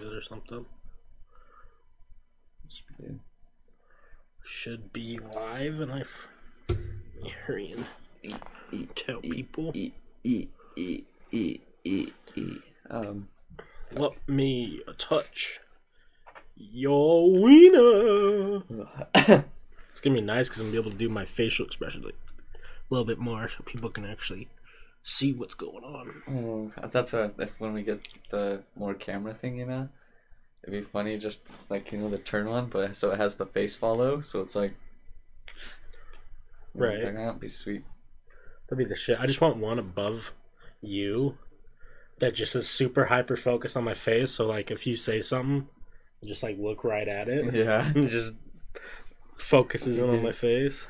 or something. Should be. Should be live, and I f- let me hurry and Eat, eat, tell eat, people. Eat, eat, eat, eat, eat, eat. Um, Let me touch your wiener. It's gonna be nice because I'm gonna be able to do my facial expressions like a little bit more, so people can actually see what's going on. oh, that's what if when we get the more camera thing, you know, it'd be funny just like you know the turn on, but so it has the face follow, so it's like Right. That'd be sweet. That'd be the shit. I just want one above you that just is super hyper focused on my face. So like if you say something, just like look right at it. Yeah. and just focuses in on my face.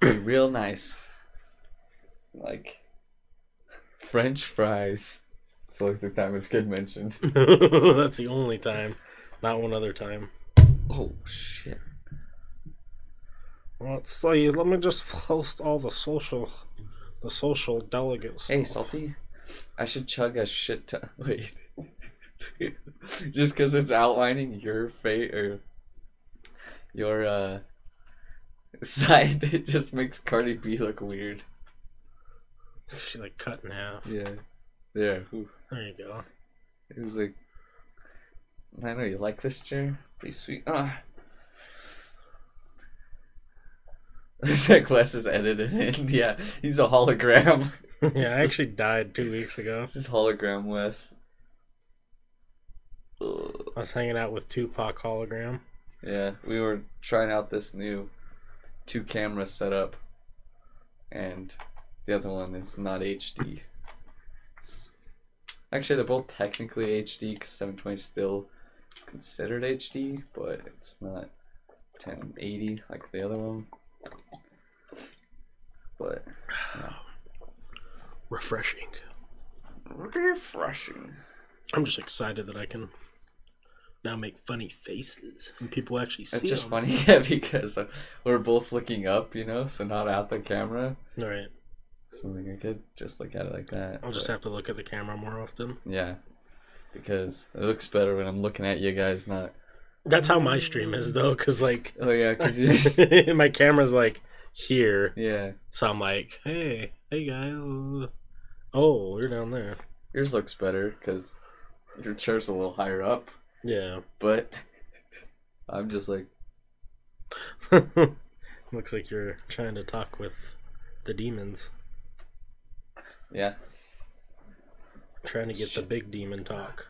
be real nice. Like French fries. It's like the time it's good mentioned. That's the only time. Not one other time. Oh shit. Let's see. Let me just post all the social, the social delegates. Hey, salty. I should chug a shit ton. Wait. Just because it's outlining your fate or your uh side, it just makes Cardi B look weird. She like cut in half. Yeah. Yeah. Ooh. There you go. It was like, I know you like this chair. Pretty sweet. Ah. Looks like Wes is edited in. Yeah, he's a hologram. yeah, I actually died two weeks ago. This is hologram Wes. Ugh. I was hanging out with Tupac hologram. Yeah, we were trying out this new two camera setup, and the other one is not HD. It's, actually, they're both technically HD because 720 is still considered HD, but it's not 1080 like the other one. But Refreshing. refreshing. I'm just excited that I can now make funny faces and people actually see It's just them. funny, yeah, because uh, we're both looking up, you know, so not at the camera. All right, So like I could just look at it like that. I'll just but- have to look at the camera more often. Yeah, because it looks better when I'm looking at you guys, not. That's how my stream is though, because like Oh yeah, because you. my camera's like here, yeah, so I'm like, hey, hey guys. Oh, you're down there. yours looks better because your chair's a little higher up, Yeah. but I'm just like, Looks like you're trying to talk with the demons. Yeah. Trying to get the big demon talk.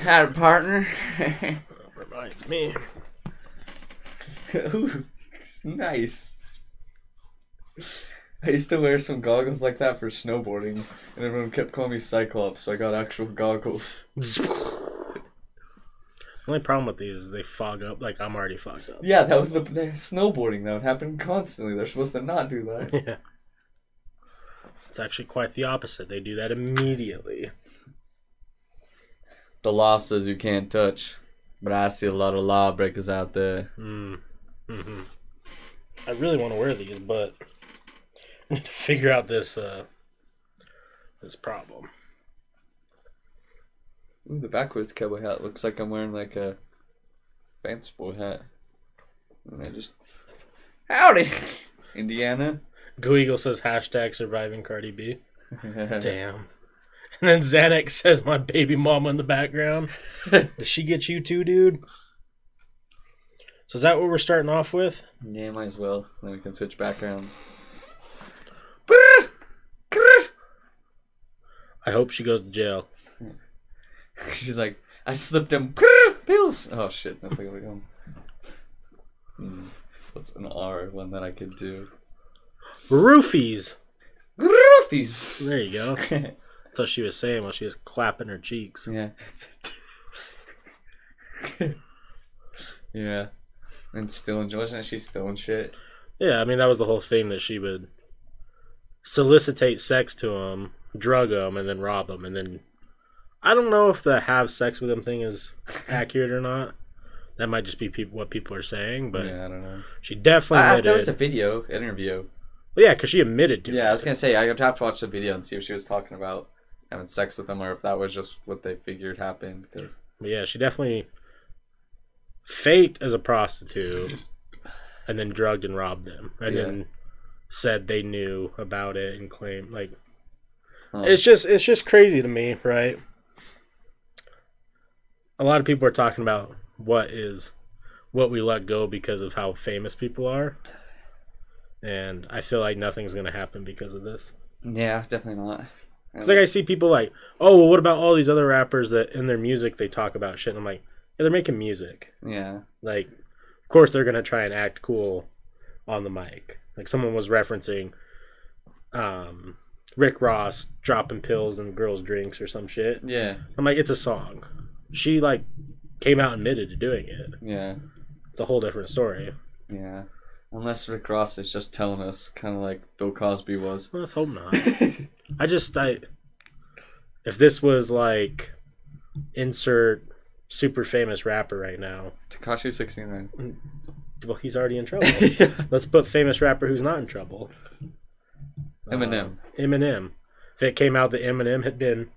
Had a partner. Reminds me. Ooh, nice. I used to wear some goggles like that for snowboarding, and everyone kept calling me Cyclops, so I got actual goggles. The only problem with these is they fog up. Like I'm already fogged up. Yeah, that was the, the snowboarding though. It happened constantly. They're supposed to not do that. Yeah. It's actually quite the opposite. They do that immediately. The law says you can't touch, but I see a lot of lawbreakers out there. Mm. hmm I really want to wear these, but I need to figure out this uh this problem. Ooh, the backwards cowboy hat looks like I'm wearing like a fancy boy hat. And I just howdy, Indiana. Go Eagle says hashtag surviving Cardi B. Damn. And then Xanax says my baby mama in the background. Did she get you too, dude? So is that what we're starting off with? yeah, might as well. Then we can switch backgrounds. I hope she goes to jail. She's like, I slipped him pills. Oh shit, that's like a hmm. What's an R one that I could do? Roofies. Roofies. There you go. That's what she was saying while she was clapping her cheeks. yeah. yeah. And still enjoying wasn't she still in shit? Yeah, I mean that was the whole thing that she would solicitate sex to him, drug him, and then rob him, and then I don't know if the have sex with him thing is accurate or not. That might just be people what people are saying, but yeah, I don't know. she definitely admitted. there was a video interview. Well, yeah, because she admitted to Yeah, I was gonna say I'd have to watch the video and see if she was talking about having sex with him or if that was just what they figured happened. Because yeah, she definitely faked as a prostitute and then drugged and robbed them and Yeah. then said they knew about it and claimed like Huh. it's just it's just crazy to me, right? A lot of people are talking about what is what we let go because of how famous people are. And I feel like nothing's gonna happen because of this. yeah, definitely not. It's like I see people like, oh, well, what about all these other rappers that in their music they talk about shit? And I'm like, yeah, they're making music. yeah, Like, of course they're gonna try and act cool on the mic. Like someone was referencing, um, Rick Ross dropping pills in girls' drinks or some shit. yeah, I'm like, it's a song. She like came out and admitted to doing it. yeah, It's a whole different story. yeah. Unless Rick Ross is just telling us, kind of like Bill Cosby was. Well, let's hope not. I just I if this was like insert super famous rapper right now, Tekashi sixty nine. well he's already in trouble. Let's put famous rapper who's not in trouble. Eminem. Uh, Eminem. If it came out that Eminem had been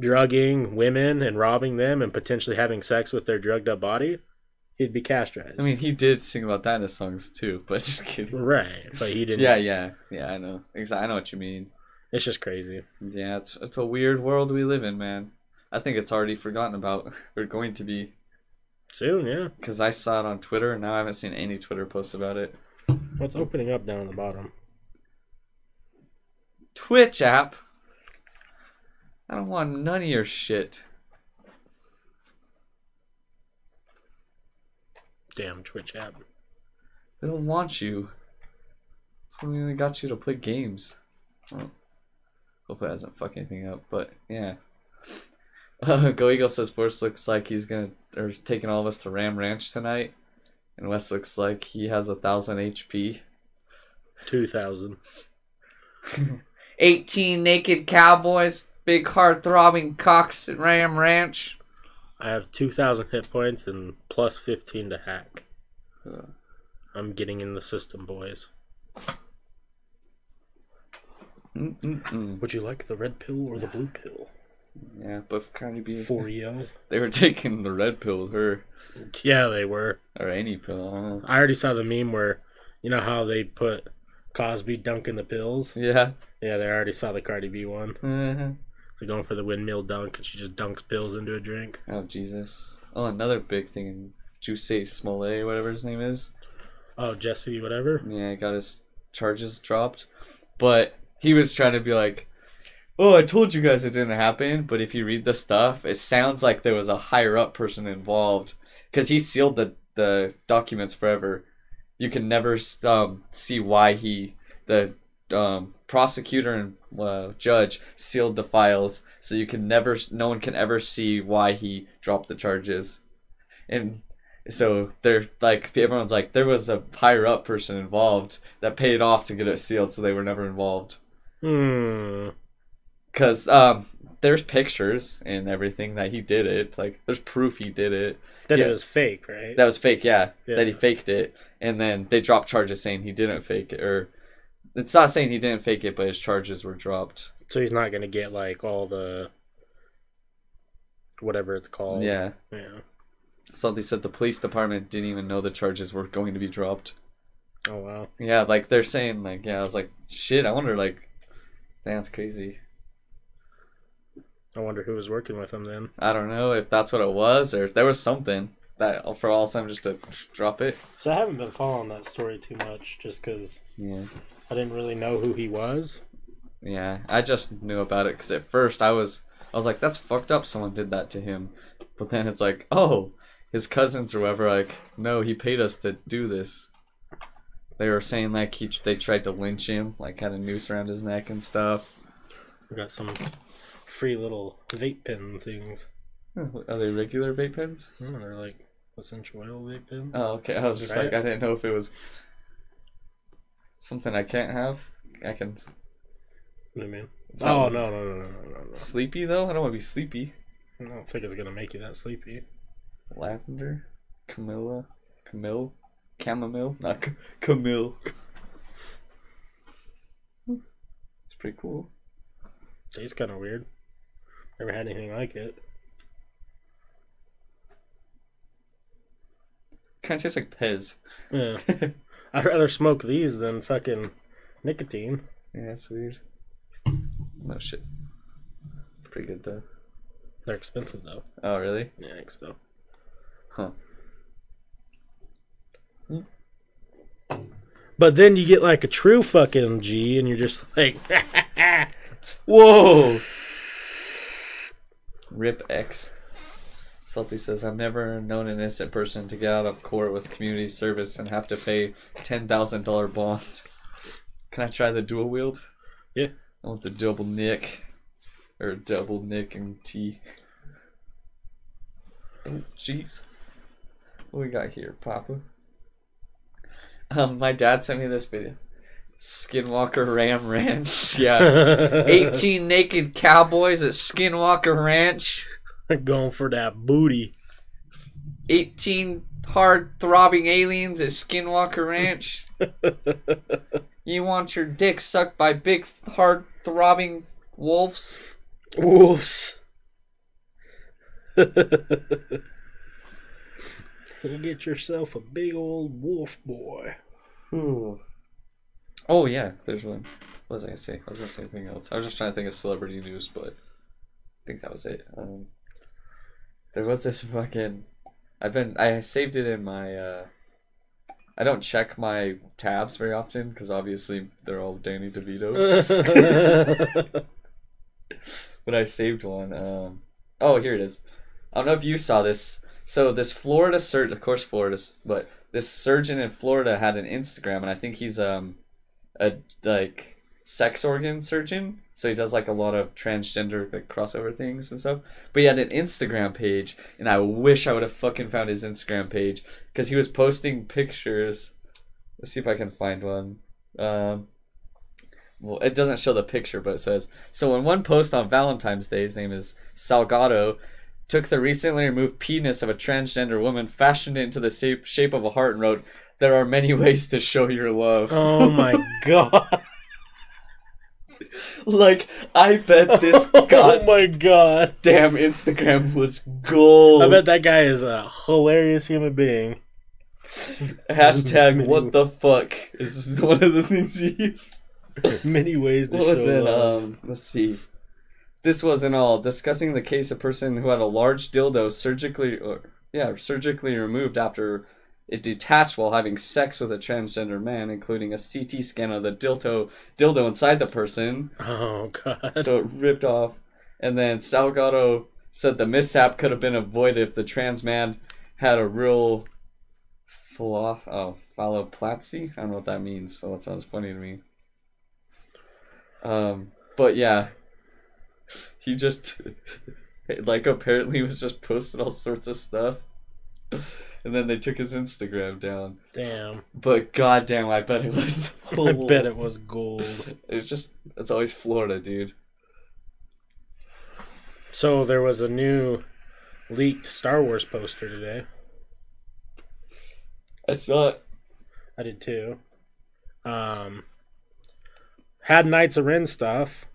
drugging women and robbing them and potentially having sex with their drugged up body, he'd be castrated. I mean, he did sing about that in his songs too, but just kidding. right, but he didn't. Yeah, yeah, yeah. I know. Exactly. I know what you mean. It's just crazy. Yeah, it's it's a weird world we live in, man. I think it's already forgotten about. We're going to be Soon, yeah. because I saw it on Twitter, and now I haven't seen any Twitter posts about it. What's opening up down at the bottom? Twitch app. I don't want none of your shit. Damn Twitch app. They don't want you. It's only got you to play games. Well, hopefully it hasn't fuck anything up, but yeah. Uh, Go Eagle says Force looks like he's gonna or taking all of us to Ram Ranch tonight, and Wes looks like he has a thousand HP. Two thousand. 18 naked cowboys, big heart throbbing cocks at Ram Ranch. I have two thousand hit points and plus fifteen to hack. Uh. I'm getting in the system, boys. Mm-mm-mm. Would you like the red pill or the blue pill? Yeah, but Cardi B, For you. they were taking the red pill with her, Yeah, they were. or any pill. I don't know. I already saw the meme where, you know how they put Cosby dunking the pills. Yeah. Yeah, they already saw the Cardi B one. Uh-huh. They're going for the windmill dunk, and she just dunks pills into a drink. Oh Jesus! Oh, another big thing in Jussie Smollett, whatever his name is. Oh, Jesse, whatever. Yeah, got his charges dropped, but he was trying to be like, "Oh, I told you guys it didn't happen." But if you read the stuff, it sounds like there was a higher up person involved because he sealed the the documents forever. You can never um, see why he the um, prosecutor and uh, judge sealed the files, so you can never no one can ever see why he dropped the charges, and so they're like everyone's like there was a higher up person involved that paid off to get it sealed, so they were never involved. Hmm. Cause um, there's pictures and everything that he did it. Like there's proof he did it. That Yeah. it was fake, right? That was fake, yeah, Yeah. That he faked it, and then they dropped charges saying he didn't fake it, or it's not saying he didn't fake it, but his charges were dropped. so he's not gonna get like all the whatever it's called. Yeah. Yeah. Something said the police department didn't even know the charges were going to be dropped. Oh wow. Yeah, like they're saying, like yeah, I was like, shit. I wonder, like, that's crazy. I wonder who was working with him then. I don't know if that's what it was or if there was something that for all of a sudden just to drop it. So I haven't been following that story too much, just because Yeah. I didn't really know who he was. Yeah, I just knew about it because at first I was, I was like, that's fucked up. Someone did that to him, but then it's like, oh, his cousins or whoever, like, no, he paid us to do this. They were saying like he they tried to lynch him, like had a noose around his neck and stuff. We got some free little vape pen things. Are they regular vape pens? Oh, they're like essential oil vape pen. Oh, okay. I was just Try like. I didn't know if it was something I can't have. I can What do you mean? Oh no no no no no no! sleepy though. I don't want to be sleepy. I don't think it's gonna make you that sleepy. Lavender, Camilla, Camille, chamomile, not C- Camille. It's pretty cool. Tastes kind of weird. Never had anything like it. Kind of tastes like Pez. Yeah. I'd rather smoke these than fucking nicotine. Yeah, that's weird. No shit. Pretty good though. They're expensive though. Oh really? Yeah, I think so. Huh. But then you get like a true fucking G, and you're just like, Whoa! Rip X. Salty says, I've never known an innocent person to get out of court with community service and have to pay $10,000 bond. Can I try the dual wield? Yeah. I want the double nick. Or double nick and T. Oh, jeez. What we got here, Papa? Um, my dad sent me this video. Skinwalker Ram Ranch. Yeah. 18 naked cowboys at Skinwalker Ranch. going for that booty. 18 hard throbbing aliens at Skinwalker Ranch. You want your dick sucked by big hard throbbing wolves? Wolves. you get yourself a big old wolf boy. Oh yeah, there's one. What was I gonna say? I was gonna say anything else. I was just trying to think of celebrity news, but I think that was it. Um, there was this fucking. I've been. I saved it in my. uh I don't check my tabs very often because obviously they're all Danny DeVito. but I saved one. Um, oh, here it is. I don't know if you saw this. So this Florida surgeon, of course, Florida, but this surgeon in Florida had an Instagram, and I think he's um a like sex organ surgeon. So he does like a lot of transgender like, crossover things and stuff. But he had an Instagram page, and I wish I would have fucking found his Instagram page because he was posting pictures. Let's see if I can find one. Um, well, it doesn't show the picture, but it says so. In one post on Valentine's Day, his name is Salgado, took the recently removed penis of a transgender woman, fashioned it into the shape shape of a heart, and wrote, "There are many ways to show your love." oh my god. Like I bet this oh my god. damn Instagram was gold. I bet that guy is a hilarious human being. Hashtag what the fuck is one of the things he used. Many ways to What was it? love. Um, let's see. This wasn't all discussing the case of person who had a large dildo surgically, or yeah, surgically removed after it detached while having sex with a transgender man, including a CT scan of the dildo dildo inside the person. Oh god. so it ripped off. And then Salgado said the mishap could have been avoided if the trans man had a real philo- oh, phalloplasty. I don't know what that means, so that sounds funny to me. Um, but yeah, he just like apparently was just posting all sorts of stuff, and then they took his Instagram down. Damn. But goddamn, I bet it was. I bet it was gold. It's just it's always Florida, dude. So there was a new leaked Star Wars poster today. I saw it. I did too. Um, had Knights of Ren stuff.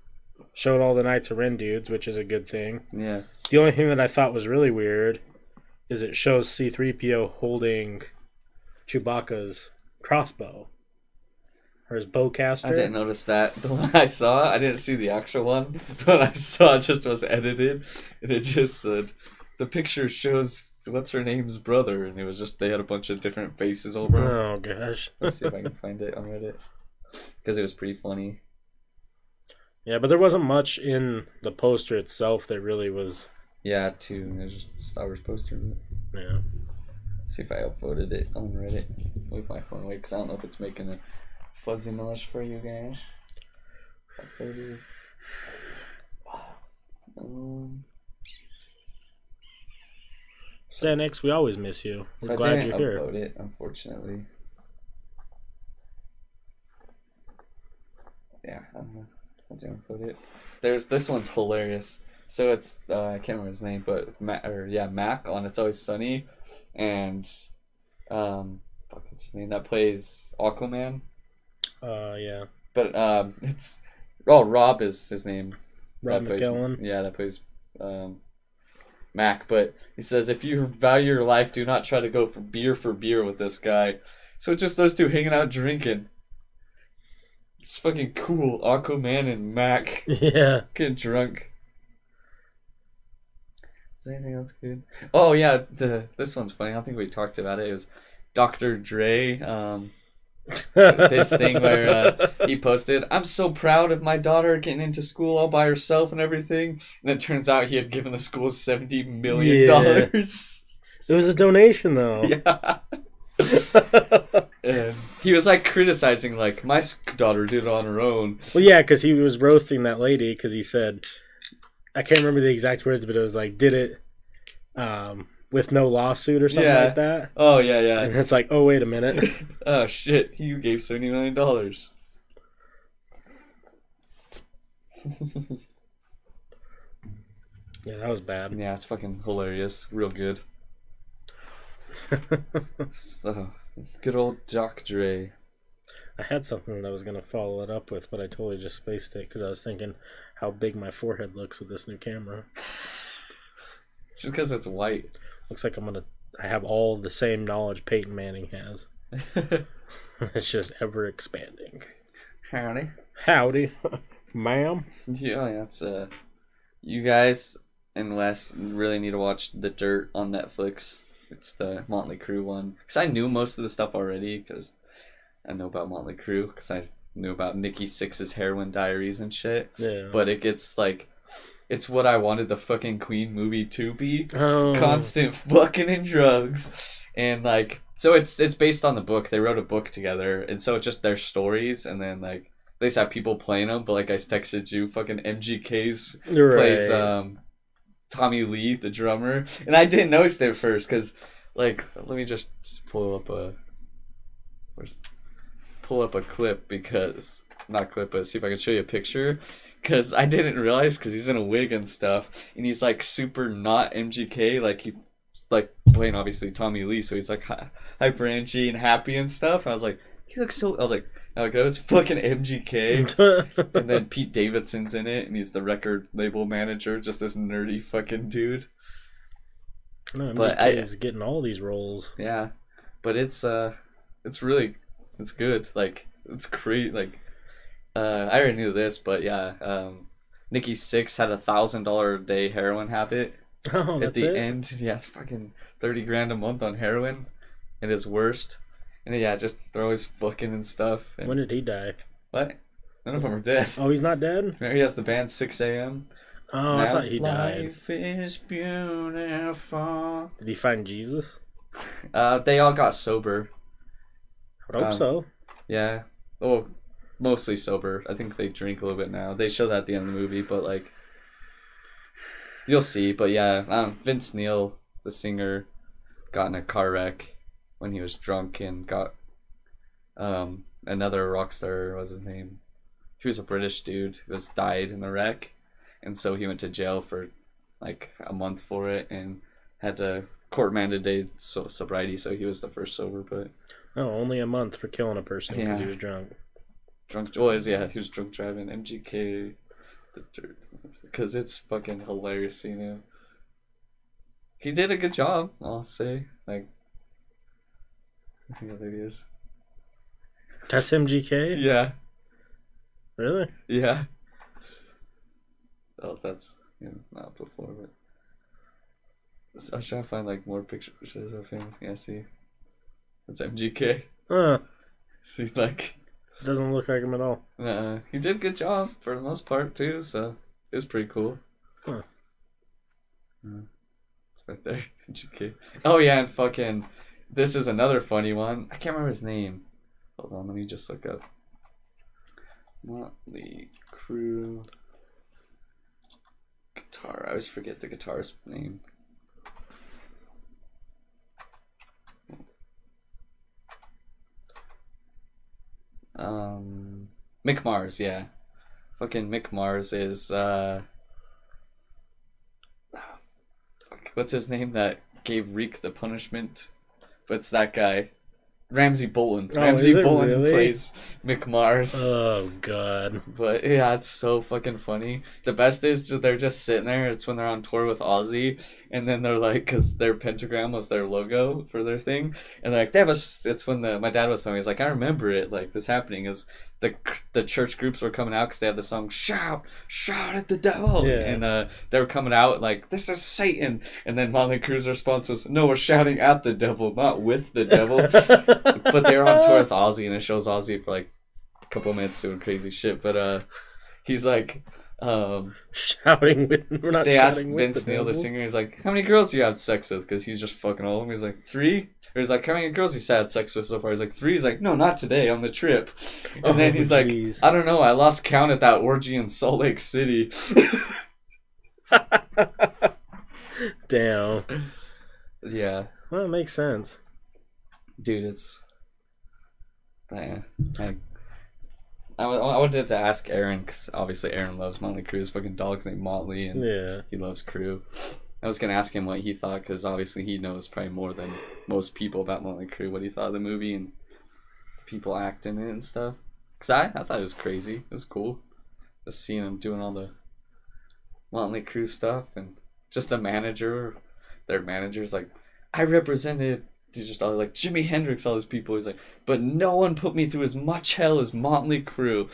Showed all the Knights of Ren dudes, which is a good thing. Yeah. The only thing that I thought was really weird is it shows C3PO holding Chewbacca's crossbow or his bowcaster. I didn't notice that. The one I saw, I didn't see the actual one. but I saw it just was edited, and it just said the picture shows what's her name's brother, and it was just they had a bunch of different faces over. Oh gosh. Let's see if I can find it on Reddit because it was pretty funny. yeah, but there wasn't much in the poster itself that really was. Yeah, too. There's a Star Wars poster. But Yeah. let's see if I upvoted it on Reddit. Leave my phone away because I don't know if it's making a fuzzy noise for you guys. Uploaded. Um, Xanax, we always miss you. We're So glad you're here. upload it, unfortunately. Yeah, I don't know. I didn't upload it. There's this one's hilarious. So it's uh, I can't remember his name, but Mac or yeah Mac on It's Always Sunny, and um, fuck what's his name that plays Aquaman. Uh, yeah. but um, it's oh Rob is his name. Rob That plays- McKellen. Yeah, that plays um, Mac. But he says if you value your life, do not try to go for beer for beer with this guy. So it's just those two hanging out drinking. It's fucking cool. Aquaman and Mac Yeah. getting drunk. Is anything else good? Oh yeah, the this one's funny. I don't think we talked about it. It was Dr. Dre. Um, this thing where uh, he posted, "I'm so proud of my daughter getting into school all by herself and everything." And it turns out he had given the school seventy million dollars. It was a donation though. yeah. And he was like criticizing, like my daughter did it on her own. Well, yeah, because he was roasting that lady because he said, I can't remember the exact words, but it was like, did it um, with no lawsuit or something Yeah. like that. Oh yeah, yeah. And it's like, oh, wait a minute. oh shit! You gave seventy million dollars. yeah, that was bad. Yeah, it's fucking hilarious. Real good. So, good old Doc Dre. I had something that I was going to follow it up with, but I totally just spaced it because I was thinking how big my forehead looks with this new camera. Just because it's white. Looks like I'm to. I have all the same knowledge Peyton Manning has. it's just ever expanding. Howdy. Howdy, ma'am. Yeah, that's uh, you guys and Wes really need to watch The Dirt on Netflix. It's the Motley Crue one. Cause I knew most of the stuff already. Cause I know about Motley Crue. Cause I knew about Nikki Sixx's heroin diaries and shit. Yeah. But it gets like, it's what I wanted the fucking Queen movie to be. Oh. constant fucking in drugs and like so it's it's based on the book they wrote a book together and so it's just their stories and then like they just have people playing them but like i texted you fucking mgk's Right. plays um tommy lee the drummer and i didn't notice it at first because like let me just pull up a where's pull up a clip because not clip but see if i can show you a picture because i didn't realize because he's in a wig and stuff and he's like super not mgk like he like playing obviously tommy lee so he's like hy- hyper energy and happy and stuff and i was like he looks so i was like was like, oh, it's fucking MGK. and then Pete Davidson's in it, and he's the record label manager, just this nerdy fucking dude. no, but MGK I- is getting all these roles. Yeah, but it's uh, it's really, it's good. Like it's great. Like, uh, I already knew this, but yeah, um, Nikki Sixx had a thousand dollar a day heroin habit. Oh, At the it. end, yeah, it's fucking thirty grand a month on heroin, at his worst. And yeah, just they're always fucking and stuff. And When did he die? what? None of them are dead. Oh, he's not dead. Remember he has the band Sixx:A.M. Oh, I thought he died. Life is beautiful. Did he find Jesus? Uh, they all got sober. I hope Um, so. Yeah. Oh, mostly sober. I think they drink a little bit now. They show that at the end of the movie, but like, you'll see. But yeah, um, Vince Neil, the singer, got in a car wreck when he was drunk and got um another rock star. What was his name? He was a British dude. who Was died in the wreck, and so he went to jail for like a month for it and had to court mandated so sobriety. So he was the first sober, but. Oh, only a month for killing a person because he was drunk. Drunk Boys, yeah, he was drunk driving MGK, the dirt, because it's fucking hilarious seeing him. He did a good job, I'll say. Like, I think that it is. That's MGK. Yeah, Really? yeah. Oh, that's you know, not before, but I was trying to find like more pictures of him. Yeah, see, that's MGK. Huh. See, like. Doesn't look like him at all. Uh, he did a good job for the most part too, so it was pretty cool. Huh. Yeah. It's right there. GK. Oh yeah, and fucking this is another funny one. I can't remember his name. Hold on, let me just look up. Motley Crue guitar. I always forget the guitarist's name. Um, Mick Mars, yeah. Fucking Mick Mars is uh, what's his name that gave Reek the punishment? But it's that guy. Ramsay Bolton. Oh, Ramsay Bolton really? plays Mick Mars. Oh god. But yeah, it's so fucking funny. The best is they're just sitting there. It's when they're on tour with Ozzy, and then they're like, because their pentagram was their logo for their thing, and they're like, they have a. s- It's when the my dad was telling me, he's like, I remember it, like this happening is the the church groups were coming out because they had the song shout shout at the devil, Yeah. and uh, they were coming out like this is Satan, and then Motley Crue's response was, no, we're shouting at the devil, not with the devil. but they were on tour with Ozzy, and it shows Ozzy for like a couple minutes doing crazy shit. But uh, he's like, um, shouting with we're not they asked Vince the Neil, the singer, he's like, how many girls do you had sex with? Because he's just fucking all of them. He's like, three? Or he's like, how many girls you had sex with so far? He's like, three. He's like, no, not today, on the trip. And Oh, then he's like. I don't know, I lost count at that orgy in Salt Lake City. Damn. yeah, Well, it makes sense. dude, it's. Yeah, I, I, I wanted to ask Aaron because obviously Aaron loves Motley Crue. His fucking dog's named Motley, and Yeah. he loves Crue. I was gonna ask him what he thought because obviously he knows probably more than most people about Motley Crue. What he thought of the movie and people acting in it and stuff. Cause I, I thought it was crazy. It was cool, just seeing him doing all the Motley Crue stuff and just the manager. Their manager's like, I represented. He's just all like Jimi Hendrix, all these people. He's like, but no one put me through as much hell as Motley Crue.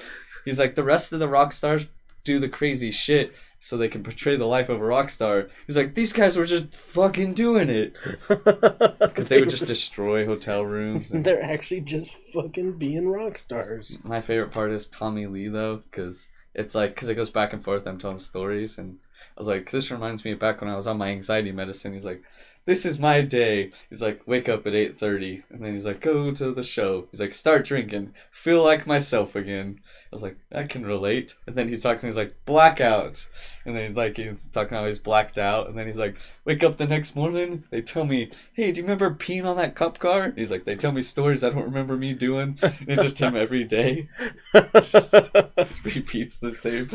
He's like, the rest of the rock stars do the crazy shit so they can portray the life of a rock star. He's like, these guys were just fucking doing it because they would just destroy hotel rooms. And They're actually just fucking being rock stars. my favorite part is Tommy Lee though, because it's like because it goes back and forth. I'm telling stories, and I was like, this reminds me of back when I was on my anxiety medicine. He's like, this is my day. He's like, wake up at eight thirty, and then he's like, go to the show. He's like, start drinking, feel like myself again. I was like, I can relate. And then he he's talking. He's like, blackout, and then like he's talking how he's blacked out, and then he's like, wake up the next morning. They tell me, hey, do you remember peeing on that cup car? He's like, they tell me stories I don't remember me doing. And it's just him every day just repeats the same.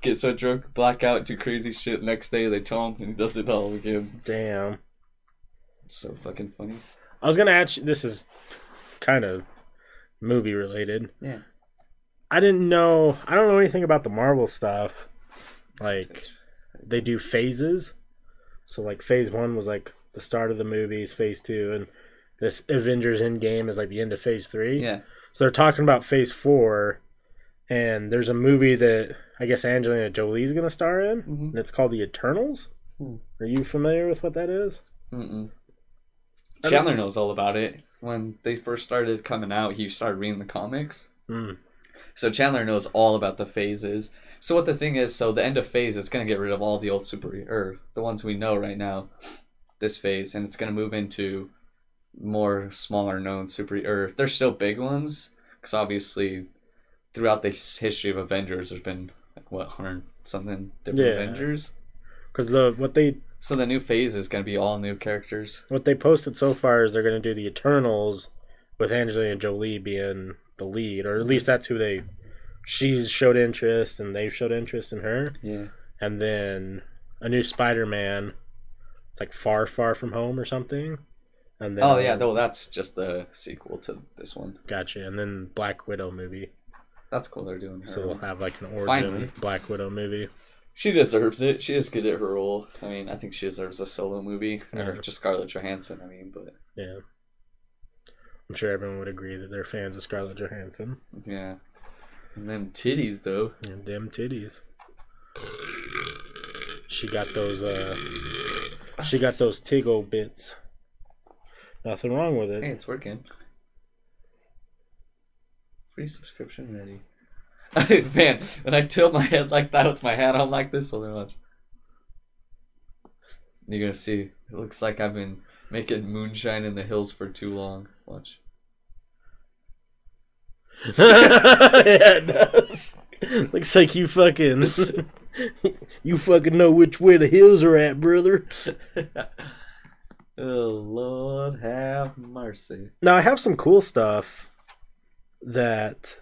Get so drunk, blackout, do crazy shit. Next day they tell him, and he does it all again. Damn. So fucking funny. I was gonna ask you, this is kind of movie related. Yeah. I didn't know I don't know anything about the Marvel stuff. Like they do phases. So like phase one was like the start of the movies, phase two, and this Avengers Endgame is like the end of phase three. Yeah. So they're talking about phase four and there's a movie that I guess Angelina Jolie's gonna star in, Mhm. and it's called The Eternals. Hmm. Are you familiar with what that is? Mm-mm. Chandler knows all about it. When they first started coming out, he started reading the comics. Mm. So Chandler knows all about the phases. So what the thing is, so the end of phase is gonna get rid of all the old super or the ones we know right now, this phase, and it's gonna move into more smaller known super or they're still big ones because obviously throughout the history of Avengers, there's been like what hundred something different Yeah. Avengers. Because the what they So the new phase is gonna be all new characters. what they posted so far is they're going to do the Eternals with Angelina Jolie being the lead, or at least that's who they. She's showed interest, and they've showed interest in her. Yeah. And then a new Spider-Man. It's like Far, Far from Home or something. And oh, then Oh yeah, though that's just the sequel to this one. gotcha. And then Black Widow movie. That's cool. They're doing. So we'll have like an origin Finally. Black Widow movie. She deserves it. She is good at her role. I mean, I think she deserves a solo movie or Yeah. just Scarlett Johansson. I mean, but Yeah. I'm sure everyone would agree that they're fans of Scarlett Johansson. yeah. And then titties though. And them titties. She got those uh she got those Tigo bits. Nothing wrong with it. Hey, it. it's working. Free subscription ready. Man, when I tilt my head like that with my hat on like this, hold on, watch. You're gonna see. It looks like I've been making moonshine in the hills for too long. Watch. yeah, it does. Looks like you fucking you fucking know which way the hills are at, brother. oh Lord, have mercy. Now I have some cool stuff that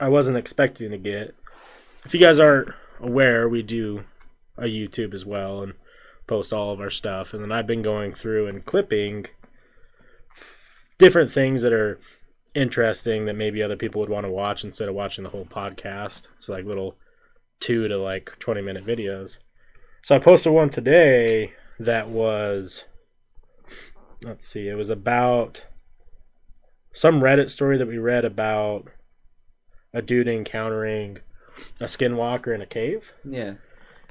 I wasn't expecting to get. If you guys aren't aware, we do a YouTube as well and post all of our stuff. And then I've been going through and clipping different things that are interesting that maybe other people would want to watch instead of watching the whole podcast. So like little two to like twenty minute videos. So I posted one today that was let's see, it was about some Reddit story that we read about a dude encountering a skinwalker in a cave. Yeah.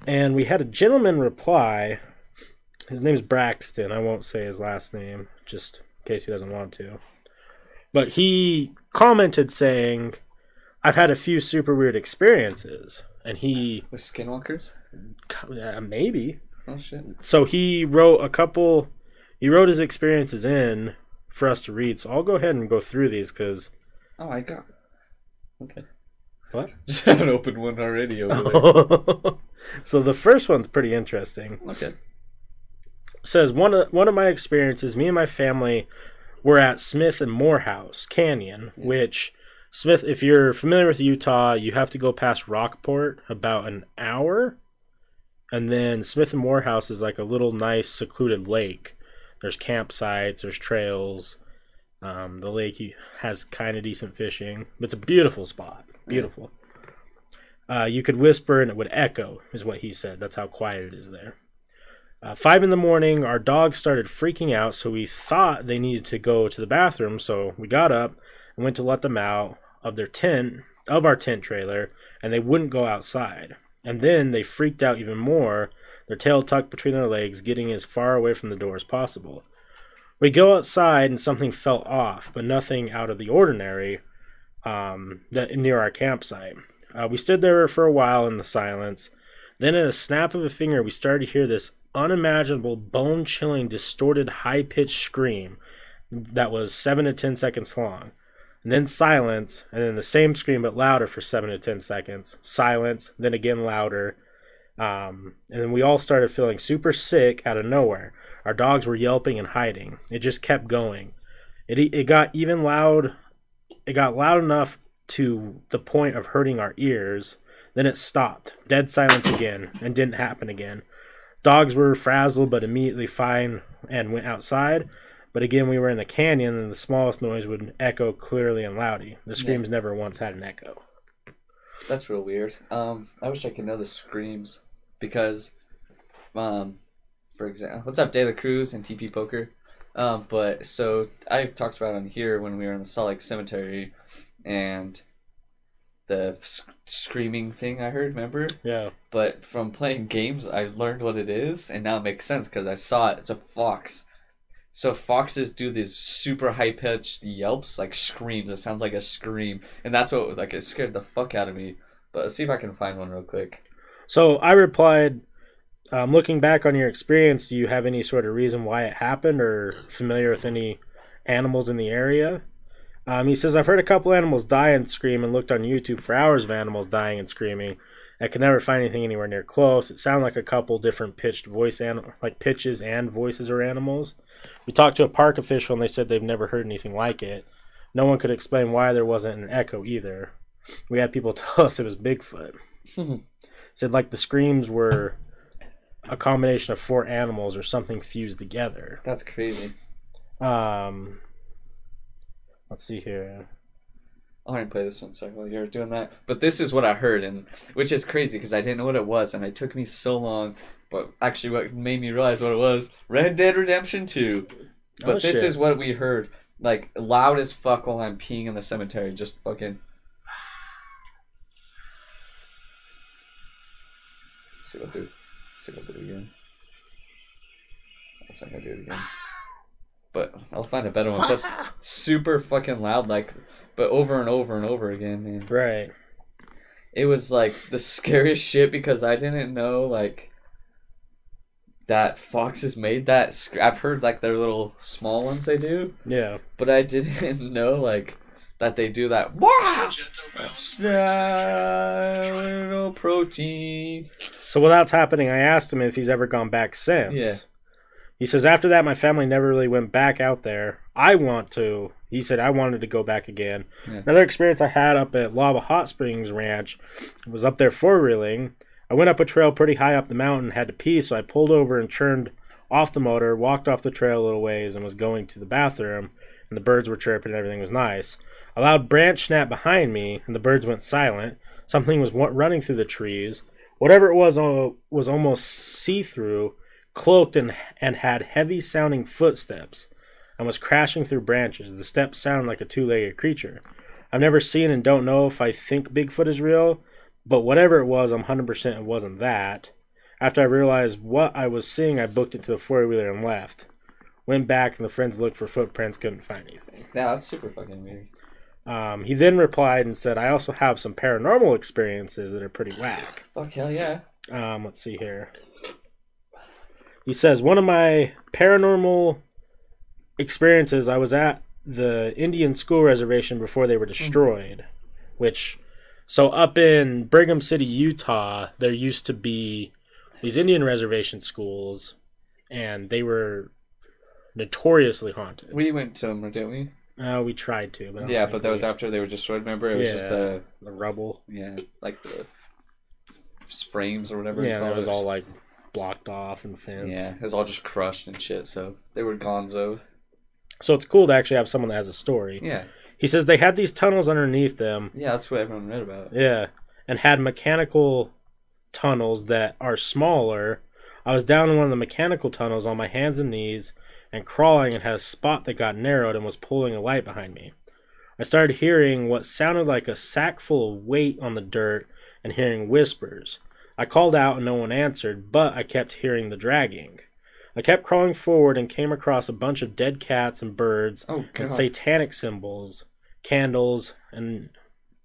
And we had a gentleman reply. His name's Braxton. I won't say his last name, just in case he doesn't want to. But he commented saying, I've had a few super weird experiences. And he, With skinwalkers? uh, maybe. Oh shit. So he wrote a couple, he wrote his experiences in for us to read. So I'll go ahead and go through these because. Oh, I got. Okay. What? Just have an open one already over there. so the first one's pretty interesting. okay. says one of one of my experiences me and my family were at smith and morehouse canyon Yeah. which smith if you're familiar with utah you have to go past rockport about an hour and then smith and morehouse is like a little nice secluded lake there's campsites there's trails um, the lake has kind of decent fishing it's a beautiful spot beautiful uh, you could whisper and it would echo is what he said that's how quiet it is there uh, five in the morning, our dogs started freaking out, so we thought they needed to go to the bathroom. So we got up and went to let them out of their tent, of our tent trailer, and they wouldn't go outside. And then they freaked out even more, their tail tucked between their legs, getting as far away from the door as possible. We go outside and something fell off, but nothing out of the ordinary um, that near our campsite. Uh, we stood there for a while in the silence. Then, in a snap of a finger, we started to hear this unimaginable, bone chilling, distorted, high pitched scream that was 7 to 10 seconds long. And then silence, and then the same scream but louder for 7 to 10 seconds. Silence, then again louder. Um, and then we all started feeling super sick out of nowhere. Our dogs were yelping and hiding. It just kept going. It, it got even loud. It got loud enough to the point of hurting our ears. Then it stopped. Dead silence again, and didn't happen again. Dogs were frazzled but immediately fine and went outside. But again, we were in a canyon and the smallest noise would echo clearly and loudly. The screams never once had an echo. That's real weird. Um, I wish I could know the screams because, um, for example, what's up, De La Cruz and TP Poker? Um, but so I've talked about on here when we were in the Salt Lake Cemetery, and the sc- screaming thing I heard. Remember? Yeah. But from playing games, I learned what it is, and now it makes sense because I saw it. It's a fox. So foxes do these super high pitched yelps, like screams. It sounds like a scream, and that's what like it scared the fuck out of me. But let's see if I can find one real quick. So I replied, um, looking back on your experience, do you have any sort of reason why it happened or familiar with any animals in the area? Um, he says, I've heard a couple animals die and scream and looked on YouTube for hours of animals dying and screaming. I could never find anything anywhere near close. It sounded like a couple different pitched voice, an- like pitches and voices or animals. We talked to a park official and they said they've never heard anything like it. No one could explain why there wasn't an echo either. We had people tell us it was Bigfoot. said like the screams were a combination of four animals or something fused together. That's crazy. Um, let's see here. I'll already play this one sorry while you're doing that. But this is what I heard, and which is crazy because I didn't know what it was, and it took me so long. But actually, what made me realize what it was: Red Dead Redemption Two. But Oh, this shit. is what we heard, like loud as fuck while I'm peeing in the cemetery, just fucking. see what do. See what do it again. That's not gonna do it again. But I'll find a better one. But super fucking loud, like, but over and over and over again, man. Right. It was like the scariest shit because I didn't know like that foxes made that. Sc- I've heard like their little small ones they do, Yeah. but I didn't know like that they do that. Little protein. So while that's happening, I asked him if he's ever gone back since. Yeah. He says after that, my family never really went back out there. I want to. He said I wanted to go back again. Yeah. Another experience I had up at Lava Hot Springs Ranch I was up there four reeling. I went up a trail pretty high up the mountain, had to pee, so I pulled over and turned off the motor, walked off the trail a little ways, and was going to the bathroom. And the birds were chirping and everything was nice. A loud branch snapped behind me, and the birds went silent. Something was running through the trees. Whatever it was was almost see through, cloaked, and, and had heavy sounding footsteps, and was crashing through branches. The steps sounded like a two legged creature. I've never seen and don't know if I think Bigfoot is real, but whatever it was, I'm 100% it wasn't that. After I realized what I was seeing, I booked it to the four wheeler and left. Went back, and the friends looked for footprints, couldn't find anything. Yeah, that's super fucking weird. Um, he then replied and said, I also have some paranormal experiences that are pretty whack. Fuck hell yeah. Um, let's see here. He says, One of my paranormal experiences, I was at the Indian school reservation before they were destroyed, which, so up in Brigham City, Utah, there used to be these Indian reservation schools, and they were notoriously haunted. We went to them, didn't we? Uh, we tried to, but Yeah, but that was after they were destroyed. Remember, it was just the the rubble. yeah, like the frames or whatever. you Yeah, call that was all like blocked off and fenced. Yeah, it was all just crushed and shit. So they were gonzo. So it's cool to actually have someone that has a story. Yeah, He says they had these tunnels underneath them. yeah, that's what everyone read about. Yeah. And had mechanical tunnels that are smaller. I was down in one of the mechanical tunnels on my hands and knees and crawling and had a spot that got narrowed and was pulling a light behind me. I started hearing what sounded like a sack full of weight on the dirt and hearing whispers. I called out and no one answered, but I kept hearing the dragging. I kept crawling forward and came across a bunch of dead cats and birds Oh and satanic symbols, candles, and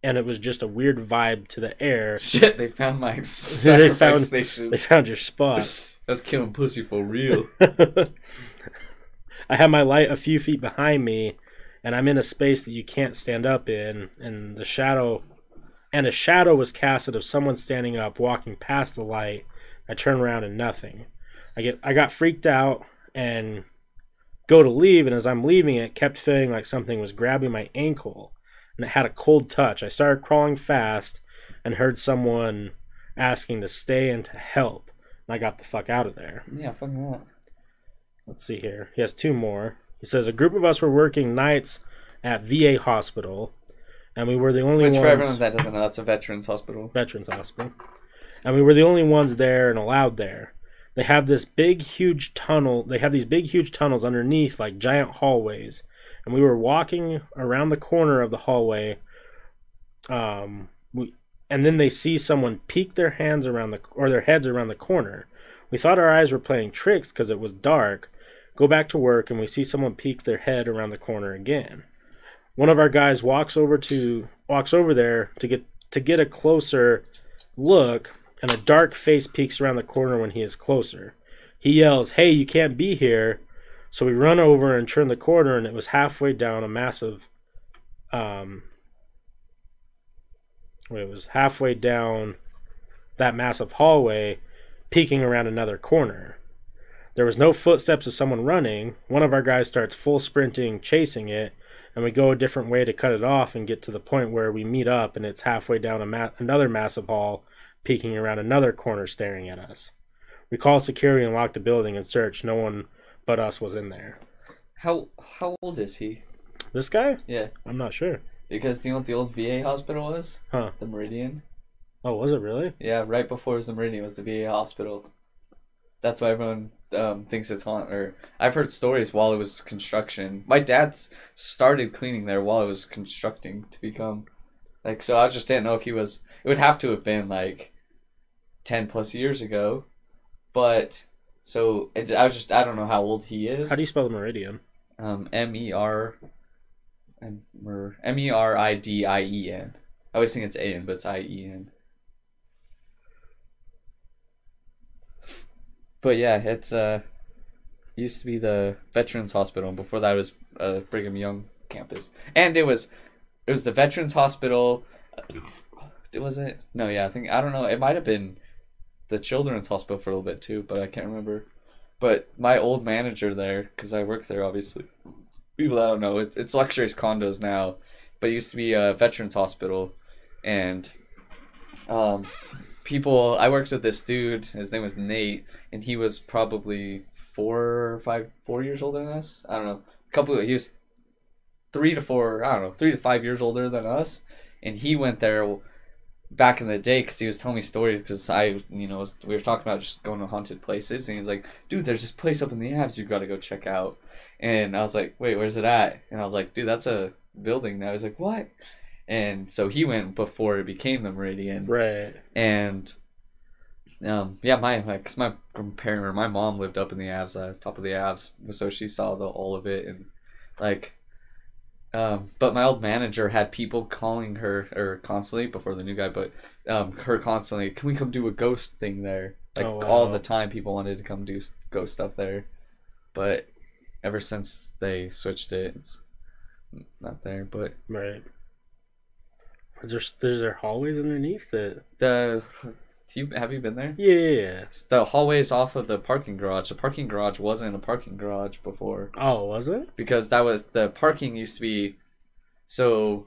and it was just a weird vibe to the air. Shit, they found my sacrifice found- station. They found your spot. That's killing pussy for real. I have my light a few feet behind me, and I'm in a space that you can't stand up in, and the shadow and a shadow was casted of someone standing up, walking past the light. I turn around and nothing. I get I got freaked out and go to leave, and as I'm leaving, it kept feeling like something was grabbing my ankle, and it had a cold touch. I started crawling fast and heard someone asking to stay and to help. And I got the fuck out of there. yeah, fucking that. Let's see here. He has two more. He says a group of us were working nights at VA hospital, and we were the only Which ones. for everyone that doesn't know, that's a veterans hospital. Veterans Hospital, and we were the only ones there and allowed there. They have this big, huge tunnel. They have these big, huge tunnels underneath, like giant hallways. And we were walking around the corner of the hallway. Um, we, and then they see someone peek their hands around the or their heads around the corner. We thought our eyes were playing tricks because it was dark. Go back to work, and we see someone peek their head around the corner again. One of our guys walks over to walks over there to get to get a closer look, and a dark face peeks around the corner when he is closer. He yells, "Hey, you can't be here!" So we run over and turn the corner, and it was halfway down a massive, um, it was halfway down that massive hallway, peeking around another corner. There was no footsteps of someone running. One of our guys starts full sprinting, chasing it, and we go a different way to cut it off and get to the point where we meet up, and it's halfway down a ma- another massive hall, peeking around another corner, staring at us. We call security and lock the building and search. No one but us was in there. How how old is he? This guy? Yeah, I'm not sure. because do you know what the old VA hospital was? Huh. The Meridien. Oh, was it really? Yeah, right before it was the Meridien was the VA hospital. That's why everyone um, thinks it's haunted. Or I've heard stories while it was construction. My dad started cleaning there while it was constructing to become like. So I just didn't know if he was. It would have to have been like ten plus years ago, but so it, I was just I don't know how old he is. How do you spell the Meridien? Um, M E R M E R I D I E N. I always think it's A N, but it's I E N. But yeah, it's uh used to be the Veterans Hospital, before that it was uh, Brigham Young campus, and it was it was the Veterans Hospital. uh, Was it? No, yeah, I think I don't know. It might have been the Children's Hospital for a little bit too, but I can't remember. But my old manager there, because I work there, obviously. People that I don't know, it's, it's luxurious condos now, but it used to be a veterans hospital, and um, people. I worked with this dude. His name was Nate, and he was probably four five, four years older than us. I don't know. A couple. He was three to four, I don't know, three to five years older than us, and he went there back in the day because he was telling me stories because I, you know, was- we were talking about just going to haunted places, and he's like, dude, there's this place up in the Avs you've got to go check out, and I was like, wait, where's it at? And I was like, dude, that's a building now. He's like, what? And so he went before it became the Meridien, Right. And um, yeah, my like my parent or my mom lived up in the Avs, uh, top of the Avs, so she saw the all of it and like. Um, but my old manager had people calling her or constantly before the new guy, but um, her constantly, can we come do a ghost thing there? Like Oh, all the time, people wanted to come do ghost stuff there, but ever since they switched it, it's not there. But Right. Is there, there's there hallways underneath it? the, do you have you been there? Yeah, yeah, yeah. the hallways off of the parking garage. The parking garage wasn't a parking garage before Oh, was it? because that was the parking used to be. So,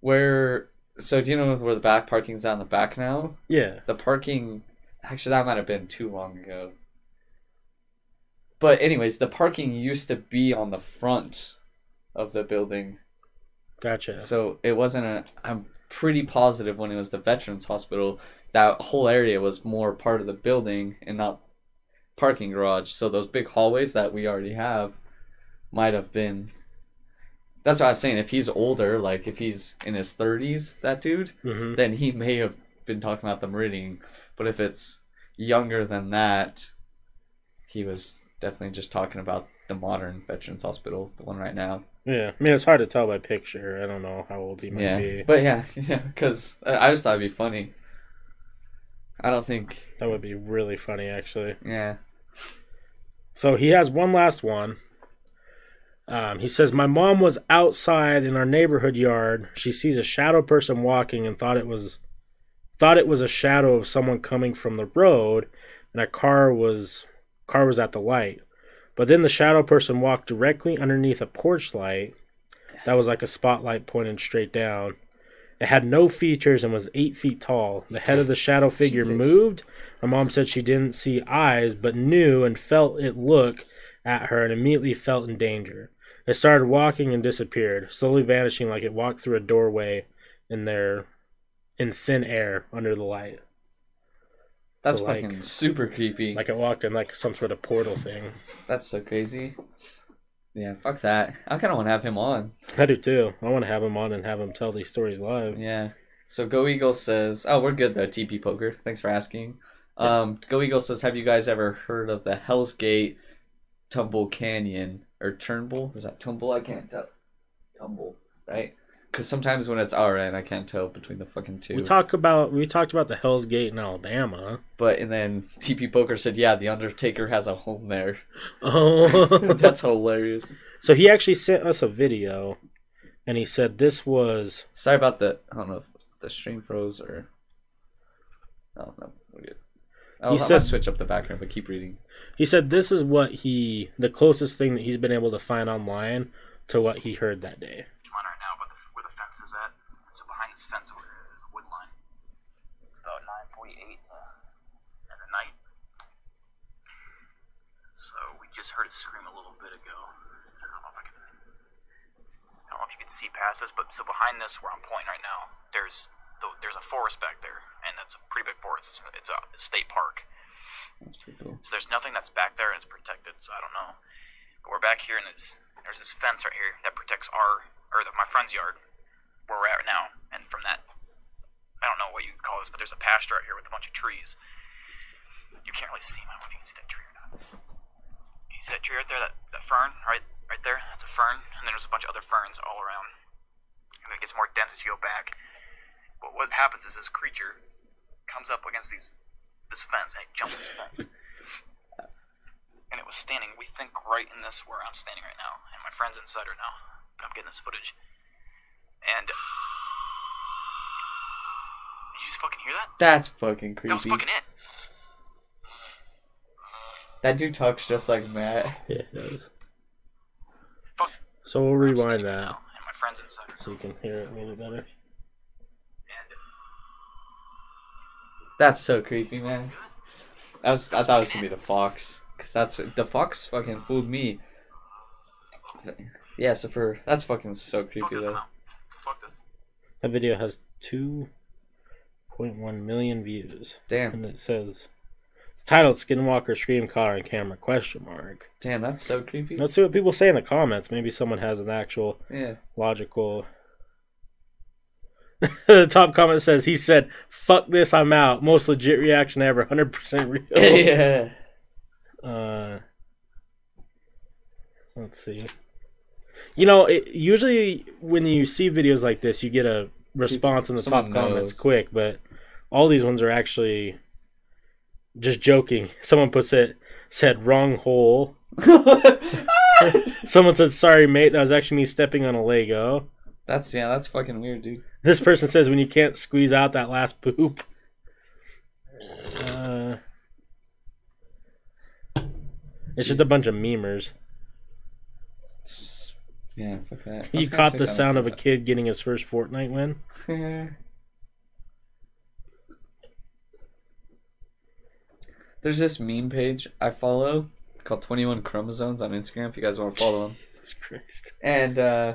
where? So do you know where the back parking's in the back now? Yeah. The parking, actually, that might have been too long ago. But anyways, the parking used to be on the front of the building. Gotcha. So it wasn't a. I'm pretty positive when it was the Veterans Hospital, that whole area was more part of the building and not parking garage. So those big hallways that we already have might have been. That's what I was saying. If he's older, like if he's in his 30s, that dude, hmm then he may have been talking about the Meridien. But if it's younger than that, he was definitely just talking about the modern Veterans Hospital, the one right now. Yeah. I mean, it's hard to tell by picture. I don't know how old he might Yeah, be. but yeah, yeah, because I just thought it'd be funny. I don't think, That would be really funny, actually. yeah, So he has one last one. Um, he says, My mom was outside in our neighborhood yard. She sees a shadow person walking and thought it was thought it was a shadow of someone coming from the road and a car was car was at the light. But then the shadow person walked directly underneath a porch light that was like a spotlight pointed straight down. It had no features and was eight feet tall. The head of the shadow figure Jesus. moved. My mom said she didn't see eyes, but knew and felt it look at her and immediately felt in danger. It started walking and disappeared, slowly vanishing like it walked through a doorway in there in thin air under the light. That's like- fucking super creepy. Like it walked in like some sort of portal thing. that's so crazy. Yeah, fuck that. I kind of want to have him on. I do too. I want to have him on and have him tell these stories live. Yeah. So Go Eagles says, "Oh, we're good though." TP Poker, thanks for asking. Um, Go Eagles says, "Have you guys ever heard of the Hell's Gate Tumble Canyon or Turnbull? Is that Tumble? I can't tell. Tumble, right? Because sometimes when it's alright, I can't tell between the fucking two. We talk about we talked about the Hell's Gate in Alabama. But and then TP Poker said, "Yeah, the Undertaker has a home there." Oh, That's hilarious. so he actually sent us a video, and he said this was Sorry about the. I don't know if the stream froze or. Oh no, we're good. Oh, He I'm said- switch up the background, but keep reading. he said this is what he the closest thing that he's been able to find online to what he heard that day. Which one right now, but the, where the fence is at. This fence over here is a wood line. It's about 9:48 uh, at the night. So we just heard a scream a little bit ago. I don't know if I can. I don't know if you can see past this, but so behind this, where I'm pointing right now, there's the, there's a forest back there, and that's a pretty big forest. It's, it's a state park. That's pretty cool. So there's nothing that's back there and it's protected. So I don't know. But we're back here and it's, there's this fence right here that protects our or the, my friend's yard where we're at now. And from that, I don't know what you call this, but there's a pasture out here with a bunch of trees. You can't really see. I don't know if you can see that tree or not. You see that tree right there? That, that fern right right there? That's a fern. And then there's a bunch of other ferns all around. And it gets more dense as you go back. But what happens is this creature comes up against these this fence and it jumps this fence and it was standing, we think, right in this where I'm standing right now. And my friend's inside right now. I'm getting this footage. And. Did you just fucking hear that? That's fucking creepy. That was fucking it. That dude talks just like Matt. Yeah, it does. Fuck. So we'll rewind that now, and my friend's inside. so you can hear it a little better. And. Uh, that's so creepy, man. That was I thought it was gonna be the fox, cause that's the fox fucking fooled me. Yeah, so for that's fucking so Fuck creepy this though. Fuck this. That video has 2.1 million views. Damn, And it says, it's titled Skinwalker Scream Caught on Camera question mark. damn, that's so creepy. Let's see what people say in the comments. Maybe someone has an actual Yeah. logical. the top comment says, he said, fuck this, I'm out. Most legit reaction ever. 100% real. yeah. Uh, let's see. You know, it, usually when you see videos like this, you get a response in the top Someone comments knows. quick, but all these ones are actually just joking. Someone puts it said wrong hole. Someone said sorry mate, that was actually me stepping on a Lego. That's yeah, that's fucking weird, dude. This person says when you can't squeeze out that last poop. Uh, it's just a bunch of memers. Yeah, fuck that. You caught the sound of a kid getting his first Fortnite win. There's this meme page I follow called 21 Chromosomes on Instagram if you guys want to follow them. Jesus Christ. And uh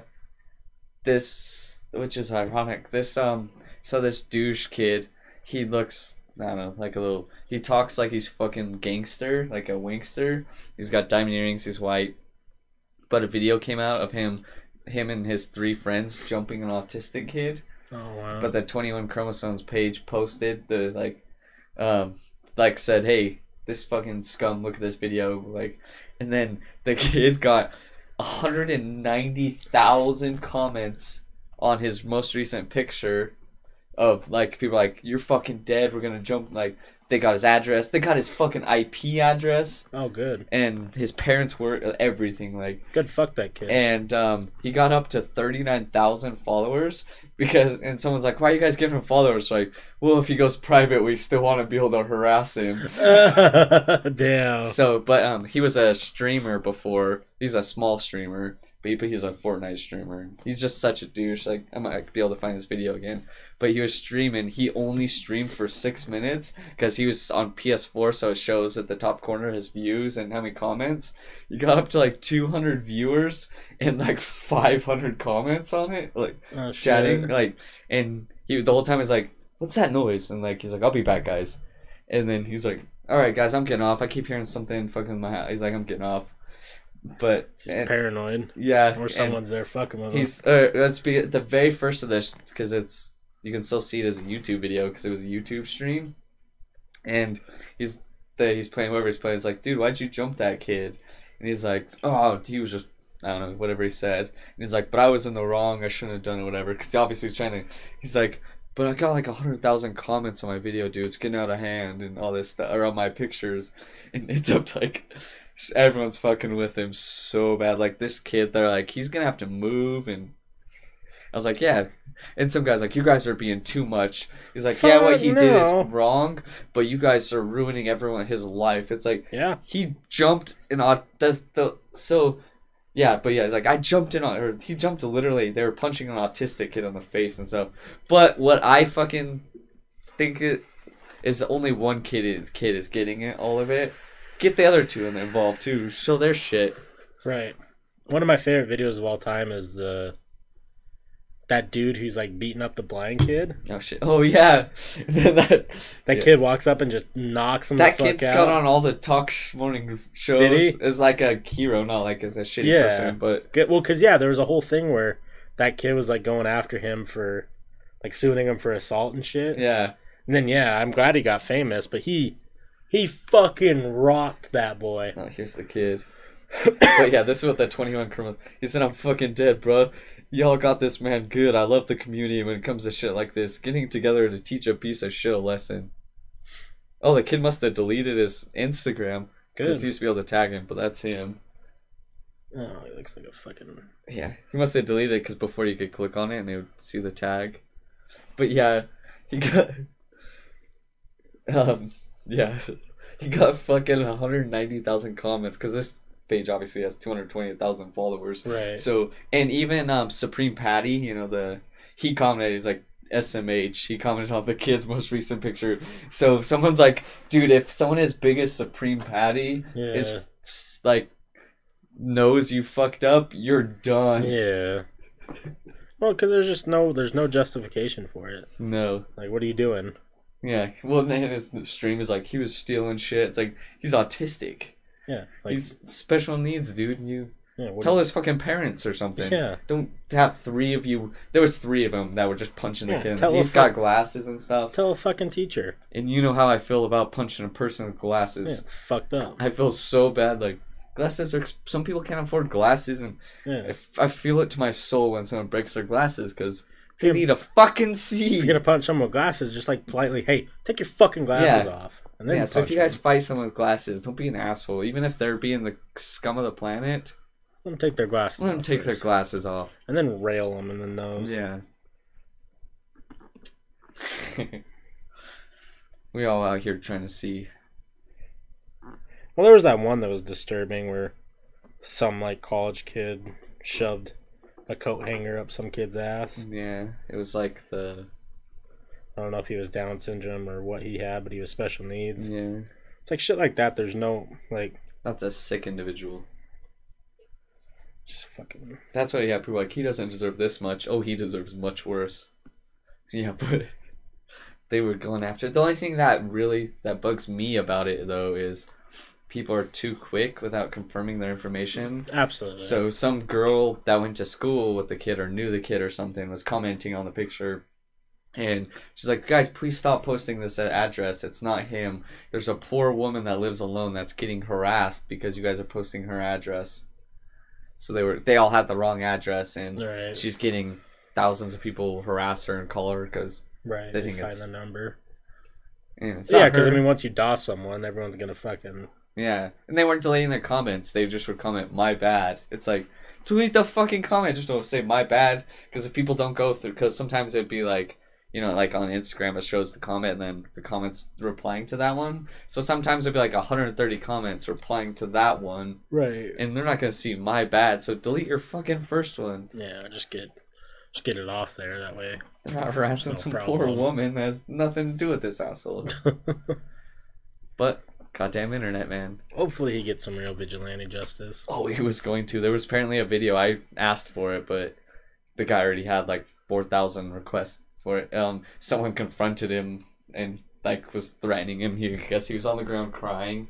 this which is ironic. This um so this douche kid, he looks I don't know, like a little he talks like he's fucking gangster, like a winkster. He's got diamond earrings, he's white. But a video came out of him him and his three friends jumping an autistic kid. Oh wow. But the 21 chromosomes page posted the like, um, like said, hey, this fucking scum, look at this video, like, and then the kid got 190,000 comments on his most recent picture of like people like you're fucking dead. We're gonna jump. Like they got his address, they got his fucking IP address, oh good. and his parents were everything. Like Good fuck that kid. and um, he got up to 39,000 followers because and someone's like why are you guys giving him followers like well if he goes private we still want to be able to harass him Damn. so but um he was a streamer before he's a small streamer but he- but he's a Fortnite streamer. He's just such a douche. Like I might be able to find his video again. But he was streaming. He only streamed for six minutes because he was on PS4 so it shows at the top corner his views and how many comments. He got up to like 200 viewers and like 500 comments on it. Like Oh, shit. chatting like and he the whole time he's like what's that noise? And like he's like i'll be back guys. And then he's like all right guys i'm getting off. I keep hearing something fucking in my house he's like i'm getting off but Just and- paranoid. yeah Or someone's there fucking with him. he's uh, let's be the very first of this because it's you can still see it as a youtube video because it was a youtube stream and he's the he's playing whoever he's playing he's like dude why'd you jump that kid and he's like oh he was just I don't know, whatever he said. And he's like, but I was in the wrong. I shouldn't have done it, whatever. Because obviously he's trying to. He's like, but I got like a hundred thousand comments on my video, dude. It's getting out of hand and all this stuff, or on my pictures, and it's up to like everyone's fucking with him so bad. Like this kid, they're like, he's gonna have to move, and I was like, yeah. And some guys like, you guys are being too much. He's like, yeah, what Fuck he did is wrong, but you guys are ruining everyone his life. It's like yeah. he jumped in on the the so yeah, but yeah, it's like I jumped in on or he jumped literally. They were punching an autistic kid on the face and stuff. But what I fucking think it is only one kid is, kid is getting it all of it. Get the other two involved too. Show their shit. Right. One of my favorite videos of all time is the that dude who's like beating up the blind kid. Oh shit. Oh yeah. that That Yeah. kid walks up and just knocks him that the fuck kid out. got on all the talk sh- morning shows Did he? as like a hero, not like as a shitty Yeah. person. But Good- Well, because yeah, there was a whole thing where that kid was like going after him for like suing him for assault and shit. yeah. And then yeah, I'm glad he got famous, but he he fucking rocked that boy. Oh, here's the kid. but yeah, this is what that 21 criminal. He said, "I'm fucking dead, bro. Y'all got this man good. I love the community when it comes to shit like this. Getting together to teach a piece of shit a lesson." Oh, the kid must have deleted his Instagram because he used to be able to tag him, but that's him. Oh, he looks like a fucking. Yeah, he must have deleted it because before you could click on it and they would see the tag. But yeah, he got. Um, yeah, he got fucking 190,000 comments because this page obviously has 220,000 followers. Right. So, and even um, Supreme Patty, you know, the he commented, he's like, SMH, he commented on the kid's most recent picture. So someone's like, dude, if someone as big as Supreme Patty Yeah. is like knows you fucked up, you're done. Yeah. Well, because there's just no there's no justification for it. No. Like, what are you doing? Yeah. Well, then his stream is like he was stealing shit. It's like he's autistic. Yeah. Like, he's special needs, dude. You yeah, tell his fucking parents or something. Yeah. Don't have three of you. There was three of them that were just punching Yeah, the kid. He's fuck- got glasses and stuff. tell a fucking teacher. And you know how I feel about punching a person with Yeah, glasses. it's fucked up. I feel so bad. Like glasses are. Some people can't afford glasses, and I, Yeah. f- I feel it to my soul when someone breaks their glasses because they Yeah. need to fucking If see. you're gonna punch someone with glasses, just like politely, hey, take your fucking glasses Yeah. off, and then Yeah, so if punch you guys them. fight someone with glasses, don't be an asshole. Even if they're being the scum of the planet, let them take their glasses. let them off take their first. glasses off. and then rail them in the nose. Yeah. we all out here trying to see. Well, there was that one that was disturbing where some like college kid shoved a coat hanger up some kid's ass. Yeah, it was like the I don't know if he was Down syndrome or what he had, but he was special needs. yeah. It's like shit like that. There's no like That's a sick individual. just fucking That's why yeah, people like he doesn't deserve this much. Oh, he deserves much worse. Yeah, but they were going after. The only thing that really that bugs me about it though is people are too quick without confirming their information. absolutely. So some girl that went to school with the kid or knew the kid or something was commenting on the picture. And she's like, guys, please stop posting this address. It's not him. There's a poor woman that lives alone that's getting harassed because you guys are posting her address. So they were they all had the wrong address and right, she's getting thousands of people harass her and call her because right. they They find it's- the number. Yeah, because I mean, once you DOS someone, everyone's gonna fucking Yeah, and they weren't deleting their comments. They just would comment, "My bad." It's like delete the fucking comment. Just don't say "my bad" because if people don't go through, because sometimes it'd be like, you know, like on Instagram, it shows the comment and then the comments replying to that one. So sometimes it'd be like 130 comments replying to that one, right. and they're not gonna see "my bad." So delete your fucking first one. Yeah, just get just get it off there that way. They're not harassing No some problem. poor woman that has nothing to do with this asshole. but goddamn internet, man. Hopefully, he gets some real vigilante justice. Oh, he was going to. There was apparently a video. I asked for it, but the guy already had like four thousand requests for it. Um, someone confronted him and like was threatening him. He I guess he was on the ground crying.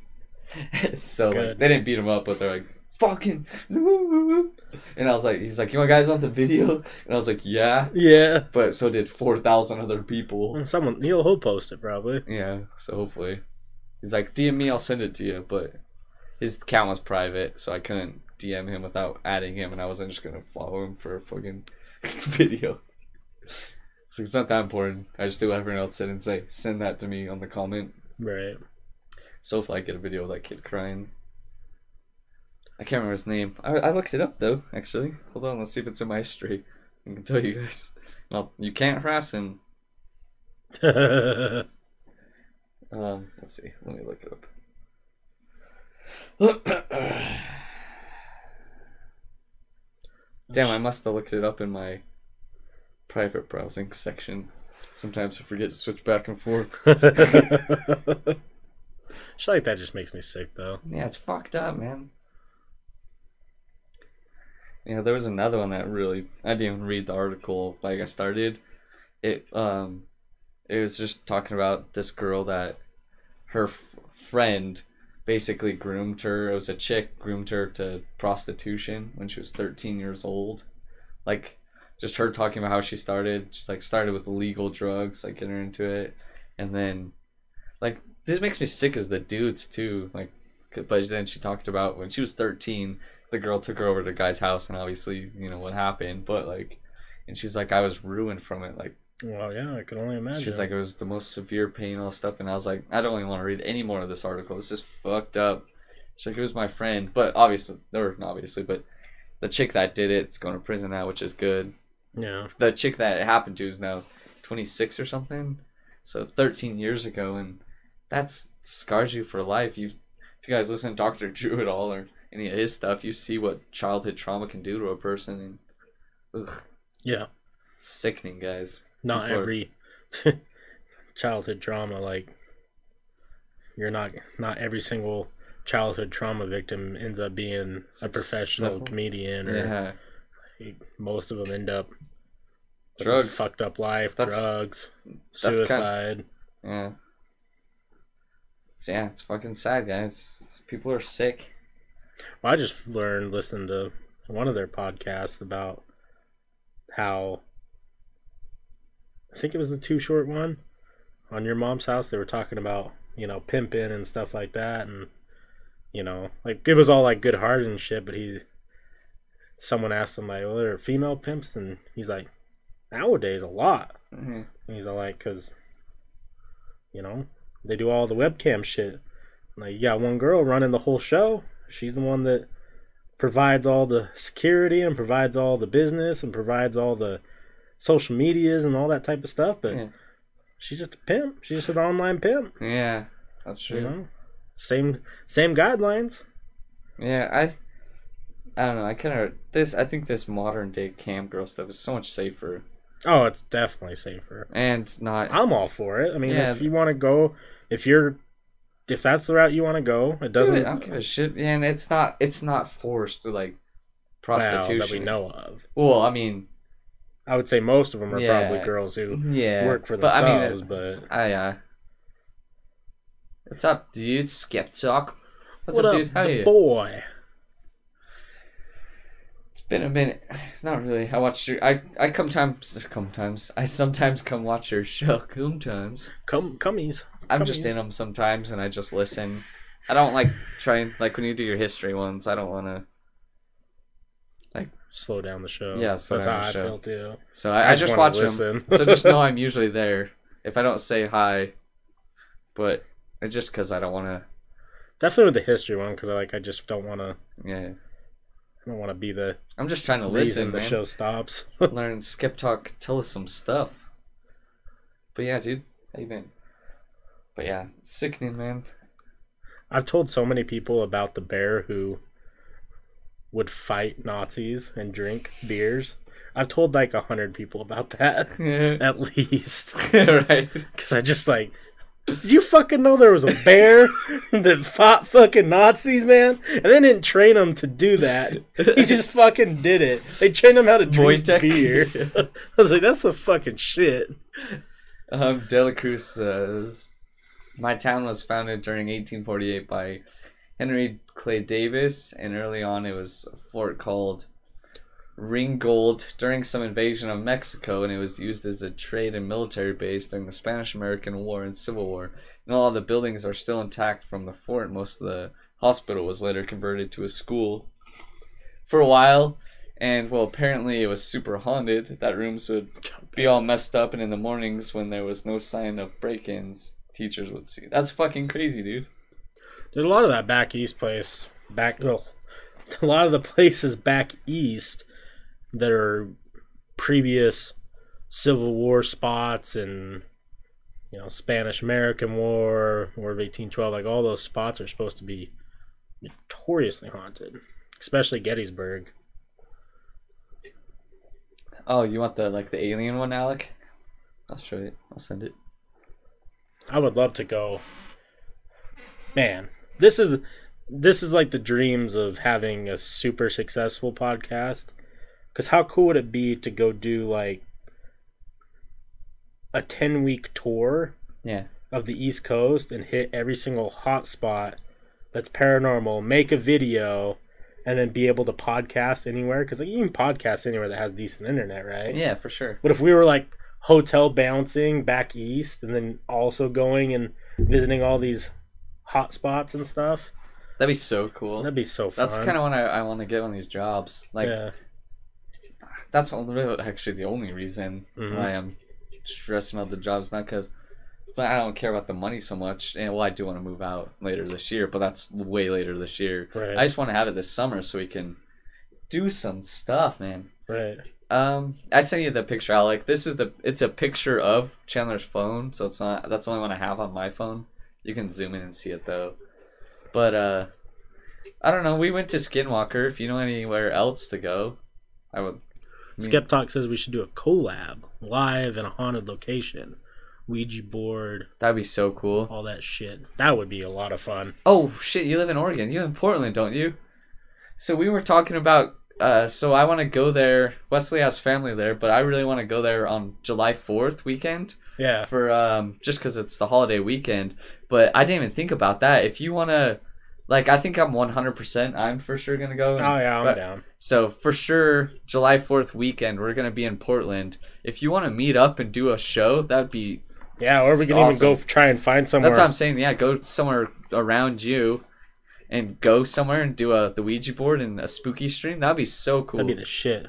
so like, Good. they didn't beat him up, but they're like fucking. And I was like, he's like, you want guys want the video? And I was like, yeah. Yeah, But so did four thousand other people. And someone he'll he'll post it probably. Yeah. So hopefully, he's like, DM me, I'll send it to you. But his account was private, so I couldn't DM him without adding him, and I wasn't just gonna follow him for a fucking video. So it's not that important. I just do what everyone else said and say, send that to me on the comment. Right. So if I get a video of that kid crying. I can't remember his name. I, I looked it up though, actually. Hold on, let's see if it's in my history. I can tell you guys. No, you can't harass him. Um, let's see. Let me look it up. Damn, I must have looked it up in my private browsing section. Sometimes I forget to switch back and forth. Shit like that just makes me sick though. Yeah, it's fucked up, man. Yeah, there was another one that really I didn't even read the article like I started. It um it was just talking about this girl that her f- friend basically groomed her. It was a chick groomed her to prostitution when she was 13 years old. Like just her talking about how she started. She's like started with illegal drugs, like getting her into it, and then like this makes me sick as the dudes too. Like, but then she talked about when she was 13, the girl took her over to guy's house, and obviously you know what happened. But like, and she's like, I was ruined from it. Like. Well, yeah, I can only imagine. She's like, it was the most severe pain, all stuff, and I was like, I don't even want to read any more of this article. This is fucked up. She's like, it was my friend, but obviously, or not obviously, but the chick that did it is going to prison now, which is good. yeah, The chick that it happened to is now 26 or something, so 13 years ago, and that's scars you for life. You, if you guys listen to Doctor Drew at all or any of his stuff, you see what childhood trauma can do to a person, and ugh, yeah. sickening, guys. Not People are- every childhood trauma like you're not not every single childhood trauma victim ends up being a professional Successful. comedian, or Yeah. most of them end up with a Drugs. fucked up life, That's- drugs, that's suicide. Yeah. So, yeah, it's fucking sad, guys. People are sick. Well, I just learned listening to one of their podcasts about how I think it was the too short one on your mom's house. They were talking about you know pimping and stuff like that, and you know like it was all like good hearted and shit. But he, someone asked him like, "Well, are there female pimps?" And he's like, "Nowadays, a lot." Mhm. And he's all like, "Cause you know they do all the webcam shit. Like you got one girl running the whole show. She's the one that provides all the security and provides all the business and provides all the social medias and all that type of stuff. But Yeah. she's just a pimp. She's just an online pimp. Yeah, that's true. You know, same same guidelines. Yeah, I, I don't know. I kind of this. I think this modern day cam girl stuff is so much safer Oh, it's definitely safer. and not. I'm all for it. I mean, Yeah. if you want to go, if you're, if that's the route you want to go, it doesn't. it, I don't give a shit. It's not. It's not forced to like well, prostitution. that we know of. Well, I mean, I would say most of them are Yeah. probably girls who yeah, work for but I mean, themselves, but I uh, what's up, dude? Skeptalk. What's what up, dude? How the you? boy? It's been a minute. Not really. I watched your. I I come times. Come times. I sometimes come watch your show. Come times. Come, cummies. I'm just in them sometimes, and I just listen. I don't like trying like when you do your history ones. I don't want to. Slow down the show. Yeah, that's how I show. feel too. So I, I, just wanna watch them. listen. so just know I'm usually there. If I don't say hi, but it's just because I don't want to. Definitely with the history one because I like I just don't want to. Yeah, I don't want to be the I'm just trying to listen, the man. show stops. Learn Skip Talk. Tell us some stuff. But yeah, dude, how you been? But yeah, sickening, man. I've told so many people about the bear who would fight Nazis and drink beers. I've told like a hundred people about that at least right. because I just like. Did you fucking know there was a bear that fought fucking Nazis, man? And they didn't train him to do that. He just fucking did it. They trained him how to drink Wojtek. beer. I was like, that's a fucking shit. Um, De La Cruz says, My town was founded during 1848 by Henry Clay Davis, and early on it was a fort called Ringgold during some invasion of Mexico, and it was used as a trade and military base during the Spanish American War and Civil War. And all the buildings are still intact from the fort. Most of the hospital was later converted to a school for a while. And well, apparently it was super haunted. That rooms would be all messed up, and in the mornings when there was no sign of break-ins, teachers would see. That's fucking crazy, dude. There's a lot of that back east place. Back, well, a lot of the places back east that are previous Civil War spots and you know Spanish American War, War of 1812. Like all those spots are supposed to be notoriously haunted, especially Gettysburg. Oh, you want the like the alien one, Alec? I'll show you. I'll send it. I would love to go. Man, this is this is like the dreams of having a super successful podcast. Cuz how cool would it be to go do like a 10 week tour Yeah. of the East Coast and hit every single hot spot that's paranormal, make a video and then be able to podcast anywhere cuz like you can podcast anywhere that has decent internet, right? Yeah, for sure. But if we were like hotel bouncing back east and then also going and visiting all these hot spots and stuff? That'd be so cool. That'd be so fun. That's kind of what I, I want to get on these jobs. Like yeah. that's really actually the only reason Mhm. why I'm stressing about the jobs. Not because I don't care about the money so much. And well, I do want to move out later this year, but that's way later this year. Right. I just want to have it this summer so we can do some stuff, man. Right. Um, I sent you the picture, Alec. This is the. It's a picture of Chandler's phone, so it's not. That's the only one I have on my phone. You can zoom in and see it though. But uh, I don't know. We went to Skinwalker. If you know anywhere else to go, I would. I mean, Skep Talk says we should do a collab live in a haunted location. Ouija board, That'd be so cool. all that shit. That would be a lot of fun. Oh shit, you live in Oregon. You live in Portland, don't you? So we were talking about uh so I want to go there. Wesley has family there, but I really want to go there on July 4th weekend Yeah. for um just cuz it's the holiday weekend. But I didn't even think about that. If you want to like I think I'm 100% I'm for sure going to go. Oh yeah, I'm But- down. So for sure July 4th weekend we're going to be in Portland. If you want to meet up and do a show, that'd be Yeah, or we can even go try and find somewhere. That's what I'm saying. Yeah, go somewhere around you, and go somewhere and do a the Ouija board and a spooky stream. That'd be so cool. That'd be the shit.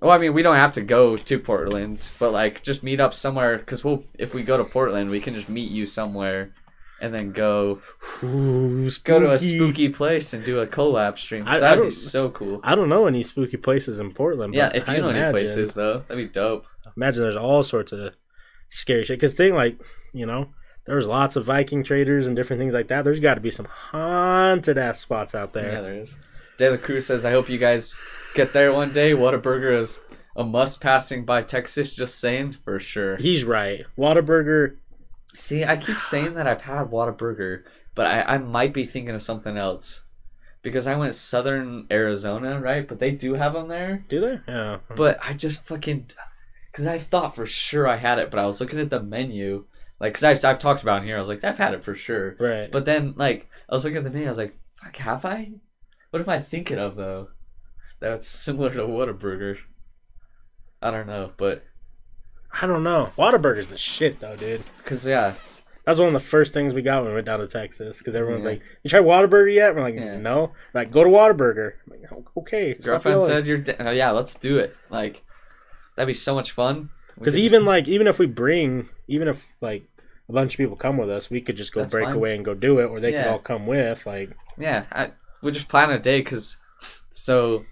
Well, I mean, we don't have to go to Portland, but like just meet up somewhere. Cause we'll if we go to Portland, we can just meet you somewhere, and then go Ooh, go to a spooky. place and do a collab stream. I- I that'd be so cool. I don't know any spooky places in Portland. Yeah, but if you I know any places though, that'd be dope. imagine there's all sorts of scary shit. Because thing like you know, there's lots of Viking traders and different things like that. There's got to be some haunted ass spots out there. Yeah, there is. De La Cruz says, "I hope you guys get there one day. Whataburger is a must passing by Texas. Just saying, for sure." He's right. Whataburger. See, I keep saying that I've had Whataburger, but I, I might be thinking of something else. Because I went southern Arizona, right? But they do have them there. Do they? Yeah. But I just fucking. Because I thought for sure I had it, but I was looking at the menu. Like, because I've, I've talked about it here. I was like, I've had it for sure. Right. But then, like, I was looking at the menu. I was like, fuck, have I? What am I thinking of, though? That's similar to Whataburger. I don't know, but. I don't know. Whataburger's the shit though, dude. Because, yeah. That's one of the first things we got when we went down to Texas. Because everyone's Yeah. like, "You tried Whataburger yet?" We're like, Yeah. "No." We're like, go to Whataburger. I'm like, "Oh, okay. Girlfriend said you're. Da- uh, yeah, let's do it. Like, that'd be so much fun. Because could- even like even if we bring even if like a bunch of people come with us, we could just go That's break fine. away and go do it, or they could all come with. Like Yeah, I, we just plan a day because. So,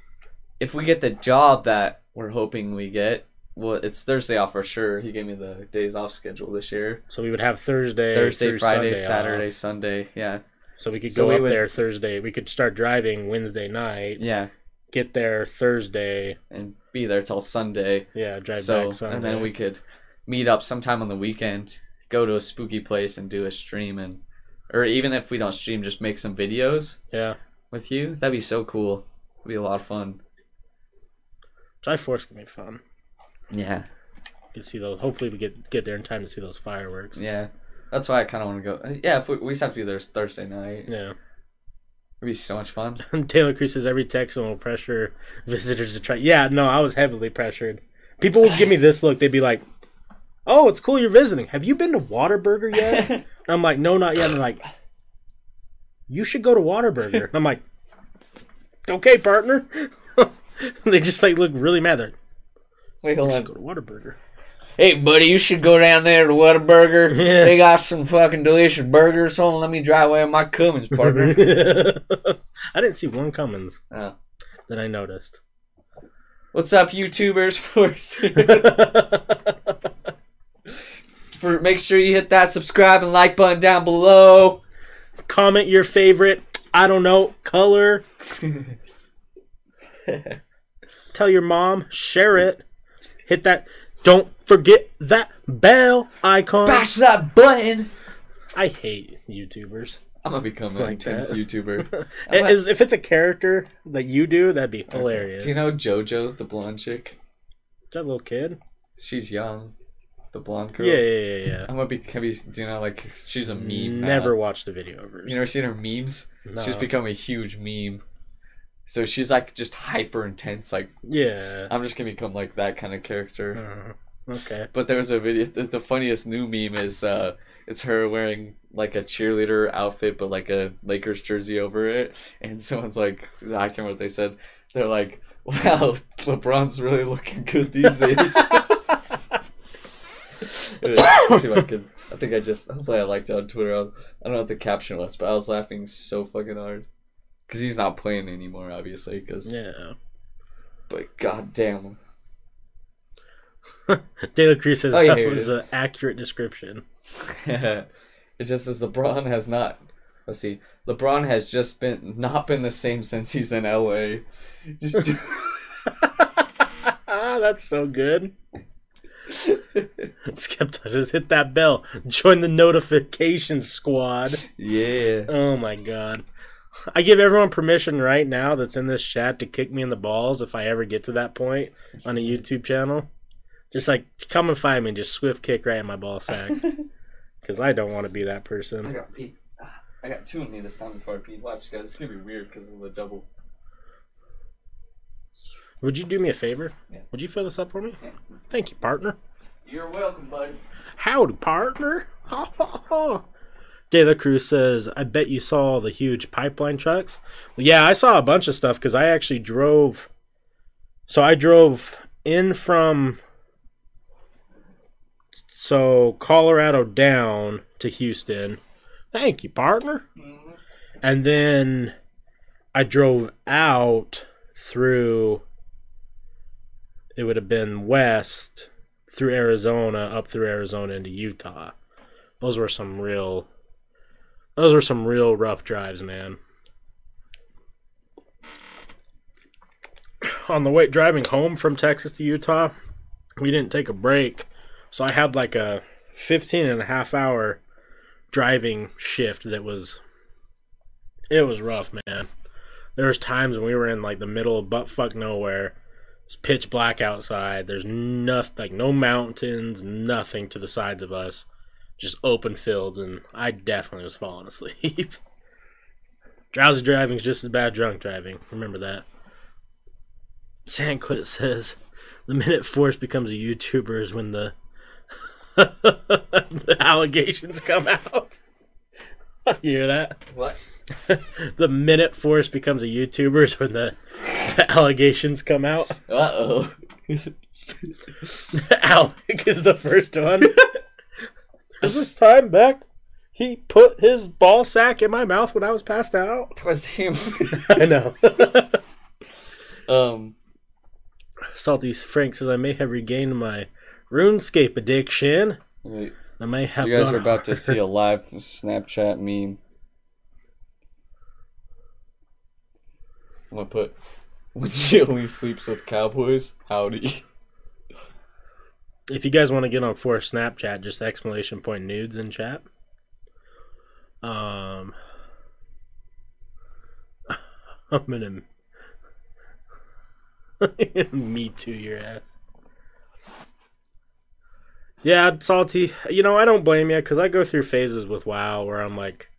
if we get the job that we're hoping we get, well, it's Thursday off for sure. He gave me the days off schedule this year. so, we would have Thursday, Thursday, Friday, Sunday Saturday, off. Sunday. Yeah, So we could So go we up would- there Thursday. We could start driving Wednesday night, yeah, get there Thursday. and be there till Sunday. Yeah, drive so, back Sunday. and then we could meet up sometime on the weekend, go to a spooky place and do a stream, and or even if we don't stream, just make some videos yeah, with you. That'd be so cool. It'd be a lot of fun. Fourth gonna be fun. Yeah, You can see those. Hopefully, we get get there in time to see those fireworks. yeah. That's why I kind of want to go. Yeah, if we, we just have to be there Thursday night. Yeah. It'd be so much fun. Taylor Cruz says every Texan will pressure visitors to try. Yeah, no, I was heavily pressured. People would give me this look. They'd be like, "Oh, it's cool you're visiting. Have you been to Whataburger yet?" And I'm like, "No, not yet." And they're like, "You should go to Whataburger." And I'm like, "Okay, partner." they just like look really mad. They're like, Wait, hold on. go to Whataburger." Hey, buddy, you should go down there to Whataburger. Yeah. They got some fucking delicious burgers. Hold on, let me drive away with my Cummins, partner. I didn't see one Cummins Oh. that I noticed. What's up, YouTubers? First, for make sure you hit that subscribe and like button down below. Comment your favorite. I don't know color. Tell your mom. Share it. Hit that. Don't forget that bell icon. Bash that button. I hate YouTubers. I'm gonna become an Like intense that. YouTuber. It is- if it's a character that you do, that'd be hilarious. Do you know JoJo, the blonde chick? that little kid? She's young, the blonde girl. Yeah, yeah, yeah, yeah. I'm gonna be. Have you, do you know like she's a meme? now. Never watched a video of hers. You never seen her memes? No. She's become a huge meme. So she's like just hyper intense. Like yeah. I'm just gonna become like that kind of character. Uh, okay. But there was a video. The, the funniest new meme is uh, it's her wearing like a cheerleader outfit, but like a Lakers jersey over it. And someone's like, I can't remember what they said. They're like, "Wow, LeBron's really looking good these days." Let's see if I can. I think I just. Hopefully, I liked it on Twitter. I, I don't know what the caption was, but I was laughing so fucking hard because he's not playing anymore, obviously. Because, Yeah. but goddamn, Taylor Cruz says Oh, yeah, that was an accurate description. it just says LeBron has not. Let's see. LeBron has just been not been the same since he's in LA. Just That's so good. Skepta says, hit that bell. Join the notification squad. Yeah. Oh my god. I give everyone permission right now that's in this chat to kick me in the balls if I ever get to that point on a YouTube channel. Just like come and find me and just swift kick right in my ball sack. Because I don't want to be that person. I person. got pee. I got two in me this time before I pee. Watch, guys. It's gonna be weird because of the double. Would you do me a favor? Yeah. Would you fill this up for me? Yeah. Thank you, partner. You're welcome, buddy. Howdy, partner. De La Cruz says, I bet you saw the huge pipeline trucks. Well, yeah, I saw a bunch of stuff because I actually drove. So I drove in from. So Colorado down to Houston. Thank you, partner. And then I drove out through. It would have been west through Arizona, up through Arizona into Utah. Those were some real those were some real rough drives, man. On the way driving home from Texas to Utah, we didn't take a break. So I had like a 15 and a half hour driving shift that was it was rough, man. There was times when we were in like the middle of butt fuck nowhere. It's pitch black outside. There's nothing, like no mountains, nothing to the sides of us, just open fields, and I definitely was falling asleep. Drowsy driving is just as bad drunk driving. Remember that. Sandclit says the minute Force becomes a YouTuber is when the the allegations come out. you hear that? What? the minute Force becomes a YouTuber is when the, the allegations come out. Uh oh. Alec is the first one. There's this time back, he put his ball sack in my mouth when I was passed out. was him. I know. um. Salty Frank says I may have regained my RuneScape addiction. Wait. I may have. You guys are about to see a live Snapchat meme. I'm gonna put when she only sleeps with cowboys. Howdy. If you guys want to get on for Snapchat, just exclamation point nudes in chat. Um, I'm gonna me too your ass. Yeah, salty. You know, I don't blame you because I go through phases with WoW where I'm like,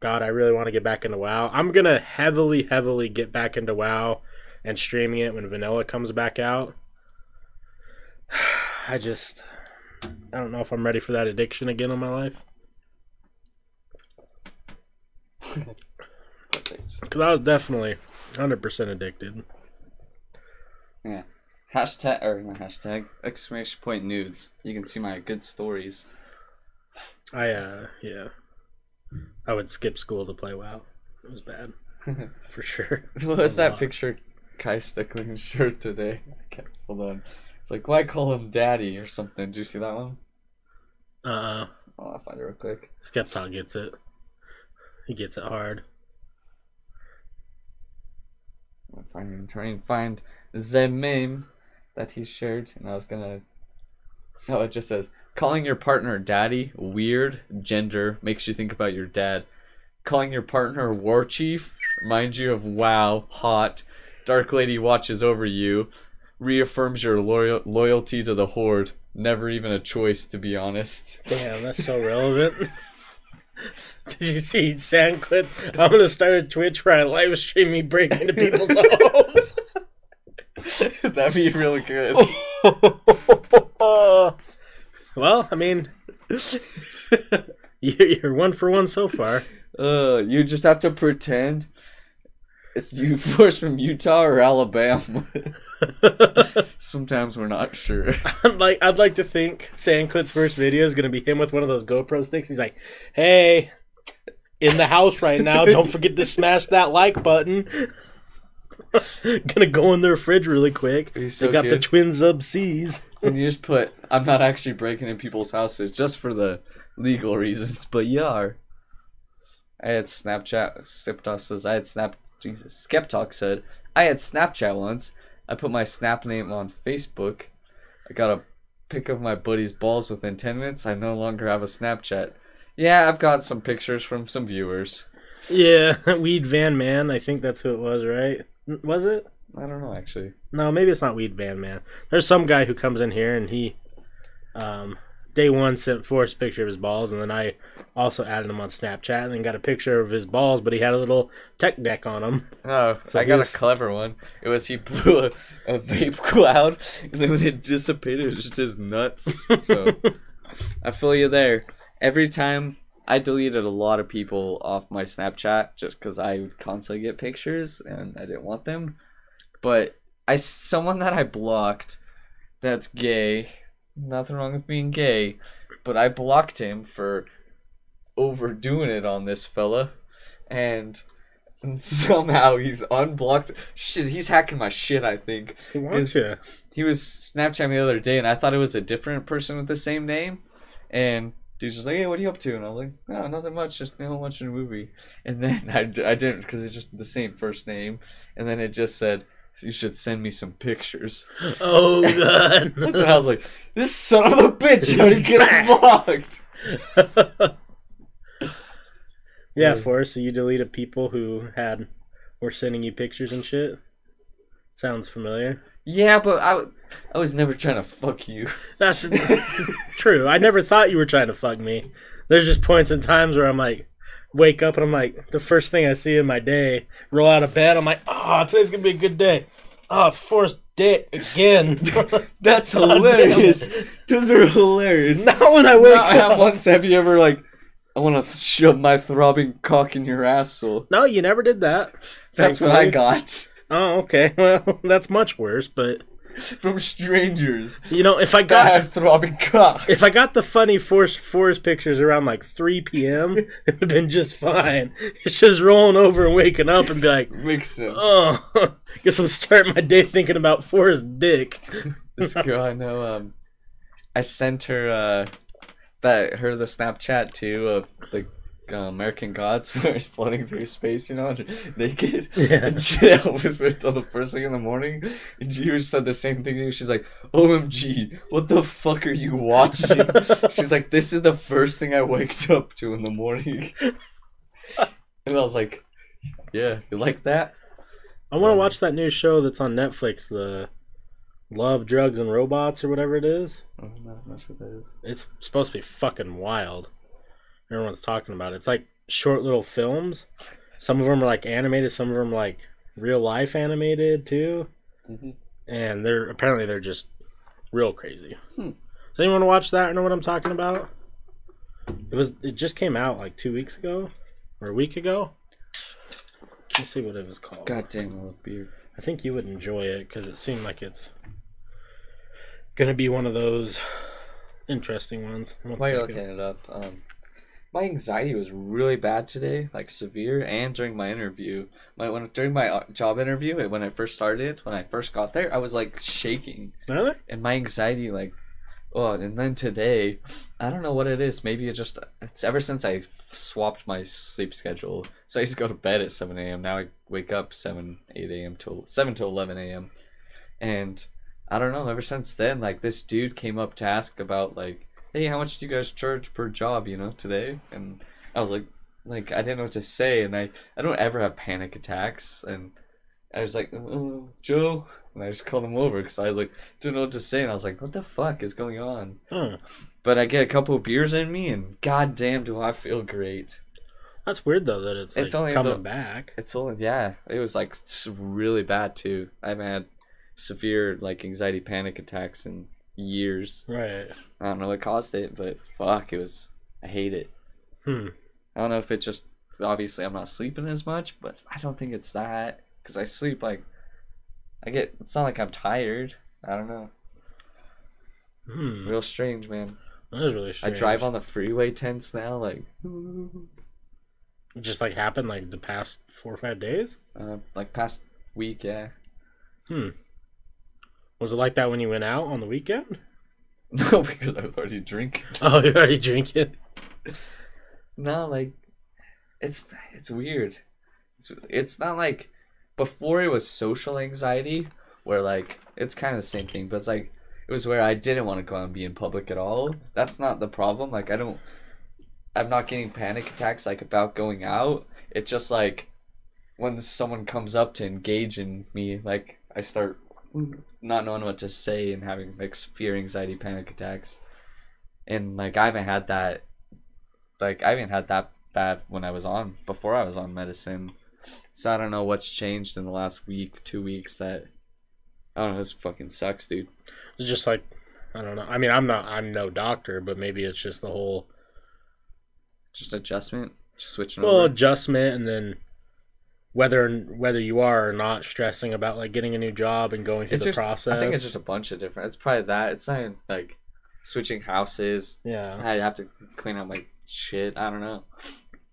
God, I really want to get back into WoW. I'm gonna heavily, heavily get back into WoW and streaming it when Vanilla comes back out. I just I don't know if I'm ready for that addiction again in my life. Because I was definitely 100% addicted. Yeah. Hashtag or not hashtag exclamation point nudes. You can see my good stories. I, uh, yeah. I would skip school to play WoW. It was bad. For sure. What was that lot. picture Kai Stickling shirt today? Okay, hold on. It's like why call him daddy or something. Did you see that one? Uh, Oh, I'll find it real quick. Skeptok gets it. He gets it hard. I'm trying, trying to find the meme that he shared, and I was gonna. Oh, it just says calling your partner daddy weird gender makes you think about your dad. Calling your partner war chief reminds you of wow hot. Dark lady watches over you, reaffirms your loyal loyalty to the horde. Never even a choice, to be honest. Damn, that's so relevant. Did you see Sandcliffe? I'm gonna start a Twitch where I live stream me breaking into people's homes. That'd be really good. well, I mean, you- you're one for one so far. Uh, you just have to pretend it's you force from Utah or Alabama. Sometimes we're not sure. I'd like, I'd like to think Sandcliffe's first video is gonna be him with one of those GoPro sticks. He's like, "Hey, in the house right now. Don't forget to smash that like button." gonna go in their fridge really quick. He's they so got the good. twin sub C's. And you just put, I'm not actually breaking in people's houses just for the legal reasons, but you are. I had Snapchat. Skeptalk says I had Snap. Jesus. Skeptalk said I had Snapchat once. I put my Snap name on Facebook. I got a pic of my buddy's balls within 10 minutes, I no longer have a Snapchat. Yeah, I've got some pictures from some viewers. Yeah, Weed Van Man. I think that's who it was, right? Was it? I don't know, actually. No, maybe it's not Weed Van Man. There's some guy who comes in here and he, um, day one sent Forrest a picture of his balls, and then I also added him on Snapchat and then got a picture of his balls, but he had a little tech deck on him. Oh, So I got was- a clever one. It was he blew a, a vape cloud, and then when it dissipated, it was just his nuts. So I feel you there. Every time I deleted a lot of people off my Snapchat just because I would constantly get pictures and I didn't want them. But I someone that I blocked that's gay. Nothing wrong with being gay, but I blocked him for overdoing it on this fella, and somehow he's unblocked. Shit, he's hacking my shit. I think He wants you. he was Snapchatting the other day, and I thought it was a different person with the same name. And dude's just like, "Hey, what are you up to?" And I was like, "No, nothing much. Just you know, watching a movie." And then I, d- I didn't because it's just the same first name. And then it just said, "You should send me some pictures." Oh, God. and I was like, "This son of a bitch! How did he get blocked?" yeah. Forrest, so you deleted people who had were sending you pictures and shit. Sounds familiar. Yeah, but I, I was never trying to fuck you. That's true. I never thought you were trying to fuck me. There's just points in times where I'm like, wake up and I'm like, the first thing I see in my day, roll out of bed, I'm like, oh, today's gonna be a good day. Oh, it's Forrest Dick again. That's God hilarious. Those are hilarious. Not when I wake up. have once have you ever like I want to shove my throbbing cock in your asshole. No, you never did that. That's what I got Oh, okay. Well, that's much worse. But from strangers. you know, if I I got have throbbing cock. if I got the funny forest Forrest pictures around like 3 p.m., it would have been just fine. It's just rolling over and waking up and be like, Makes sense. oh, guess I'm starting my day thinking about forest Dick. this girl I know, um, I sent her uh, that her the Snapchat too of the uh, American Gods where it's floating through space, you know, naked. Yeah. And she was there till the first thing in the morning, and she said the same thing. to me. She's like, "OMG, what the fuck are you watching?" She's like, "This is the first thing I waked up to in the morning." And I was like, "Yeah, you like that?" I want to watch that new show that's on Netflix, the Love, Drugs, and Robots or whatever it is. I'm not, not sure what that is. It's supposed to be fucking wild. Everyone's talking about it. It's like short little films. Some of them are like animated, some of them like real life animated too. Mhm. And they're apparently they're just real crazy. Hmm. Does anyone watch that or know what I'm talking about? It was it just came out like two weeks ago or a week ago. Let's see what it was called. God damn, I love beer. I think you would enjoy it because it seemed like it's gonna be one of those interesting ones. One While you're looking it up, um, my anxiety was really bad today, like severe, and during my interview. My when during my uh, job interview, when I first started, when I first got there, I was like shaking, Really? and my anxiety like, oh, and then today, I don't know what it is. Maybe it just it's ever since I swapped my sleep schedule. So I used to go to bed at seven a.m. Now I wake up seven, eight a.m. till seven to eleven a.m. And I don't know. Ever since then, like this dude came up to ask about like, hey, how much do you guys charge per job? You know, today, and I was like, like I didn't know what to say, and I I don't ever have panic attacks, and I was like, uh, Joe, and I just called him over because I was like, didn't know what to say, and I was like, what the fuck is going on? Huh. But I get a couple of beers in me, and goddamn, do I feel great. That's weird though that it's, It's like, only coming the- back. It's only yeah, it was like really bad too. I've had severe like anxiety panic attacks in years. Right. I don't know what caused it, but fuck, it was. I hate it. Hmm. I don't know if it's just obviously I'm not sleeping as much, but I don't think it's that because I sleep like I get. It's not like I'm tired. I don't know. Hmm. Real strange, man. That is really strange. I drive on the freeway tense now, like It just like happened like the past four or five days. uh, like past week, yeah. Hmm. Was it like that when you went out on the weekend? No, because I was already drinking. Oh, you're you drinking? No, like it's it's weird. It's it's not like before it was social anxiety where like it's kind of the same thing, but it's like it was where I didn't want to go out and be in public at all. That's not the problem. Like I don't I'm not getting panic attacks like about going out. It's just like when someone comes up to engage in me, like I start not knowing what to say and having like fear, anxiety, panic attacks. And like I haven't had that like I haven't had that bad when I was on before I was on medicine. So I don't know what's changed in the last week, two weeks that I don't know, this fucking sucks, dude. It's just like I don't know. I mean, I'm not. I'm no doctor, but maybe it's just the whole Just adjustment, just switching well over. adjustment, and then whether whether you are or not stressing about like getting a new job and going through It's the just, process. I think it's just a bunch of different. It's probably that. It's not even, like switching houses. yeah, I have to clean out my shit. I don't know.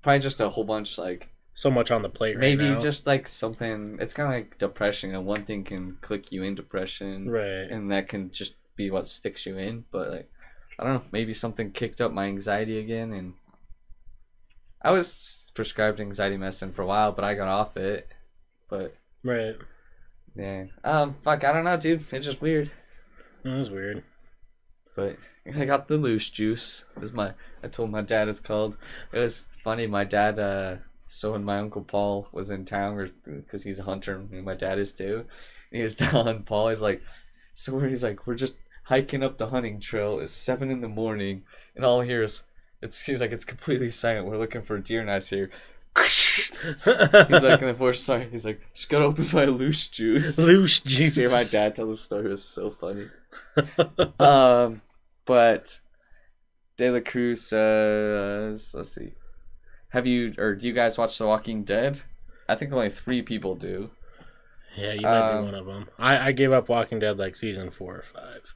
Probably just a whole bunch like so much on the plate. Right maybe now. just like something. It's kind of like depression, and one thing can click you in depression, right. and that can just be what sticks you in. But like, I don't know. Maybe something kicked up my anxiety again, and I was prescribed anxiety medicine for a while, but I got off it. But Right. yeah, um, fuck, I don't know, dude. It's just weird. That was weird. But I got the loose juice. It was my I told my dad it's called. It was funny. My dad, uh, so when my uncle Paul was in town, because he's a hunter, and my dad is too. And he was telling Paul, he's like, so where he's like, we're just hiking up the hunting trail. It's seven in the morning, and all I hear is, it's he's like, it's completely silent. We're looking for deer nice here. he's like in the forest. Sorry, he's like, just gotta open my loose juice. loose Jesus. hear my dad tell the story. It was so funny. um, but De La Cruz says, let's see, have you or do you guys watch The Walking Dead? I think only three people do. Yeah, you might Um, be one of them. I, I gave up Walking Dead like season four or five.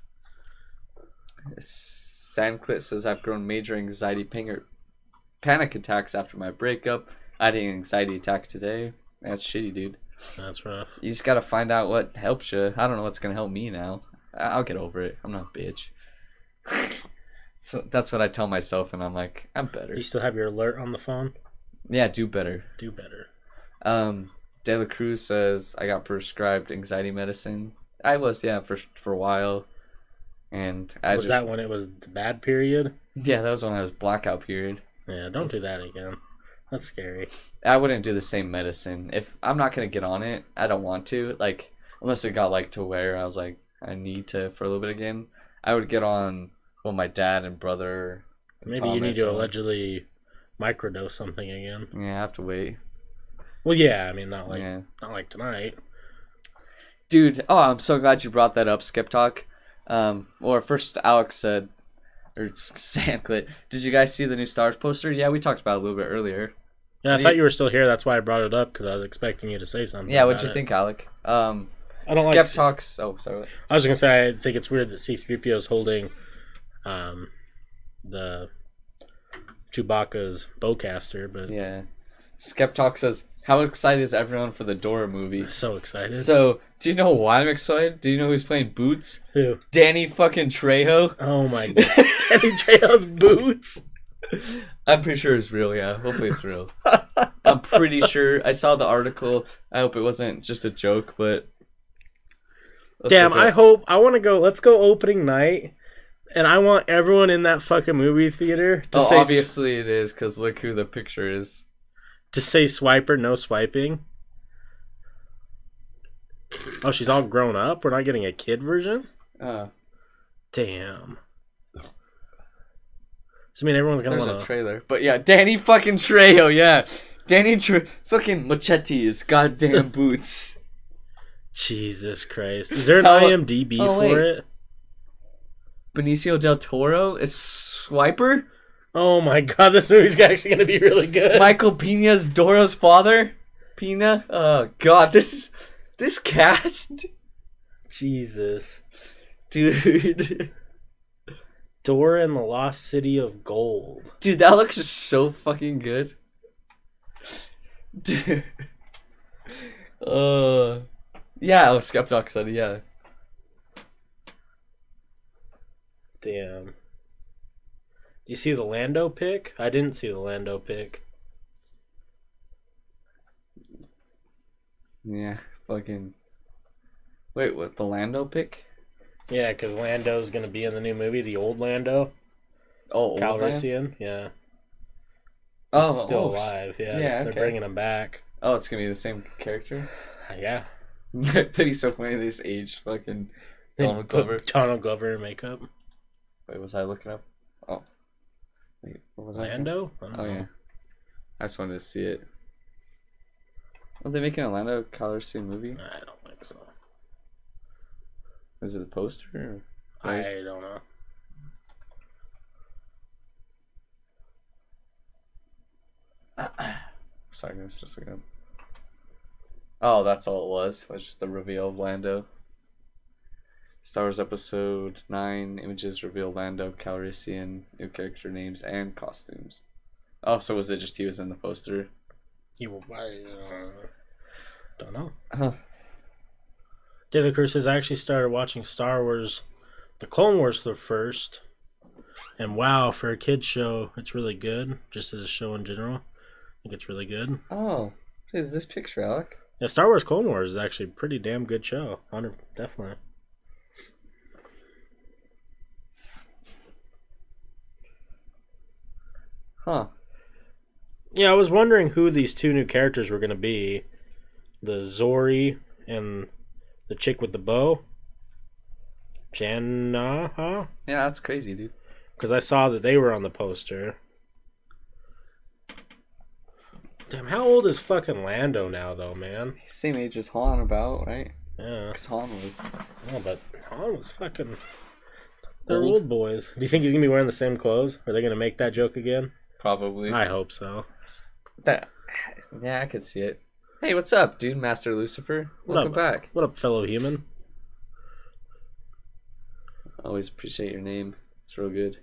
Sandclit says I've grown major anxiety panic attacks after my breakup. I had an anxiety attack today. That's shitty, dude. That's rough. You just gotta find out what helps you. I don't know what's gonna help me now. I'll get over it. I'm not a bitch. so that's what I tell myself, and I'm like, I'm better. You still have your alert on the phone? Yeah, do better. Do better. Um, De La Cruz says I got prescribed anxiety medicine. I was, yeah, for for a while, and I was just, that when it was the bad period? yeah, that was when I was blackout period. Yeah, don't do that again. That's scary. I wouldn't do the same medicine if I'm not gonna get on it. I don't want to like unless it got like to where I was like I need to for a little bit again. I would get on well my dad and brother. and Maybe you need to allegedly microdose something again. Yeah, I have to wait. Well, yeah, I mean not like yeah, not like tonight. dude. Oh, I'm so glad you brought that up, Skip Talk. Um, or first Alex said, or Sandclit. Did you guys see the new Stars poster? Yeah, we talked about it a little bit earlier. Yeah, I thought you were still here. That's why I brought it up because I was expecting you to say something. Yeah, what'd you it. think, Alec? Um, I don't Skep like. talks. Oh, sorry. I was gonna say I think it's weird that C-3PO is holding, um, the Chewbacca's bowcaster, but Yeah. Skep Talk says, "How excited is everyone for the Dora movie?" so excited. So, do you know why I'm excited? Do you know who's playing Boots? Who? Danny fucking Trejo. Oh my god, Danny Trejo's boots. I'm pretty sure it's real. Yeah, hopefully it's real. I'm pretty sure. I saw the article. I hope it wasn't just a joke, but Damn, I hope I want to go. Let's go opening night, and I want everyone in that fucking movie theater to Oh, say obviously it is because look who the picture is. To say swiper, no swiping. Oh, she's all grown up. We're not getting a kid version. Uh, Damn. So I mean, everyone's gonna there's want a trailer, but yeah, Danny fucking Trejo. Yeah, Danny Tre- fucking Machete's goddamn boots. Jesus Christ! Is there an IMDb oh, for wait. it? Benicio del Toro is Swiper. Oh my god, this movie's actually gonna be really good. Michael Peña's Dora's father. Peña. Oh god, this this cast, Jesus. dude. Dora and the Lost City of Gold. Dude, that looks just so fucking good. Dude. Uh, yeah, oh, Skeptox said yeah. Damn. You see the Lando pick? I didn't see the Lando pick. Yeah, fucking. Wait, what? The Lando pick? Yeah, because Lando's gonna be in the new movie, the old Lando, Oh? Calrissian. Yeah, Oh, still oh, alive. Yeah, yeah, they're bringing him back. Oh, it's gonna be the same character. Uh, yeah, That'd be so funny. This aged fucking Donald Glover. Donald Glover in makeup. Wait, was I looking up? Oh, wait, what was I? Lando. I don't Oh know. yeah, I just wanted to see it. Are they making a Lando Color Calrissian movie? I don't think so. Is it the poster? Or? I don't know. Sorry, I was just looking up. Oh, that's all it was. It was just the reveal of Lando. Star Wars Episode 9 images reveal Lando Calrissian, new character names, and costumes. Oh, so was it just he was in the poster? He will. I uh, don't know. Huh. David Cruz says I actually started watching Star Wars, the Clone Wars the first, and wow, for a kids show, it's really good. Just as a show in general, I think it's really good. Oh, is this picture, Alec? Yeah, Star Wars Clone Wars is actually a pretty damn good show. Hundred definitely. Huh. Yeah, I was wondering who these two new characters were gonna be, the Zorii and the chick with the bow, Jannah, huh? Yeah, that's crazy, dude. Because I saw that they were on the poster. Damn, how old is fucking Lando now, though, man? Same age as Han, about, right? Yeah, Because Han was. yeah but Han was fucking. They're Old. old boys. Do you think he's gonna be wearing the same clothes? Are they gonna make that joke again? Probably. I hope so. That, yeah, I could see it. Hey, what's up, dude? Master Lucifer. What Welcome up? back. What up, fellow human? Always appreciate your name. It's real good.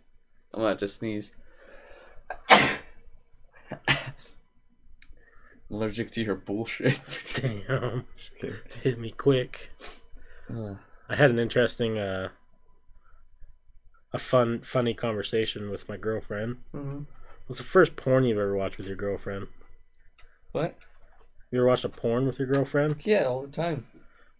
I'm about to sneeze. Allergic to your bullshit. Damn, hit me quick. Uh, I had an interesting, uh, a fun, funny conversation with my girlfriend. mhm. What's the first porn you've ever watched with your girlfriend? What? You ever watched a porn with your girlfriend? Yeah, all the time.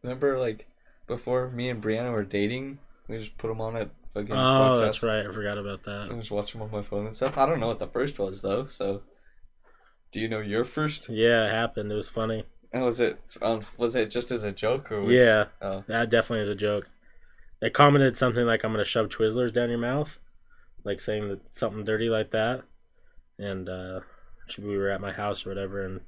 Remember, like, before me and Brianna were dating, we just put them on at fucking. Oh, that's right. I forgot about that. I just watch them on my phone and stuff. I don't know what the first was though. So, do you know your first? Yeah, it happened. It was funny. And was it um, was it just as a joke or? Yeah, Oh. that definitely is a joke. They commented something like, "I'm gonna shove Twizzlers down your mouth," like saying that something dirty like that. And uh, we were at my house or whatever, and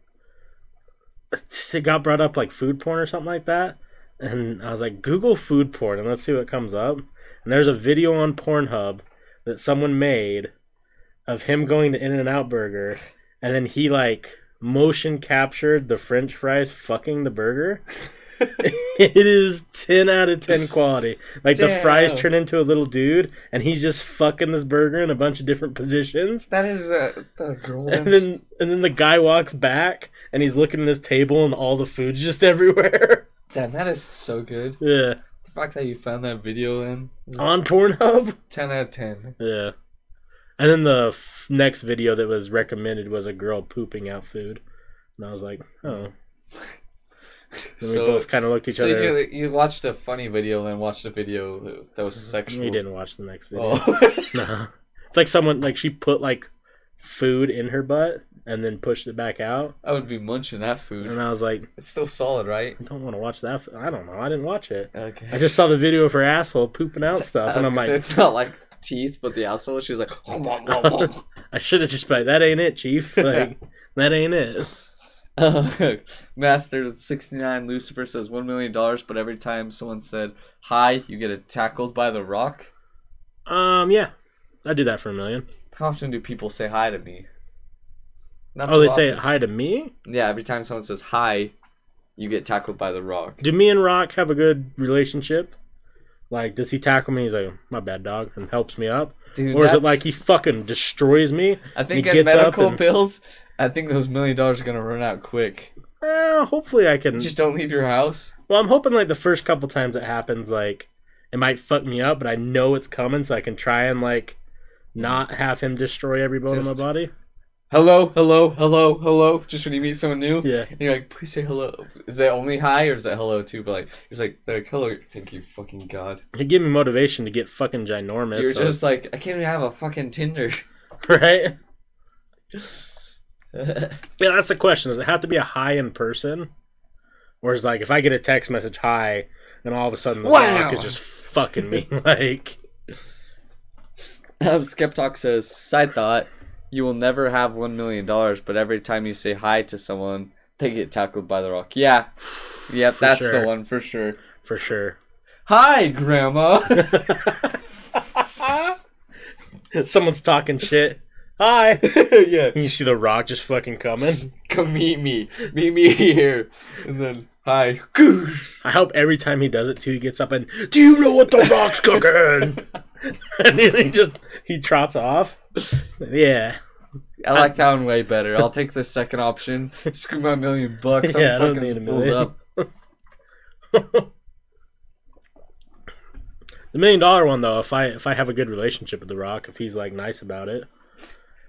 it got brought up like food porn or something like that. And I was like, Google food porn and let's see what comes up. And there's a video on Pornhub that someone made of him going to In-N-Out Burger, and then he like motion captured the French fries fucking the burger. it is 10 out of 10 quality. Like the fries Damn. turn into a little dude, and he's just fucking this burger in a bunch of different positions. That is a, the girl. And then and then the guy walks back and he's looking at his table and all the food's just everywhere. Damn, that is so good. yeah. The fact that you found that video in On Pornhub? ten out of ten. Yeah. And then the f- next video that was recommended was a girl pooping out food. And I was like, oh. And we both kind of looked at each so other. you, you watched a funny video, then watched a video that- was mm-hmm. sexual. You didn't watch the next video. Oh. No. It's like someone, like, she put, like, food in her butt and then pushed it back out. I would be munching that food. And I was like, It's still solid, right? I don't want to watch that. I don't know. I didn't watch it. Okay. I just saw the video of her asshole pooping out stuff. And I'm like, it's not like teeth, but the asshole. She's like, I should have just been like, that ain't it, Chief. Like, that ain't it. Uh, Master sixty nine Lucifer says one million dollars, but every time someone said hi, you get tackled by the rock. Um, yeah. I'd do that for a million. How often do people say hi to me? Not Oh, they say hi to me? Yeah, every time someone says hi, you get tackled by the rock. Do me and Rock have a good relationship? Like, does he tackle me? He's like, my bad, dog, and helps me up? Dude, or is it like he fucking destroys me? I think he gets up medical and- bills, I think those million dollars are gonna run out quick. Eh, hopefully I can. Just don't leave your house. Well, I'm hoping like the first couple times it happens, like it might fuck me up, but I know it's coming, so I can try and like not have him destroy every bone in Just- my body. hello, hello, hello, hello. Just when you meet someone new, Yeah. and you're like, please say hello. Is that only hi or is that hello too? But like, it's like like hello. Thank you, fucking god. He gave me motivation to get fucking ginormous. You're so just like, I can't even have a fucking Tinder. right. Yeah, that's the question. Does it have to be a hi in person, or is like if I get a text message hi, and all of a sudden the Wow. rock is just fucking me like. Um, Skeptalk says, side thought, you will never have one million dollars, but every time you say hi to someone, they get tackled by the rock. Yeah, yep, For that's sure. the one for sure. For sure. Hi, Grandma. Someone's talking shit. Hi. yeah, And you see the rock just fucking coming. come meet me. Meet me here, and then hi. I hope every time he does it too, he gets up and, Do you know what the rock's cooking? and then he just he trots off. Yeah. I like that one way better. I'll take the second option. Screw my million bucks. I'm Yeah, fucking fools million. up. The million dollar one though, if I if I have a good relationship with the rock, if he's like nice about it,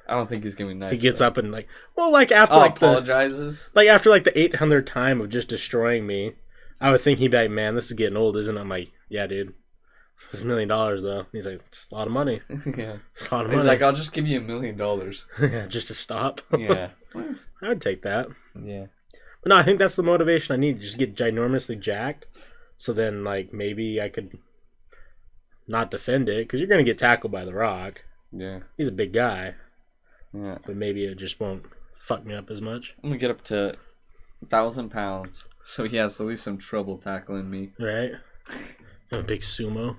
I don't think he's gonna be nice. he gets up and like well like after Oh, like the apologizes. like after like the eight hundredth time of just destroying me, I would think he'd be like, Man, this is getting old, isn't it? I'm like, Yeah, dude. It's a million dollars though. He's like, It's a lot of money. yeah. It's a lot of money. He's like, I'll just give you a million dollars. yeah, just to stop. Yeah. I'd take that. yeah. But no, I think that's the motivation I need. To just get ginormously jacked. So then, like, maybe I could not defend it because you're gonna get tackled by the Rock. Yeah. He's a big guy, Yeah. but maybe it just won't fuck me up as much, I'm gonna get up to thousand pounds. So he has at least some trouble tackling me. right? I'm a big sumo.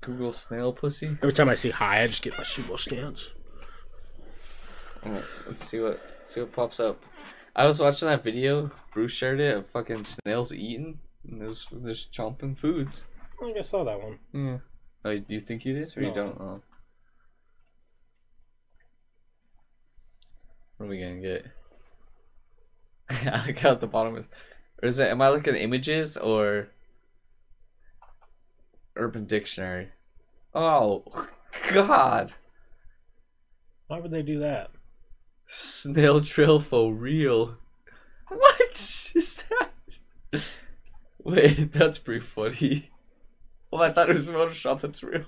Google snail pussy. Every time I see high, I just get my sumo stance. Oh, let's see what see what pops up. I was watching that video. Bruce shared it of fucking snails eating and there's just chomping foods. I think I saw that one. Yeah. Oh, do you think you did or you don't? Oh. What are we gonna get? I look at the bottom of or is it am I looking at images or Urban Dictionary? Oh god. Why would they do that? Snail trail for real. What is that? Wait, that's pretty funny. Well, I thought it was Photoshop. That's real.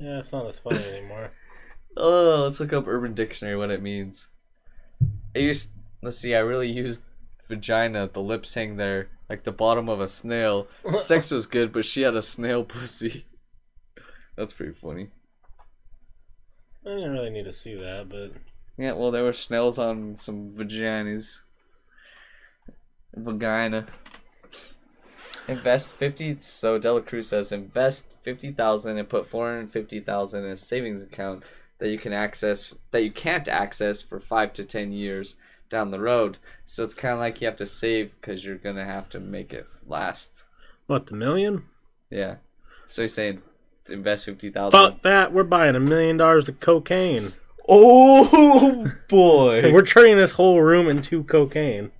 Yeah, it's not as funny anymore. Oh, let's look up Urban Dictionary what it means. I used let's see, I really used vagina, the lips hang there, like the bottom of a snail. Sex was good, but she had a snail pussy. That's pretty funny. I didn't really need to see that, but Yeah, well there were snails on some vaginas. Vagina. Invest fifty so Dela Cruz says invest fifty thousand and put four hundred fifty thousand in a savings account that you can access that you can't access for five to ten years down the road. So it's kind of like you have to save because you're gonna have to make it last. what the million? Yeah. So he's saying invest fifty thousand. Fuck that! We're buying a million dollars of cocaine. Oh boy! We're turning this whole room into cocaine.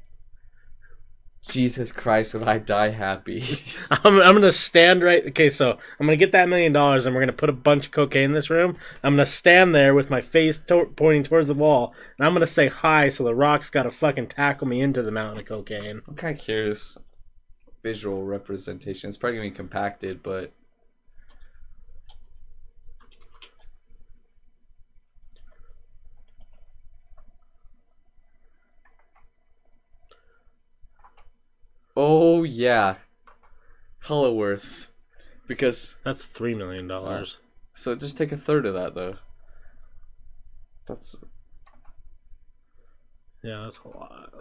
Jesus Christ, would I die happy? I'm, I'm gonna stand right. Okay, so I'm gonna get that million dollars, and we're gonna put a bunch of cocaine in this room. I'm gonna stand there with my face to- pointing towards the wall, and I'm gonna say hi. So the rock's gotta fucking tackle me into the mountain of cocaine. I'm kind of curious. Visual representation. It's probably gonna be compacted, but oh yeah, hella worth. Because That's three million dollars. so just take a third of that though. That's Yeah, that's a lot.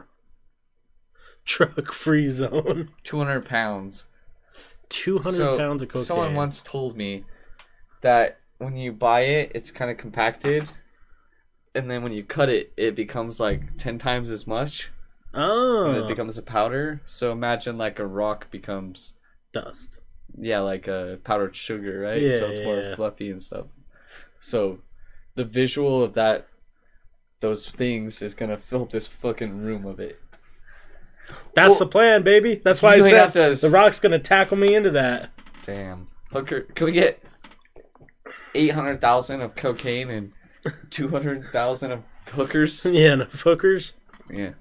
Truck free zone. two hundred pounds. Two hundred So, pounds of cocaine. Someone once told me that when you buy it, it's kind of compacted, and then when you cut it, it becomes like ten times as much. Oh, And it becomes a powder. So imagine like a rock becomes, dust. yeah, like a powdered sugar, right? Yeah, so it's yeah, more yeah. fluffy and stuff. So the visual of that, those things, is gonna fill up this fucking room of it. That's Well, the plan, baby. That's why I said to the rock's gonna tackle me into that. Damn. Hooker, can we get eight hundred thousand of cocaine and two hundred thousand of hookers. yeah, no hookers. Yeah.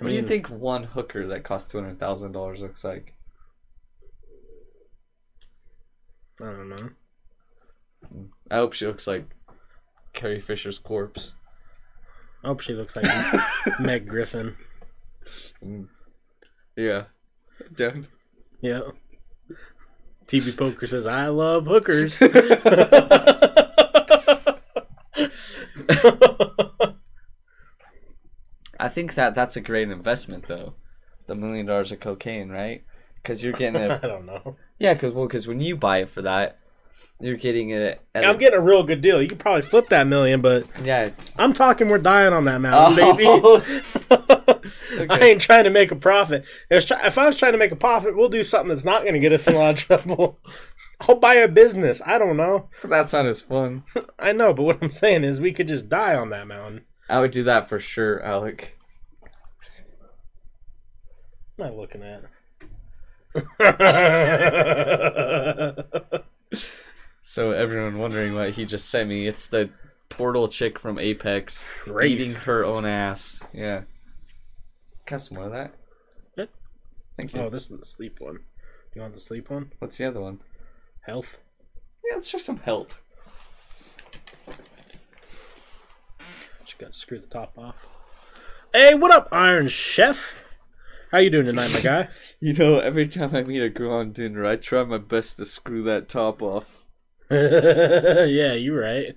I What do you mm. think one hooker that costs two hundred thousand dollars looks like? I don't know. I hope she looks like Carrie Fisher's corpse. I hope she looks like Meg Griffin. Mm. Yeah. Definitely. Yeah. TV Poker says, I love hookers. I think that that's a great investment though. The million dollars of cocaine, right? Because you're getting it. I don't know. yeah, because well, because when you buy it for that, you're getting it. At I'm a- getting a real good deal. You could probably flip that million, but yeah. it's- I'm talking we're dying on that mountain, Oh. baby. I ain't trying to make a profit. If, if I was trying to make a profit, we'll do something that's not going to get us in a lot of trouble. I'll buy a business. I don't know. That's not as fun. I know, but what I'm saying is we could just die on that mountain. I would do that for sure, Alec. What am I looking at? So everyone wondering what he just sent me, it's the portal chick from Apex Wraith. eating her own ass. Yeah. Can I have some more of that? Yeah. Thank you. oh, this is the sleep one. Do you want the sleep one? What's the other one? Health. Yeah, let's try some health. Just got to screw the top off. Hey, what up, Iron Chef? How you doing tonight, my guy? You know, every time I meet a girl on Tinder, I try my best to screw that top off. yeah, you're right.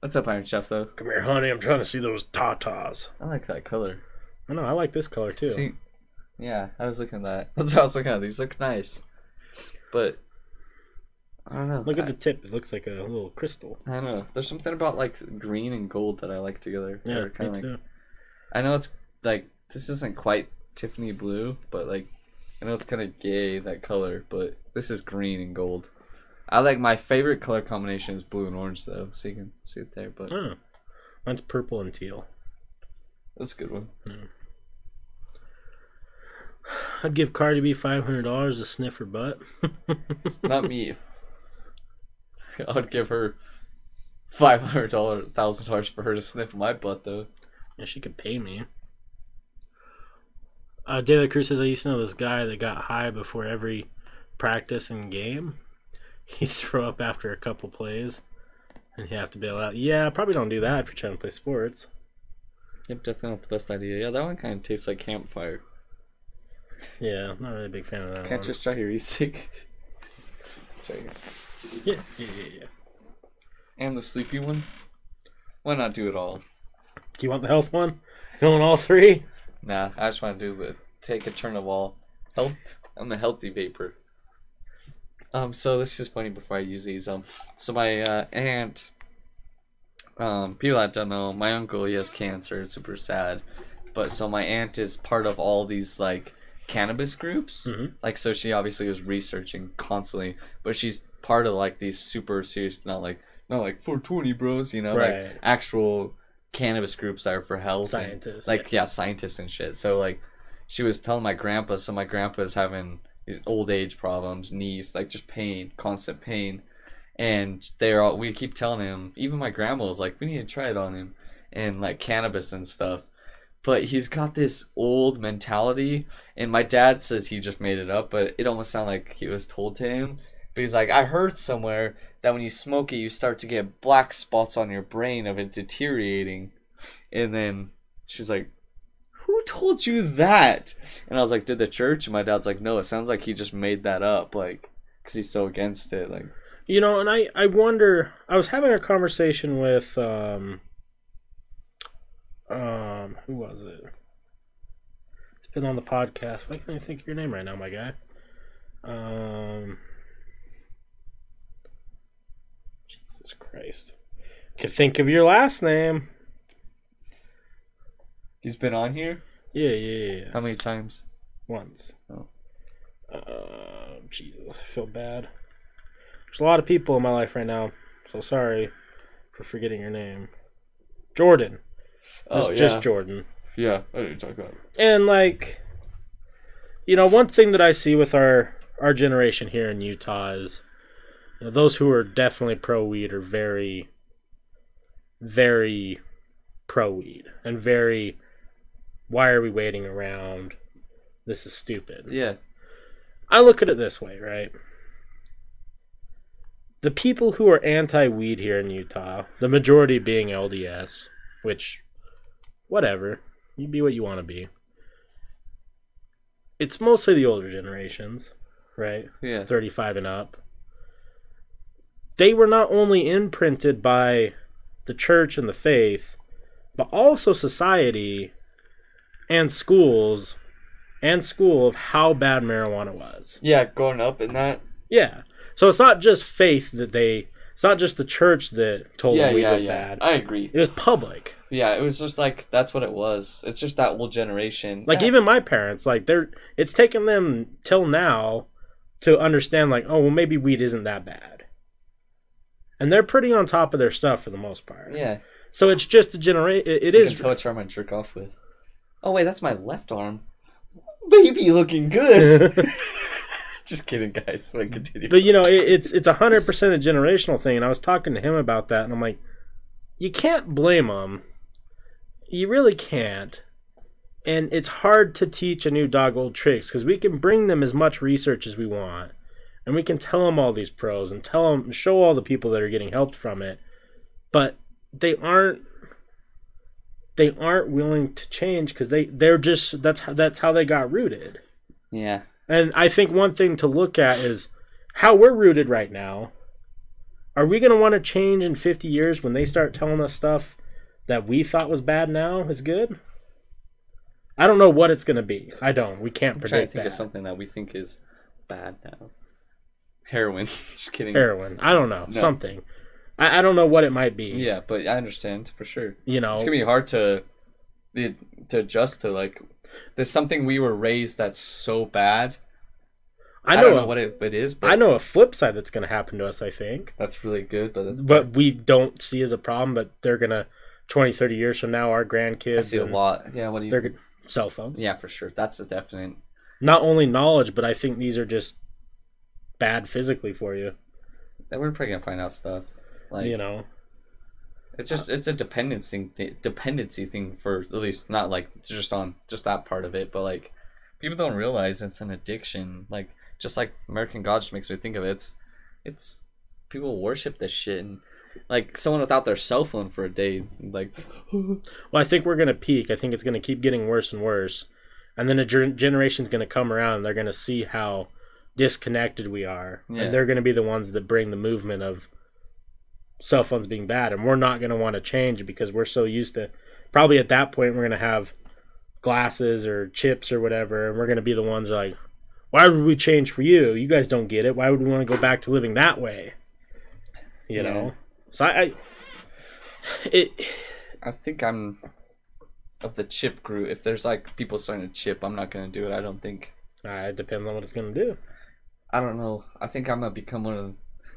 What's up, Iron Chef, though? Come here, honey. I'm trying to see those tatas. I like that color. I know. I like this color too. See, yeah, I was looking at that. That's what I was looking at. These look nice. But, I don't know. Look I, at the tip. It looks like a little crystal. I don't know. There's something about, like, green and gold that I like together. Yeah, me like, too. I know it's, like, this isn't quite Tiffany blue, but, like, I know it's kind of gay, that color, but this is green and gold. I like my favorite color combination is blue and orange, though, so you can see it there, but Oh, mine's purple and teal. that's a good one. I'd give Cardi B five hundred dollars to sniff her butt. Not me. I would give her five hundred dollar thousand dollars for her to sniff my butt though. Yeah, she could pay me. Uh, De La Cruz says I used to know this guy that got high before every practice and game. He'd throw up after a couple plays, and he'd have to bail out. Yeah, probably don't do that if you're trying to play sports. Yep, definitely not the best idea. Yeah, that one kind of tastes like campfire. Yeah, I'm not really a big fan of that Can't one. just try your e-cig. Try it. Yeah, yeah, yeah, yeah. And the sleepy one. Why not do it all? Do you want the health one? You want all three? Nah, I just want to do the take a turn of all. Health. I'm a healthy vapor. Um, so this is funny before I use these. Um, so my uh, aunt. Um, people that don't know, my uncle he has cancer. It's super sad, but so my aunt is part of all these like cannabis groups. Mhm. Like, so she obviously was researching constantly, but she's part of like these super serious, not like not like 420 bros, you know, Right. like actual cannabis groups that are for health, and, Scientists, like yeah, scientists and shit. So like, she was telling my grandpa. So my grandpa's having these old age problems, knees, like just pain, constant pain, and they're all. We keep telling him. Even my grandma was like, we need to try it on him, and like cannabis and stuff. But he's got this old mentality, and my dad says he just made it up, but it almost sounded like he was told to him. But he's like, I heard somewhere that when you smoke it, you start to get black spots on your brain of it deteriorating. And then she's like, Who told you that? And I was like, Did the church? And my dad's like, No, it sounds like he just made that up, like, because he's so against it. Like, You know, and I, I wonder. I was having a conversation with um, um, who was it? It's been on the podcast. Why can't I think of your name right now, my guy? Um, Jesus Christ, can think of your last name. he's been on here? Yeah, yeah, yeah. How many times? Once. Oh. Uh, Jesus, I feel bad. There's a lot of people in my life right now, so sorry for forgetting your name. Jordan. It's Oh, yeah. just Jordan. Yeah, I didn't talk about it. And like you know, one thing that I see with our our generation here in Utah is you know, those who are definitely pro weed are very very pro weed and very why are we waiting around? This is stupid. Yeah. I look at it this way, right? The people who are anti weed here in Utah, the majority being LDS, which, whatever, you be what you want to be. It's mostly the older generations, right? Yeah. 35 and up. They were not only imprinted by the church and the faith, but also society and schools and school of how bad marijuana was. Yeah, growing up in that. Yeah. So it's not just faith that they. It's not just the church that told Yeah, them weed yeah, was yeah. bad. I agree. It was public. Yeah, it was just like that's what it was. It's just that whole generation. Like Yeah. even my parents, like they're. It's taken them till now to understand, like, oh well, maybe weed isn't that bad. And they're pretty on top of their stuff for the most part. Yeah. So it's just a generate. It, it You is. can tell which arm I jerk off with. Oh wait, that's my left arm. Baby looking good. Just kidding, guys. Wait, continue. But you know, it, it's it's a hundred percent a generational thing, and I was talking to him about that, and I'm like, you can't blame them. You really can't. And it's hard to teach a new dog old tricks because we can bring them as much research as we want, and we can tell them all these pros and tell them show all the people that are getting helped from it, but they aren't. They aren't willing to change because they they're just that's how, that's how they got rooted. yeah. And I think one thing to look at is how we're rooted right now. Are we going to want to change in 50 years when they start telling us stuff that we thought was bad now is good? I don't know what it's going to be. I don't. We can't I'm trying to predict think that. of something that we think is bad now. Heroin. Just kidding. Heroin. I don't know. No. Something. I, I don't know what it might be. Yeah, but I understand for sure. You know, It's gonna be hard to to adjust to like. There's something we were raised that's so bad. I I, know, don't know a- what it, it is, but I know a flip side that's going to happen to us, I think. that's really good. But But we don't see as a problem, but they're going to 20, 30 years from now our I grandkids see a lot. Yeah, what do you? they're Think? cell phones. Yeah, for sure. That's a definite. not only knowledge, but I think these are just bad physically for you. And we're probably gonna find out stuff. Like you know, it's just it's a dependency th- dependency thing for at least not like just on just that part of it, but like people don't realize it's an addiction. Like just like American God just makes me think of it. It's it's people worship this shit and like someone without their cell phone for a day, like well, I think we're gonna peak. I think it's gonna keep getting worse and worse, and then a ger- generation's gonna come around. and They're gonna see how disconnected we are, Yeah. and they're gonna be the ones that bring the movement of cell phones being bad, and we're not gonna want to change because we're so used to. Probably at that point, we're gonna have glasses or chips or whatever, and we're gonna be the ones like, why would we change for you? You guys don't get it. Why would we want to go back to living that way? You Yeah. know. So I, I it I think I'm of the chip group. If there's like people starting to chip, I'm not gonna do it. I don't think. uh, it depends on what it's gonna do. I don't know. I think I'm gonna become one of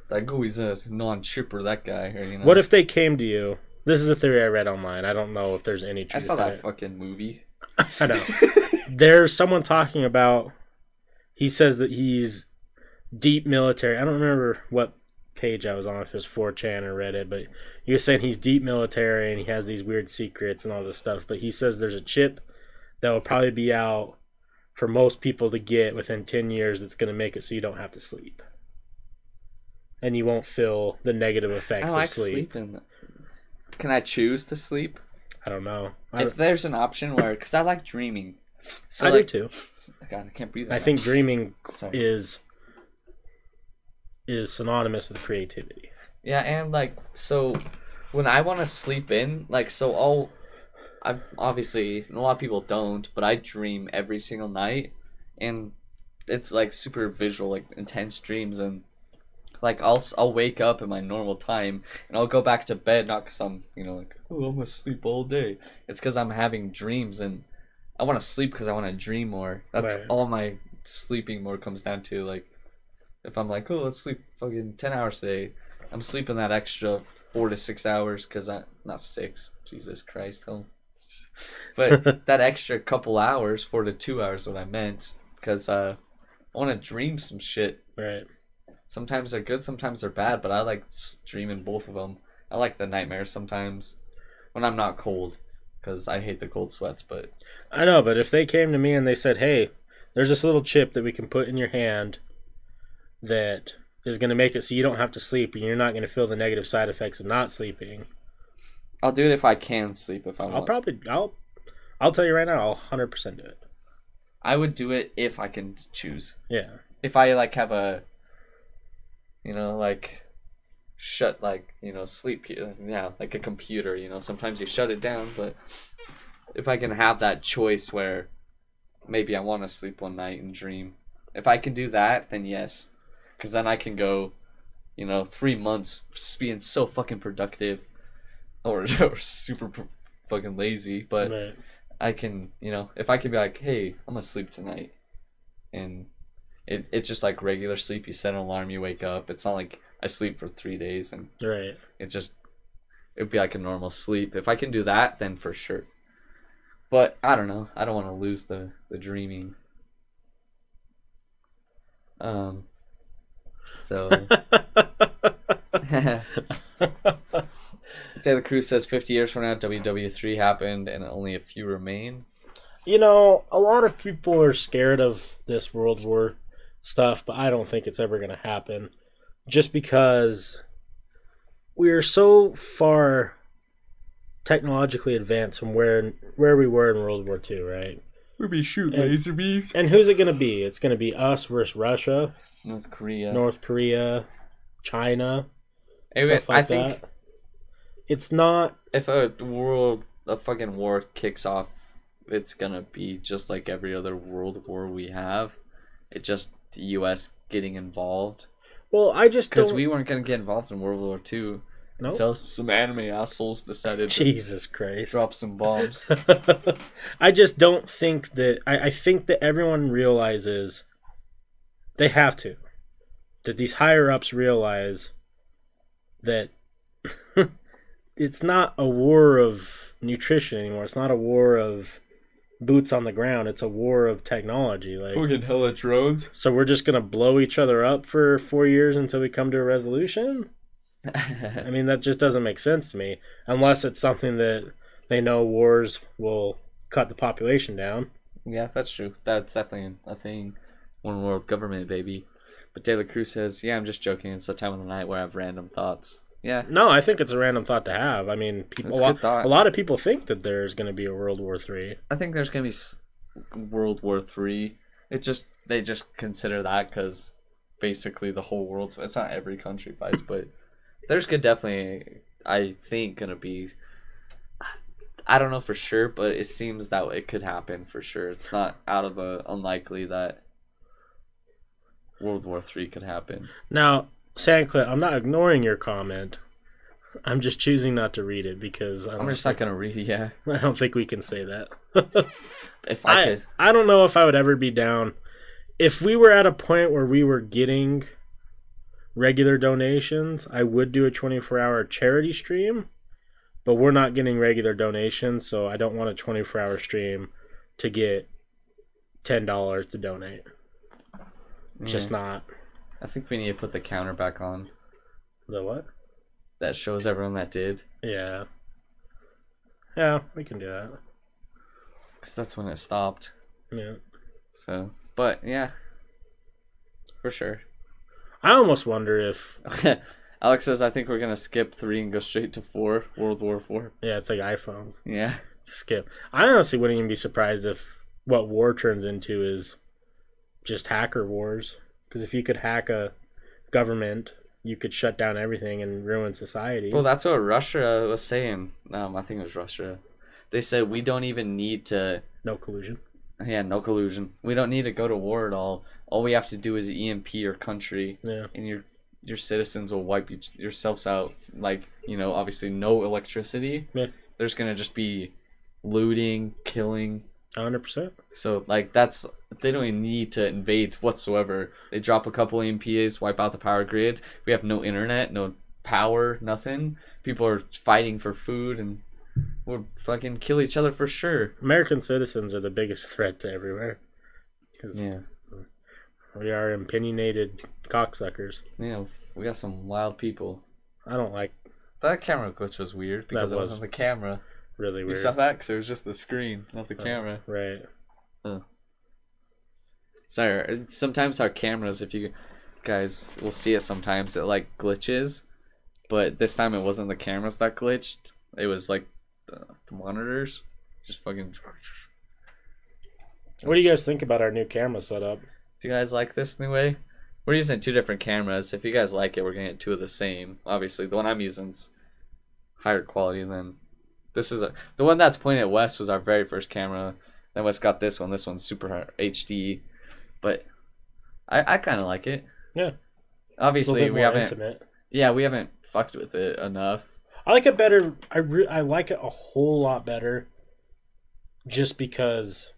like, oh, he's a non-chipper, that guy, or you know. What if they came to you? This is a theory I read online. I don't know if there's any truth. I saw that it. fucking movie. I know. There's someone talking about. He says that he's deep military. I don't remember what page I was on, if it was 4chan or Reddit, but was saying he's deep military and he has these weird secrets and all this stuff. But he says there's a chip that will probably be out for most people to get within 10 years that's going to make it so you don't have to sleep. And you won't feel the negative effects I like of sleep. sleeping. Can I choose to sleep? I don't know. I, If there's an option where, because I like dreaming. So I like, do too. God, I can't breathe. I right think dreaming Sorry. is is synonymous with creativity. Yeah, and like so, when I want to sleep in, like so, I'll. I obviously a lot of people don't, but I dream every single night, and it's like super visual, like intense dreams, and like I'll s- I'll wake up in my normal time, and I'll go back to bed not because I'm you know like oh I'm gonna sleep all day. It's because I'm having dreams, and I want to sleep because I want to dream more. That's Right. all my sleeping more comes down to. Like if I'm like oh let's sleep fucking ten hours today, I'm sleeping that extra four to six hours because I not six. Jesus Christ, home. But that extra couple hours, four to two hours, what I meant, because uh, I want to dream some shit. Right. Sometimes they're good, sometimes they're bad, but I like streaming both of them. I like the nightmares sometimes. when I'm not cold, because I hate the cold sweats. But I know, but if they came to me and they said, "Hey, there's this little chip that we can put in your hand that is going to make it so you don't have to sleep and you're not going to feel the negative side effects of not sleeping," I'll do it if I can sleep. If I want. I'll probably I'll I'll tell you right now, I'll hundred percent do it. I would do it if I can choose. Yeah, If I like have a, you know, like shut like you know sleep yeah like a computer you know sometimes you shut it down but if i can have that choice where maybe i want to sleep one night and dream if i can do that then yes because then i can go you know three months being so fucking productive or, or super pr- fucking lazy but right. I can, you know, if I can be like, hey, I'm gonna sleep tonight, and it, it's just like regular sleep. You set an alarm, you wake up. It's not like I sleep for three days, and right. it just it'd be like a normal sleep. If I can do that, then for sure. But I don't know. I don't want to lose the the dreaming. Um. So. Taylor Cruz says 50 years from now, WW3 happened and only a few remain. You know, a lot of people are scared of this World War stuff, but I don't think it's ever going to happen. Just because we're so far technologically advanced from where where we were in World War II, right? We'd be shooting And- laser beams. And who's it going to be? It's going to be us versus Russia, North Korea. North Korea, China, Hey, wait, stuff like I think that. It's not if a world, a fucking war kicks off, it's gonna be just like every other world war we have. It just the U.S. getting involved well. I just because we weren't gonna get involved in World War Two Nope. until some anime assholes decided to Jesus Christ. drop some bombs. I just don't think that. I, I think that everyone realizes they have to. That these higher ups realize that it's not a war of nutrition anymore. It's not a war of boots on the ground. It's a war of technology. Like fucking hella drones. so, we're just gonna blow each other up for four years until we come to a resolution. I mean, that just doesn't make sense to me, unless it's something that they know wars will cut the population down. Yeah, that's true. That's definitely a thing. One world government, baby. But Taylor Cruz says, "Yeah, I'm just joking. It's the time of the night where I have random thoughts." Yeah, No, I think it's a random thought to have. I mean, people, a, lot, a lot of people think that there's going to be a World War Three. I think there's gonna be s- World War Three. It just they just consider that because basically the whole world's. It's not every country fights, but there's good definitely. I think gonna be. I don't know for sure, but it seems that it could happen for sure. It's not out of the unlikely that World War Three could happen. Now, Sandcliffe, I'm not ignoring your comment. I'm just choosing not to read it because I don't, I'm just not gonna read it. Yeah, I don't think we can say that. if I, I, could. I don't know if I would ever be down. If we were at a point where we were getting regular donations, I would do a 24 hour charity stream. But we're not getting regular donations, so I don't want a 24 hour stream to get $10 to donate. Just mm. not. I think we need to put the counter back on. The what? That shows everyone that did, Yeah. Yeah, we can do that. because that's when it stopped. Yeah. So, but yeah, for sure. I almost wonder if Alex says, "I think we're gonna skip three and go straight to four. World War Four. yeah, it's like iPhones. Yeah, skip. I honestly wouldn't even be surprised if what war turns into is just hacker wars. Because if you could hack a government, you could shut down everything and ruin society. well, that's what Russia was saying. Um, I think it was Russia. They said we don't even need to. no collusion. Yeah, no collusion. We don't need to go to war at all. All we have to do is EMP your country, Yeah. and your your citizens will wipe you, yourselves out. Like you know, obviously no electricity. Yeah. There's gonna just be looting, killing, 100%. So like that's they don't even need to invade whatsoever. They drop a couple EMPs, wipe out the power grid. We have no internet, no power, nothing. People are fighting for food and we'll fucking kill each other for sure. American citizens are the biggest threat to everywhere. Because we are opinionated cocksuckers. Yeah. We got some wild people. I don't like That camera glitch was weird because it was- wasn't the camera. Really You weird. saw that? 'Cause it was just the screen, not the Uh, camera. Right. Sorry, sometimes our cameras, if you guys will see it sometimes, it like glitches. But this time it wasn't the cameras that glitched. It was like the, the monitors. Just fucking. What do you guys think about our new camera setup? Do you guys like this new way? We're using two different cameras. If you guys like it, we're gonna get two of the same. Obviously, the one I'm using's higher quality than this is. A, the one that's pointed at Wes was our very first camera. Then Wes got this one. This one's super HD, but I I kind of like it. Yeah. Obviously, we haven't. intimate. Yeah, we haven't fucked with it enough. I like it better. I re- I like it a whole lot better, just because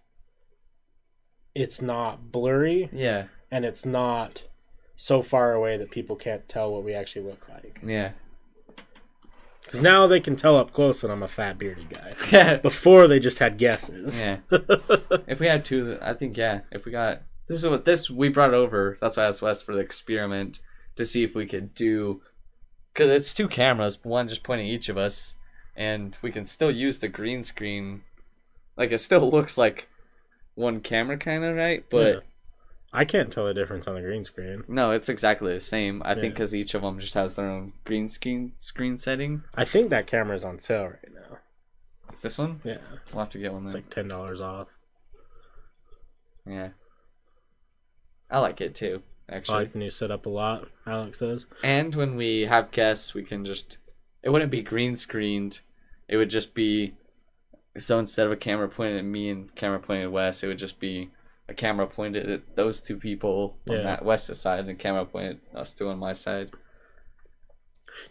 it's not blurry Yeah, and it's not so far away that people can't tell what we actually look like. yeah, Because now they can tell up close that I'm a fat bearded guy. yeah. Before they just had guesses. Yeah. if we had two, I think yeah. If we got this is what this we brought over. That's why I asked Wes for the experiment to see if we could do because it's two cameras, one just pointing each of us, and we can still use the green screen. Like it still looks like one camera, kind of right, but Yeah. I can't tell the difference on the green screen. no, it's exactly the same. I think because each of them just has their own green screen screen setting. I think that camera's on sale right now. This one, Yeah, we'll have to get one it's like ten dollars off. yeah, I like it too. Actually, I like the new setup a lot. Alex says. And when we have guests, we can just it wouldn't be green screened. It would just be so instead of a camera pointed at me and camera pointed at Wes, it would just be a camera pointed at those two people on Yeah. that Wes's side and camera pointed us two on my side.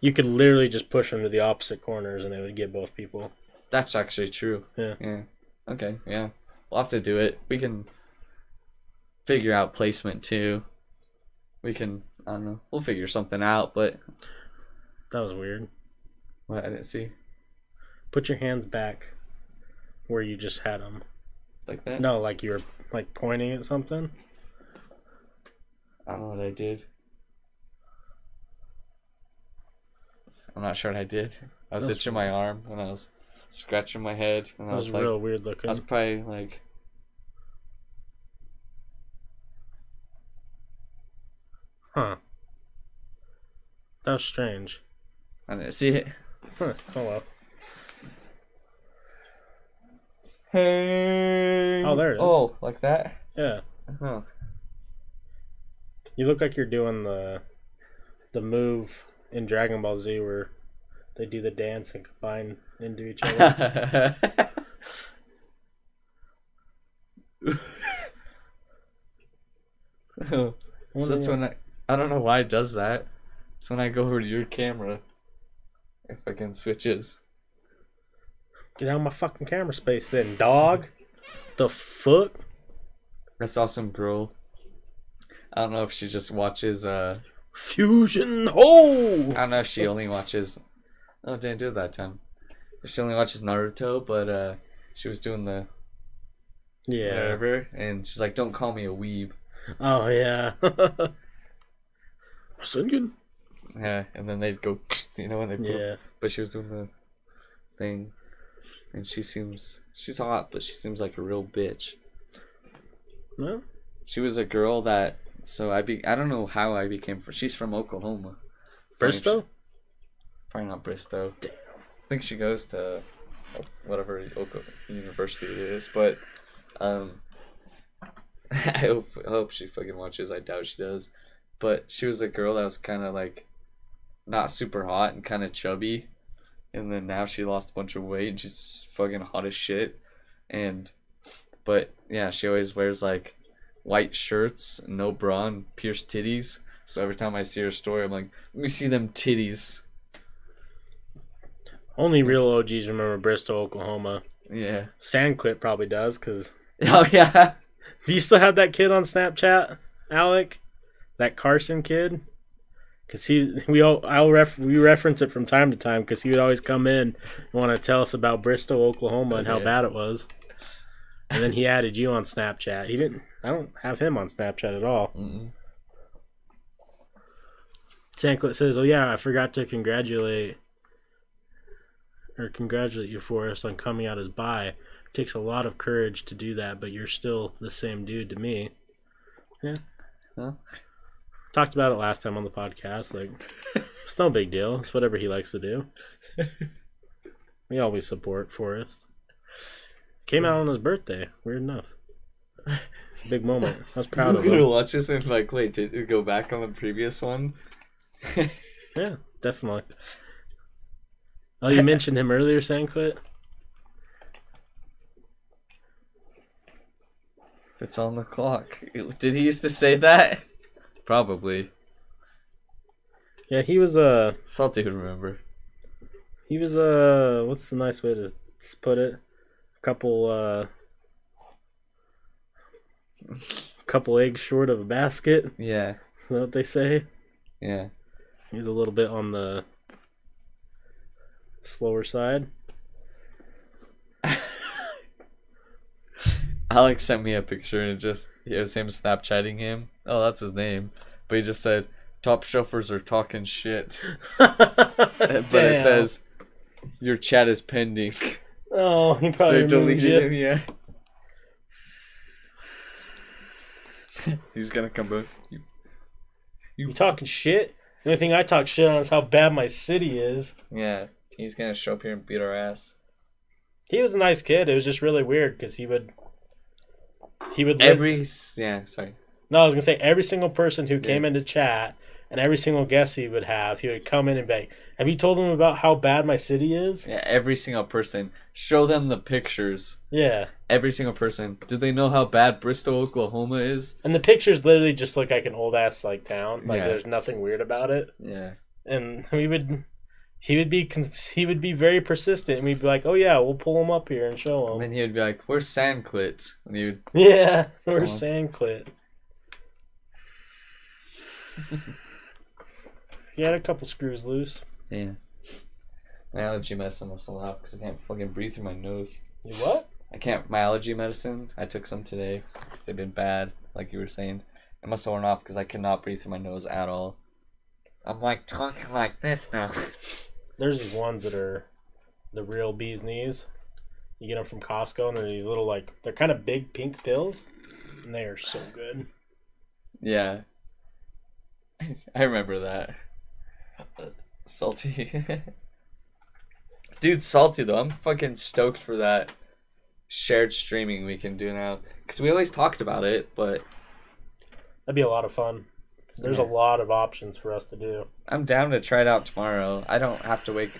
You could literally just push them to the opposite corners and it would get both people. That's actually true. Yeah. Yeah. Okay, yeah. We'll have to do it. We can figure out placement too. We can I don't know. We'll figure something out, but That was weird. what I didn't see. Put your hands back where you just had them. Like that? No, like you were like pointing at something. I don't know what I did. I'm not sure what I did. I was That's itching my arm and I was scratching my head and That I was was like, real weird looking. I was probably like, Huh. That was strange. I didn't see it. Huh. Oh well. Hey. Oh, there it is. Oh, like that? Yeah. Oh. You look like you're doing the the move in Dragon Ball Z where they do the dance and combine into each other. so that's when I, I don't know why it does that. It's when I go over to your camera. If I can switches. Get out of my fucking camera space then, dog. The fuck? I saw some girl. I don't know if she just watches. uh Fusion ho! I don't know if she only watches. Oh, didn't do it that time. She only watches Naruto, but uh she was doing the Yeah. whatever, and she's like, "Don't call me a weeb." Oh yeah. Singing. Yeah, and then they'd go, you know, when they. Yeah. But she was doing the thing, and she seems she's hot, but she seems like a real bitch. No. She was a girl that. So I be I don't know how I became. She's from Oklahoma. Bristol. Probably not Bristow. I think she goes to whatever university it is, but um, I hope I hope she fucking watches. I doubt she does, but she was a girl that was kind of like not super hot and kind of chubby, and then now she lost a bunch of weight and she's fucking hot as shit, and but yeah, she always wears like white shirts, no bra, and pierced titties. So every time I see her story, I'm like, let me see them titties. Only real OGs remember Bristol, Oklahoma. Yeah. Sandclip probably does, because Oh yeah. do you still have that kid on Snapchat, Alec? That Carson kid? Because he, we all, I'll ref, we reference it from time to time because he would always come in and want to tell us about Bristol, Oklahoma, and how Yeah. bad it was. And then he added you on Snapchat. He didn't. I don't have him on Snapchat at all. Mm-mm. Sandclip says, "Oh yeah, I forgot to congratulate or congratulate you, for us on coming out as bi. It takes a lot of courage to do that, but you're still the same dude to me. Yeah. Huh? Talked about it last time on the podcast. Like, it's no big deal. It's whatever he likes to do. we always support Forrest. Came out on his birthday. Weird enough. It's a big moment. I was proud of gonna him. watch this and like, wait, did it go back on the previous one? Yeah, definitely. Oh, you mentioned him earlier, Sandclit? If it's on the clock. Did he used to say that? Probably. Yeah, he was uh Salty would remember. he was uh what's the nice way to put it? A couple uh a couple eggs short of a basket. Yeah, Is that what they say? yeah. He was a little bit on the slower side. Alex sent me a picture and it just it was him Snapchatting him. Oh, that's his name. But he just said top shelfers are talking shit. but it says your chat is pending. Oh, he probably removed deleted you. him, yeah. He's gonna come back. You, You talking shit? The only thing I talk shit on is how bad my city is. yeah, he's gonna show up here and beat our ass. He was a nice kid. It was just really weird because he would he would live, Every yeah, sorry. no, I was gonna say every single person who came into chat and every single guest he would have, he would come in and be like, "Have you told them about how bad my city is?" Yeah, every single person. Show them the pictures. Yeah, Every single person. Do they know how bad Bristol, Oklahoma is? and the pictures literally just look like an old ass like town. Like Yeah. there's nothing weird about it. Yeah. And we would. He would be he would be very persistent, and we'd be like, "Oh yeah, we'll pull him up here and show him." And then he would be like, "Where's Sandclit?" And he would, Yeah, on. Sandclit. he had a couple screws loose. yeah. My allergy medicine must have laughed because I can't fucking breathe through my nose. You what? I can't. My allergy medicine. I took some today because they've been bad, like you were saying. It must have worn off because I cannot breathe through my nose at all. I'm like talking like this now. There's these ones that are the real bee's knees. You get them from Costco, and they're these little like they're kind of big pink pills, and they are so good. yeah. I remember that. Salty. Dude, salty though. I'm fucking stoked for that shared streaming we can do now. Because we always talked about it, but That'd be a lot of fun. There's a lot of options for us to do. I'm down to try it out tomorrow. I don't have to wake.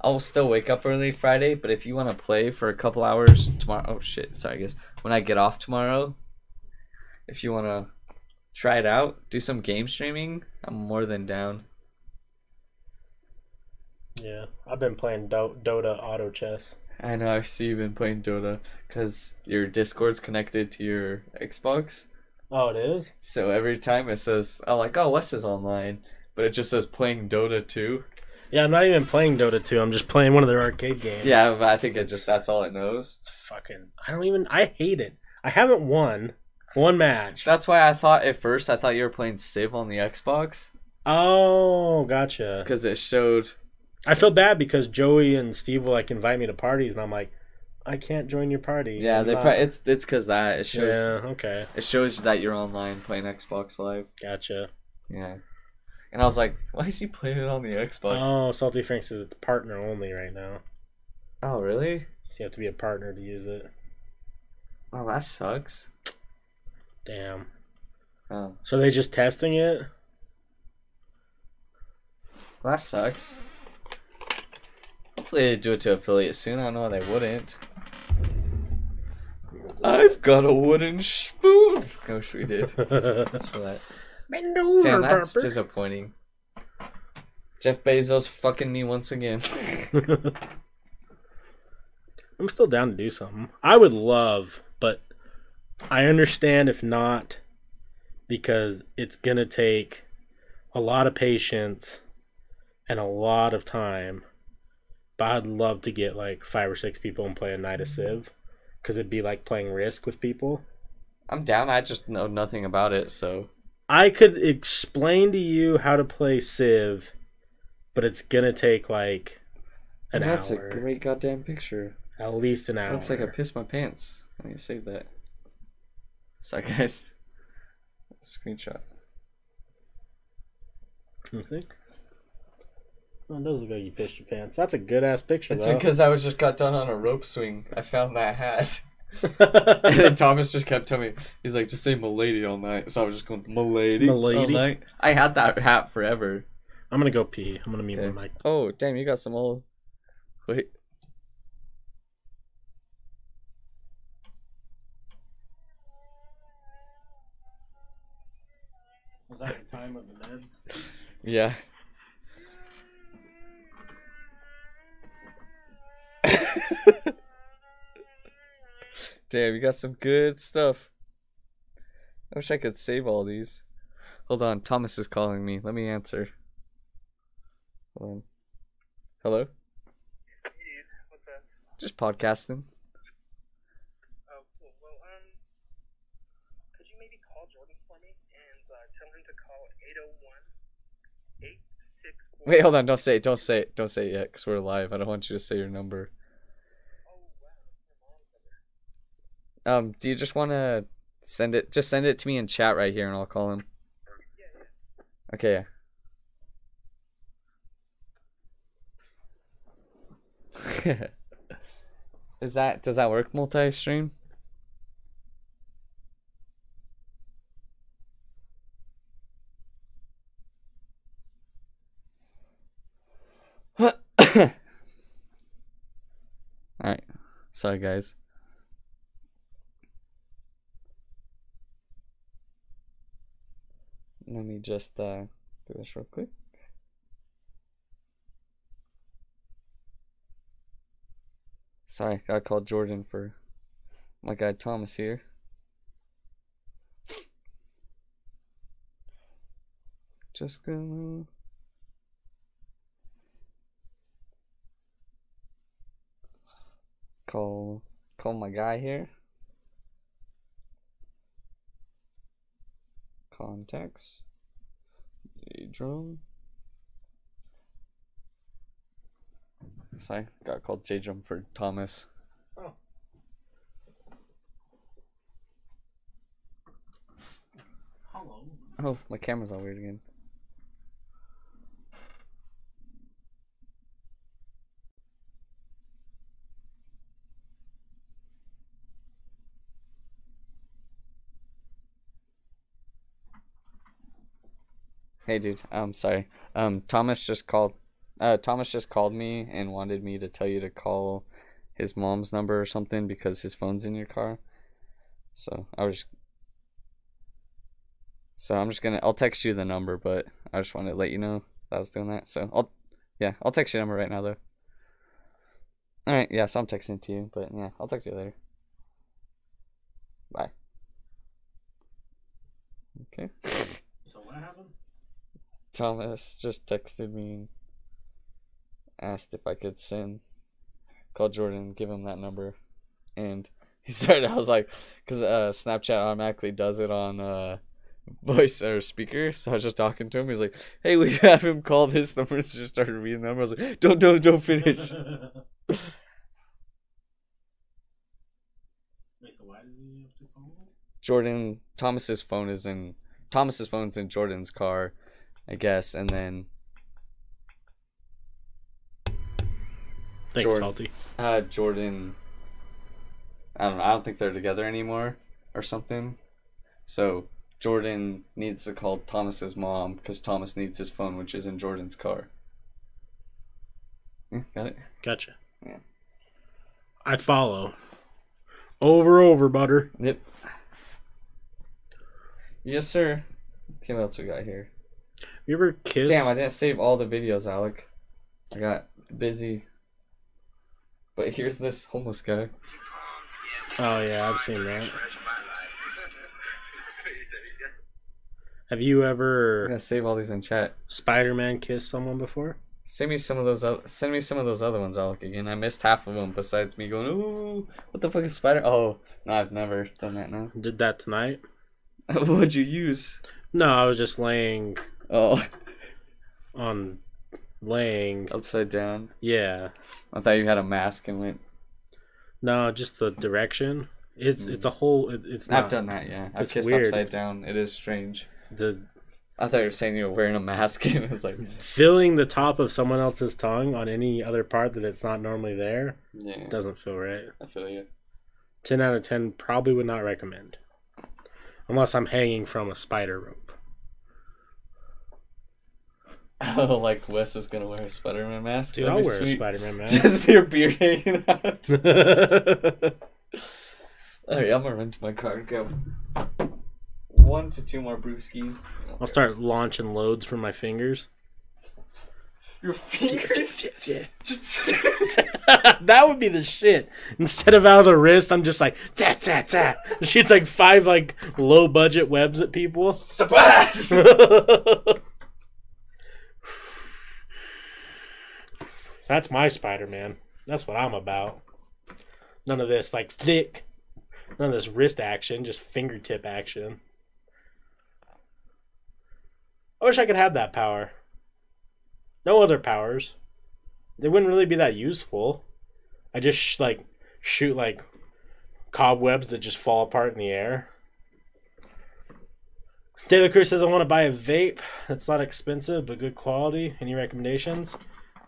I'll still wake up early Friday, but if you want to play for a couple hours tomorrow, oh shit, sorry guys. When I get off tomorrow, if you want to try it out, do some game streaming, I'm more than down. Yeah, I've been playing Do- Dota Auto Chess. I know I see you've been playing Dota because your Discord's connected to your Xbox. Oh, it is. So every time it says, "Oh, like oh Wes is online," but it just says playing Dota 2. Yeah, I'm not even playing Dota 2. I'm just playing one of their arcade games. Yeah, but I think it just that's all it knows. It's fucking. I don't even. I hate it. I haven't won one match. That's why I thought at first I thought you were playing Civ on the Xbox Oh, gotcha. because it showed. I feel bad because Joey and Steve will like invite me to parties, and I'm like, I can't join your party. Yeah, I'm they not- it's it's because that it shows Yeah. Okay. it shows that you're online playing Xbox Live. Gotcha. Yeah, and I was like, why is he playing it on the Xbox? Oh, Salty Frank says it's partner only right now, oh, really? so you have to be a partner to use it. Oh, that sucks. Damn. Oh, So are they just testing it? well, that sucks. Hopefully they do it to affiliate soon. I don't know why they wouldn't. I've got a wooden spoon. I wish we did. For. Bend over, Damn, that's Pepper. disappointing. Jeff Bezos fucking me once again. I'm still down to do something. I would love, but I understand if not, because it's gonna take a lot of patience and a lot of time. But I'd love to get like five or six people and play a night of Civ, because it'd be like playing Risk with people. I'm down. I just know nothing about it, so I could explain to you how to play Civ, but it's gonna take like An That's hour. That's a great goddamn picture. At least an hour. Looks like I pissed my pants. I need to save that. Sorry, guys. Screenshot. You think? Oh, it does look like you pissed your pants. That's a good ass picture. It's though. because I was just got done on a rope swing. I found that hat. and then Thomas just kept telling me, he's like, just say "milady" all night. So I was just going "milady" all Milady? night. I had that hat forever. I'm gonna go pee. I'm gonna mute Okay. my mic. Oh, damn! You got some old. Wait. Was that the time of the meds? Yeah. Damn, you got some good stuff. I wish I could save all these. Hold on, Thomas is calling me. Let me answer. Hold on. Hello? What's that? Just podcasting. Oh, cool. Well, um, could you maybe call Jordan for me and uh, tell him to call 801 864. Wait, hold on. Don't say it. Don't say it. Don't say it yet, because we're live. I don't want you to say your number. Oh, wow, that's my mom's number. Um, do you just want to send it? Just send it to me in chat right here, and I'll call him. Okay. Is that does that work multi-stream? Alright. Sorry guys. Let me just uh do this real quick. Sorry, I called Jordan for my guy Thomas here. Just gonna call call my guy here. Contacts. J-Drum. Sorry, got called J-Drum for Thomas. Oh. Hello. Oh, my camera's all weird again. Hey dude, I'm sorry. Um Thomas just called uh Thomas just called me and wanted me to tell you to call his mom's number or something because his phone's in your car. So I was so I'm just gonna I'll text you the number, but I just wanted to let you know that I was doing that. So I'll yeah, I'll text you the number right now though. Alright, yeah, so I'm texting to you, but yeah, I'll talk to you later. Bye. Okay. So what happened? Thomas just texted me and asked if I could send call Jordan, give him that number, and he started. I was like, because uh, Snapchat automatically does it on uh, voice or speaker, so I was just talking to him. He's like, "Hey, we have him call this number." So just started reading them. I was like, "Don't, don't, don't finish." Wait, so why does he have to call? Jordan Thomas's phone is in Thomas's phone's in Jordan's car, I guess, and then Thanks, Jordan. Salty. uh Jordan I don't know, I don't think they're together anymore or something. So Jordan needs to call Thomas's mom because Thomas needs his phone, which is in Jordan's car. Yeah, got it? Gotcha. Yeah. I follow. Over, over, butter. Yep. Yes, sir. Okay, what else we got here? You ever kissed? Damn, I didn't save all the videos, Alec. I got busy. But here's this homeless guy. Oh yeah, I've seen that. Have you ever? I'm gonna save all these in chat. Spider-Man kissed someone before? Send me some of those. Other, send me some of those other ones, Alec. Again, I missed half of them. Besides me going, ooh, what the fuck is spider? Oh, no, I've never done that. Now, Did that tonight? what'd you use? No, I was just laying Oh, on laying. Upside down. Yeah. I thought you had a mask and went. No, just the direction. It's it's a whole. It, it's not I've done that, yeah. I've It's kissed weird. upside down. It is strange. the I thought you were saying you were wearing a mask and it was like, filling the top of someone else's tongue on any other part that it's not normally there yeah, doesn't feel right. I feel you. 10 out of 10 probably would not recommend. Unless I'm hanging from a spider rope. Oh, like Wes is gonna wear a Spider Man mask. Dude, That'd I'll wear a sweet. Spider Man mask. Just your beard hanging out. Alright, I'm gonna run to my car and grab one to two more brewskis. I'll start launching loads from my fingers. Your fingers. that would be the shit. Instead of out of the wrist, I'm just like tat tat tat. Shoots like five like low budget webs at people. Surprise! That's my Spider Man. That's what I'm about. None of this like thick, none of this wrist action, just fingertip action. I wish I could have that power. No other powers. They wouldn't really be that useful. I just sh- like shoot like cobwebs that just fall apart in the air. De La Cruz says I want to buy a vape that's not expensive but good quality. Any recommendations?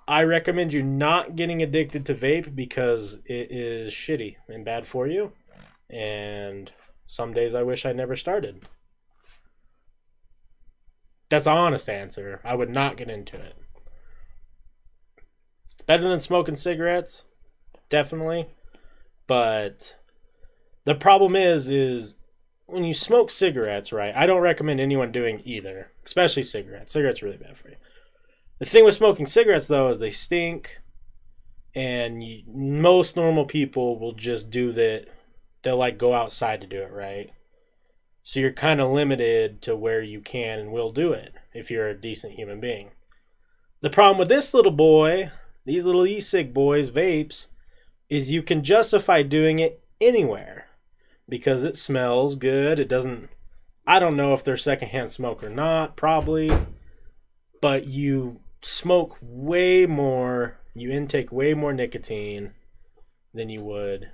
I recommend you not getting addicted to vape because it is shitty and bad for you. And some days I wish I never started. That's the honest answer. I would not get into it. It's better than smoking cigarettes, definitely. But the problem is, is when you smoke cigarettes, right? I don't recommend anyone doing either, especially cigarettes. Cigarettes are really bad for you. The thing with smoking cigarettes, though, is they stink, and you, most normal people will just do that. They'll like go outside to do it, right? So you're kind of limited to where you can and will do it if you're a decent human being. The problem with this little boy, these little e-cig boys, vapes, is you can justify doing it anywhere because it smells good. It doesn't. I don't know if they're secondhand smoke or not, probably, but you smoke way more. You intake way more nicotine than you would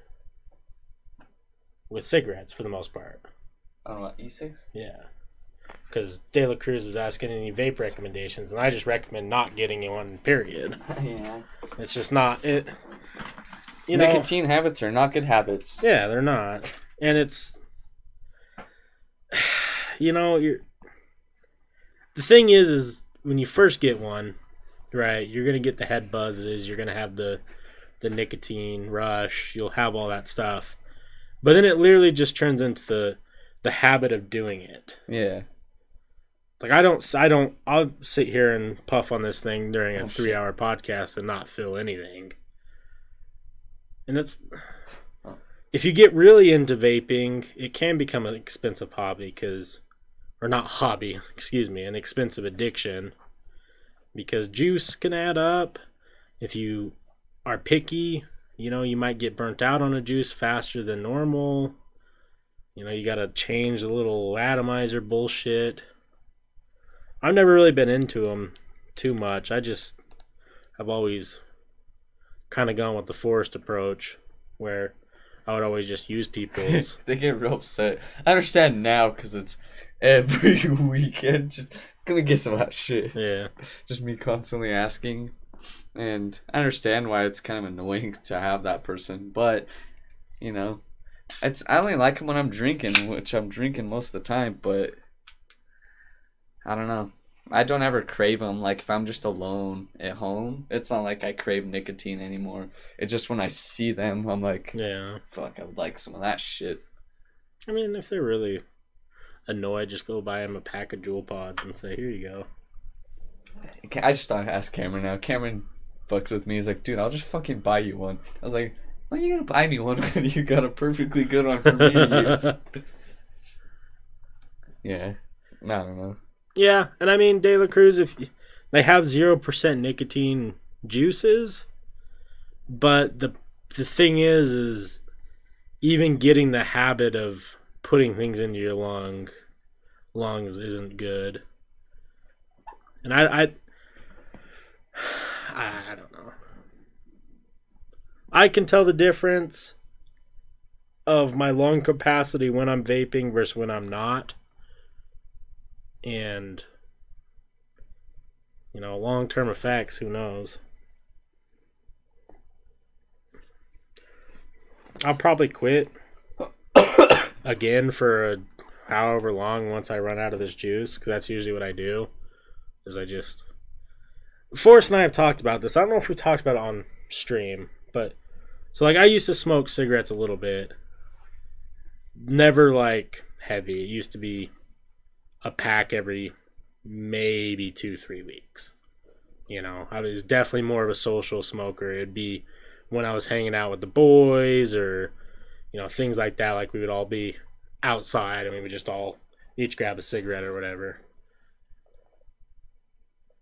with cigarettes for the most part. I don't know what E6. Yeah. Because De La Cruz was asking any vape recommendations, and I just recommend not getting one, period. yeah. It's just not it. You know, Nicotine habits are not good habits. yeah, they're not, and it's, you know, you're. The thing is, is when you first get one, right? You're gonna get the head buzzes. You're gonna have the, the nicotine rush. You'll have all that stuff, but then it literally just turns into the, the habit of doing it. Yeah. Like I don't, I don't. I'll sit here and puff on this thing during a Oh, three-hour podcast and not feel anything. And it's, Oh. if you get really into vaping, it can become an expensive hobby because, or not hobby, excuse me, an expensive addiction. Because juice can add up. If you are picky, you know you might get burnt out on a juice faster than normal. You know you got to change the little atomizer bullshit. I've never really been into them too much. I just have always kind of gone with the forest approach, where I would always just use people's. they get real upset. I understand now because it's every weekend. Just gonna get some of that shit. yeah, Just me constantly asking, and I understand why it's kind of annoying to have that person. But you know, it's I only like them when I'm drinking, which I'm drinking most of the time. But I don't know. I don't ever crave them. Like if I'm just alone at home, it's not like I crave nicotine anymore. It's just when I see them, I'm like, yeah. fuck, I would like some of that shit. I mean, if they're really annoyed, just go buy him a pack of Juul Pods and say, "Here you go." I just asked Cameron now. Cameron fucks with me. He's like, dude, I'll just fucking buy you one. I was like, why are you gonna buy me one when you got a perfectly good one for me to use? yeah, I don't know. Yeah, and I mean De La Cruz, if they have zero percent nicotine juices, but the the thing is, is even getting the habit of putting things into your lung lungs isn't good. And I, I I, don't know. I can tell the difference of my lung capacity when I'm vaping versus when I'm not. And you know, long term effects, who knows? I'll probably quit again for however long once I run out of this juice because that's usually what I do. Is I just Forrest and I have talked about this. I don't know if we talked about it on stream, but so like I used to smoke cigarettes a little bit. Never like heavy. It used to be a pack every maybe two, three weeks. You know, I was definitely more of a social smoker. It'd be when I was hanging out with the boys or, you know, things like that. Like we would all be outside and we would just all each grab a cigarette or whatever.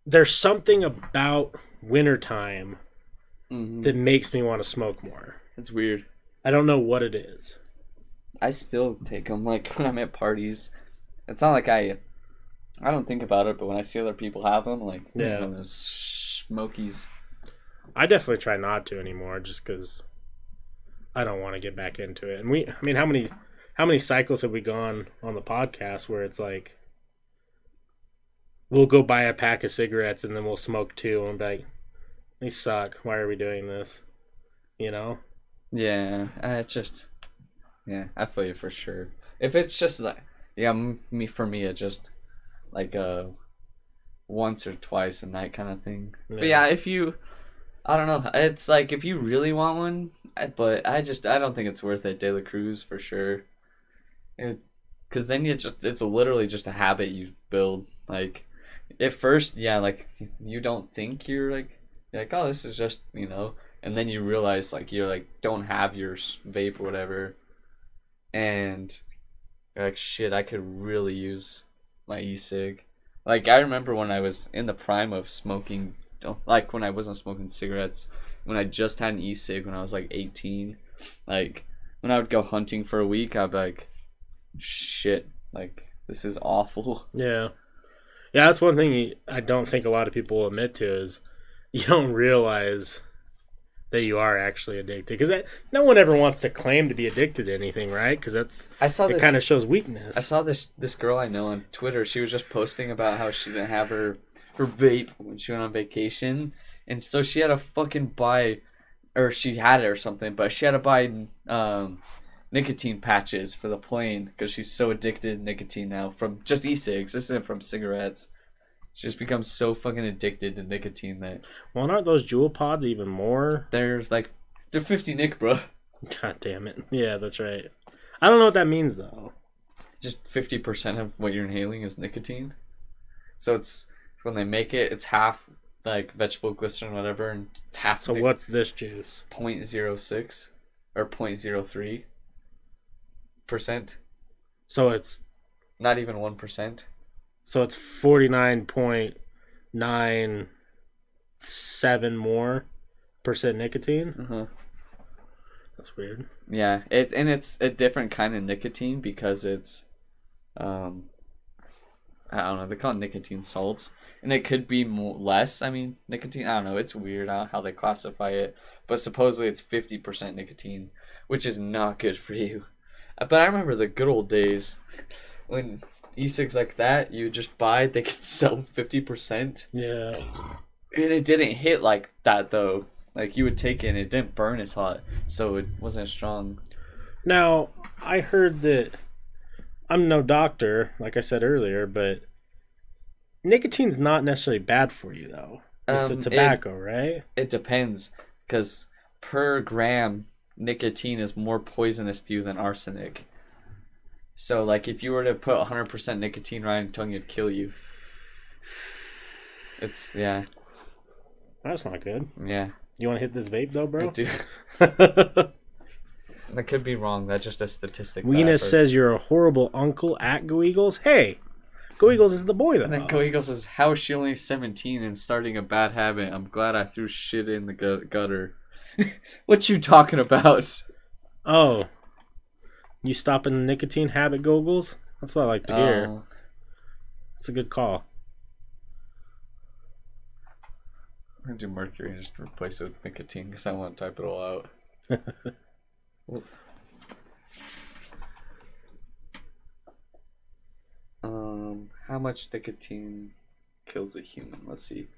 There's something about wintertime Mm-hmm. that makes me want to smoke more. It's weird. I don't know what it is. I still take them like when I'm at parties. It's not like I, I don't think about it, but when I see other people have them, like Yeah. yeah, those smokies. I definitely try not to anymore just because I don't want to get back into it. And we, I mean, how many, how many cycles have we gone on the podcast where it's like, we'll go buy a pack of cigarettes and then we'll smoke two and be like, these suck. Why are we doing this? You know? Yeah, it just, yeah, I feel you for sure. If it's just like, yeah, me for me, it just like uh, once or twice a night kind of thing. But Yeah. yeah, if you, I don't know, it's like if you really want one, I, but I just I don't think it's worth it. De La Cruz for sure. Because then you just it's literally just a habit you build. Like at first, yeah, like you don't think you're like you're like oh this is just you know, and then you realize like you're like don't have your vape or whatever, and like shit I could really use my e-cig. Like I remember when I was in the prime of smoking, like when I wasn't smoking cigarettes, when I just had an e-cig when I was like 18, like when I would go hunting for a week, I'd be like, shit, like this is awful. Yeah. Yeah, that's one thing I don't think a lot of people will admit to is you don't realize that you are actually addicted because no one ever wants to claim to be addicted to anything, right? Because that's I saw it kind of shows weakness. I saw this this girl I know on Twitter. She was just posting about how she didn't have her her vape when she went on vacation, and so she had to fucking buy, or she had it or something, but she had to buy um, nicotine patches for the plane because she's so addicted to nicotine now from just e-cigs. This isn't from cigarettes. She just becomes so fucking addicted to nicotine that well, aren't those Juul pods even more? there's like they're fifty nick, bro. God damn it! Yeah, that's right. I don't know what that means though. just fifty percent of what you're inhaling is nicotine. So it's when they make it, it's half like vegetable glycerin, whatever, and it's half So what's this juice? 0.06 or 0.03 percent. So it's Not even one percent. so it's forty nine point nine seven more percent nicotine. Uh-huh. That's weird. Yeah, it and it's a different kind of nicotine because it's, um, I don't know. They call it nicotine salts, and it could be more less. I mean, nicotine. I don't know. It's weird how, how they classify it, but supposedly it's fifty percent nicotine, which is not good for you. Uh, But I remember the good old days when e-cigs like that you just buy. They could sell fifty percent, Yeah. and it didn't hit like that though. Like you would take it, and it didn't burn as hot, so it wasn't as strong. Now, I heard that I'm no doctor, like I said earlier, but nicotine's not necessarily bad for you, though. It's Um, the it- tobacco, right? It depends, because per gram, nicotine is more poisonous to you than arsenic. So, like, if you were to put 100% nicotine right in your tongue, it'd kill you. It's, yeah, That's not good. yeah. You want to hit this vape, though, bro? I do. I could be wrong. That's just a statistic. Weena says you're a horrible uncle at Go Eagles. Hey, Go Eagles is the boy, though. And then Go Eagles says, How is she only 17 and starting a bad habit? I'm glad I threw shit in the gut- gutter. what you talking about? Oh, you stopping the nicotine habit, Googles? That's what I like to hear. Oh. That's a good call. We're gonna do mercury and just replace it with nicotine because I want to type it all out. um, how much nicotine kills a human? Let's see.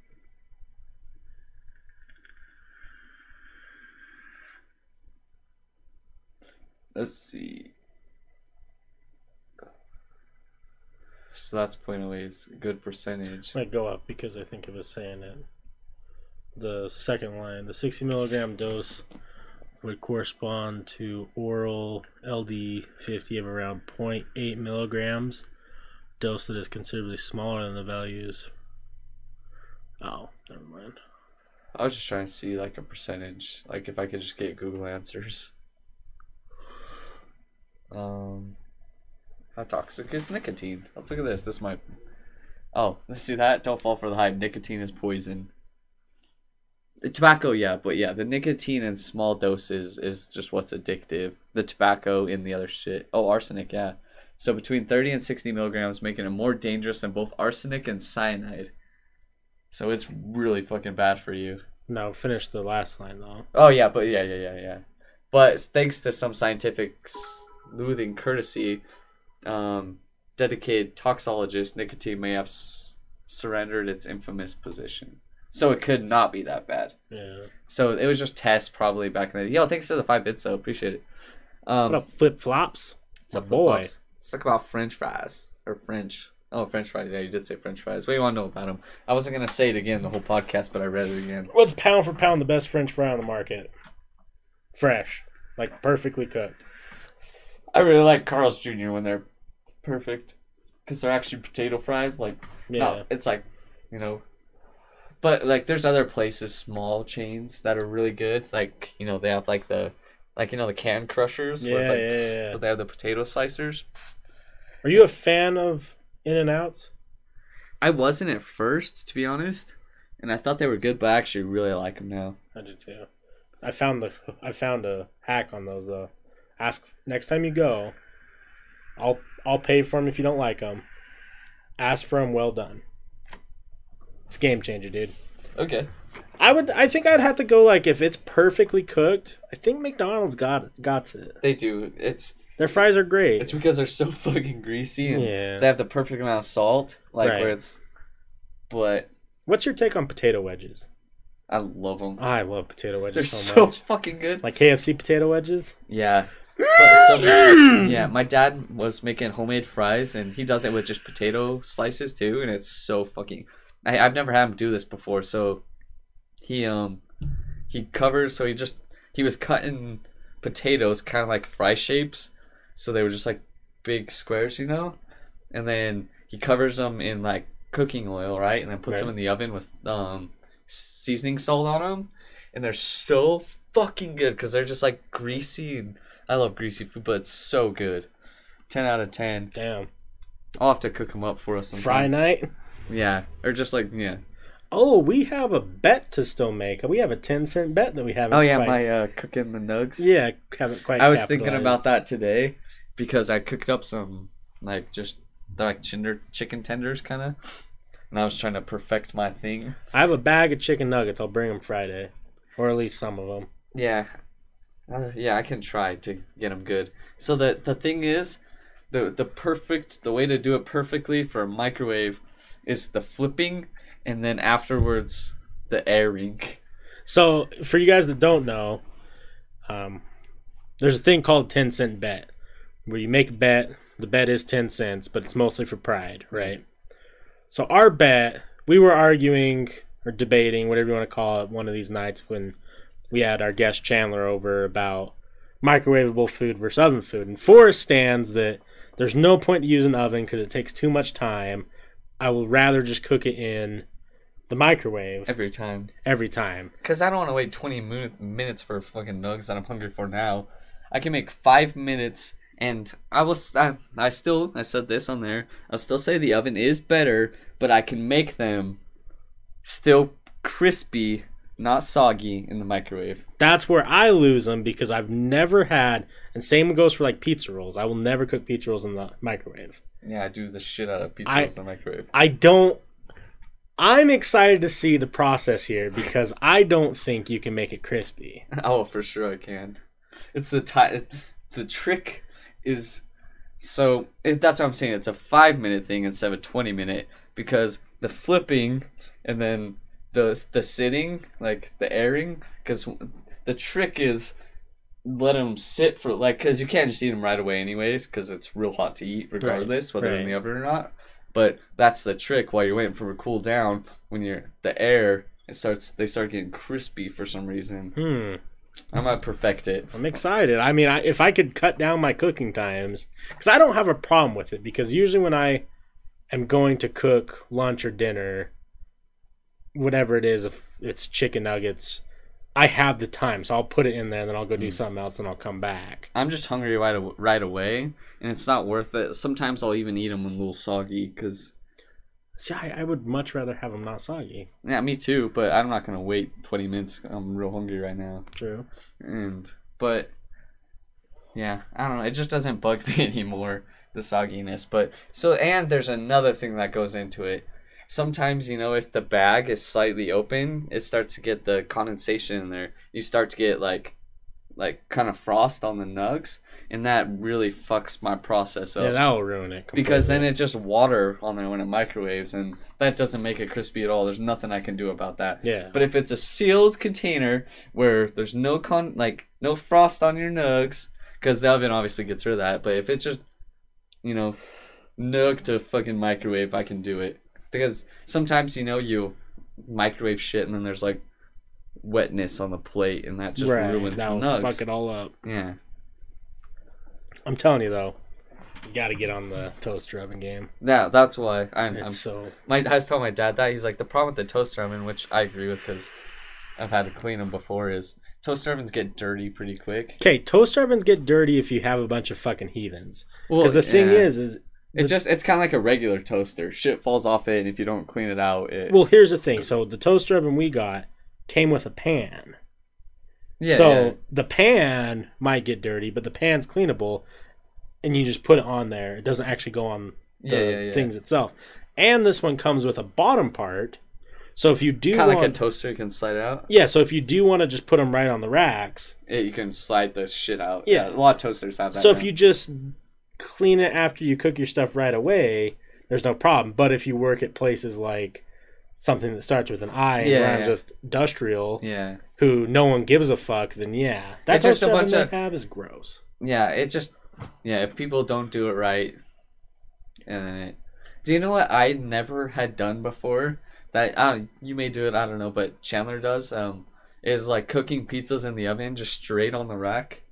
Let's see. So that's 0.08. It's a good percentage. Might go up because I think it was saying it. The second line, the 60 milligram dose would correspond to oral LD 50 of around 0.8 milligrams, dose that is considerably smaller than the values. Oh, never mind. I was just trying to see like a percentage, like if I could just get Google answers. Um, how toxic is nicotine? Let's look at this. This might. Oh, let's see that. Don't fall for the hype. Nicotine is poison. Tobacco, yeah, but yeah, the nicotine in small doses is just what's addictive. The tobacco in the other shit. Oh, arsenic, yeah. So between 30 and 60 milligrams, making it more dangerous than both arsenic and cyanide. So it's really fucking bad for you. No, finish the last line though. Oh yeah, but yeah, yeah, yeah, yeah. But thanks to some scientific sleuthing courtesy, um, dedicated toxologist, nicotine may have s- surrendered its infamous position. So it could not be that bad. Yeah. So it was just tests probably back in the day. Yo, thanks for the five bits, so appreciate it. Um, What up, flip flops? What's up, boy? Let's talk about French fries or French. Oh, French fries. Yeah, you did say French fries. What do you want to know about them? I wasn't gonna say it again the whole podcast, but I read it again. What's pound for pound the best French fry on the market? Fresh, like perfectly cooked. I really like Carl's Jr. when they're perfect because they're actually potato fries. Like, Yeah. no, it's like, you know. But like, there's other places, small chains that are really good. Like, you know, they have like the, like you know, the can crushers. Yeah, where it's like, yeah, yeah, yeah. But they have the potato slicers. Are you a fan of In-N-Outs? I wasn't at first, to be honest, and I thought they were good, but I actually really like them now. I do too. I found the I found a hack on those though. Ask next time you go. I'll I'll pay for them if you don't like them. Ask for them well done. Game changer, dude. Okay. I would I think I'd have to go like if it's perfectly cooked. I think McDonald's got got it. They do. It's Their fries are great. it's because they're so fucking greasy and Yeah. they have the perfect amount of salt, like Right. where it's. But What's your take on potato wedges? I love them. I love potato wedges They're so, so fucking good. Like KFC potato wedges. Yeah. But mm. yeah, my dad was making homemade fries, and he does it with just potato slices too, and it's so fucking. I, I've never had him do this before, so he um he covers. So he just he was cutting potatoes kind of like fry shapes, so they were just like big squares, you know, and then he covers them in like cooking oil, right, and then puts Right. them in the oven with um seasoning salt on them, and they're so fucking good because they're just like greasy and I love greasy food, but it's so good. Ten out of ten. Damn. I'll have to cook them up for us sometime. Fry night. Yeah, or just like yeah. Oh, we have a bet to still make. We have a ten cent bet that we haven't. Oh yeah, quite, my uh, cooking the nugs. yeah, haven't quite. I was thinking about that today because I cooked up some like just they're like chinder, chicken tenders kind of, and I was trying to perfect my thing. I have a bag of chicken nuggets. I'll bring them Friday, or at least some of them. Yeah, uh, yeah, I can try to get them good. So the the thing is, the the perfect the way to do it perfectly for a microwave is the flipping, and then afterwards the airing. So for you guys that don't know, um, there's a thing called ten cent bet, where you make a bet. The bet is ten cents, but it's mostly for pride, right? So our bet, we were arguing or debating, whatever you want to call it, one of these nights when we had our guest Chandler over about microwavable food versus oven food. And Forrest stands that there's no point to use an oven because it takes too much time. I will rather just cook it in the microwave Every time. every time. Because I don't want to wait 20 minutes, minutes for fucking nugs that I'm hungry for now. I can make five minutes, and I will. I still. I said this on there. I'll still say the oven is better, but I can make them still crispy, not soggy in the microwave. That's where I lose them because I've never had, and same goes for like pizza rolls. I will never cook pizza rolls in the microwave. Yeah, I do the shit out of pizza I- in the microwave. I don't. I'm excited to see the process here because I don't think you can make it crispy. Oh, for sure I can. It's the ti The trick is so it, that's what I'm saying. It's a five minute thing instead of a twenty minute because the flipping and then the the sitting, like the airing, because the trick is let them sit for like because you can't just eat them right away anyways because it's real hot to eat regardless whether in the right. oven or not. But that's the trick while you're waiting for it to cool down. When you're the air, it starts they start getting crispy for some reason. Hmm. I'm gonna perfect it. I'm excited. I mean, I, if I could cut down my cooking times, because I don't have a problem with it. Because usually when I am going to cook lunch or dinner, whatever it is, if it's chicken nuggets, I have the time, so I'll put it in there, and then I'll go do hmm. something else, and I'll come back. I'm just hungry right, right away, and it's not worth it. Sometimes I'll even eat them when a little soggy, because See, I, I would much rather have them not soggy. yeah, me too. But I'm not gonna wait 20 minutes. I'm real hungry right now, True. and but yeah, I don't know. It just doesn't bug me anymore the sogginess. But so and there's another thing that goes into it. Sometimes you know if the bag is slightly open, it starts to get the condensation in there. You start to get like like kind of frost on the nugs, and that really fucks my process up. Yeah, that will ruin it. because then completely. it's just water on there when it microwaves and that doesn't make it crispy at all there's nothing i can do about that Yeah. but if it's a sealed container where there's no con like no frost on your nugs because the oven obviously gets rid of that but if it's just you know nug to fucking microwave i can do it because sometimes you know you microwave shit and then there's like wetness on the plate and that just right, ruins the that'll nugs fuck it all up. yeah I'm telling you though, you got to get on the toaster oven game. yeah that's why i'm, I'm so My I was telling my dad that he's like the problem with the toaster oven, which I agree with because I've had to clean them before, is toaster ovens get dirty pretty quick. okay. Toaster ovens get dirty if you have a bunch of fucking heathens. Well, Because the thing yeah. is, is it's just it's kind of like a regular toaster. Shit falls off it, and if you don't clean it out, it well, here's the thing. So the toaster oven we got came with a pan. yeah, so yeah. the pan might get dirty, but the pan's cleanable, and you just put it on there. It doesn't actually go on the Yeah, yeah, yeah. things itself. And this one comes with a bottom part. So if you do kind of want, like a toaster you can slide out. yeah, so if you do want to just put them right on the racks, It, you can slide the shit out. Yeah. a lot of toasters have that. so if you just clean it after you cook your stuff right away, there's no problem. But if you work at places like something that starts with an I and Yeah, rhymes yeah. with industrial, yeah, who no one gives a fuck, then yeah, that's just a bunch of- have is gross. yeah, it just yeah. If people don't do it right, and then it. Do you know what I never had done before? That I you may do it. I don't know, but Chandler does. Um, is like cooking pizzas in the oven just straight on the rack.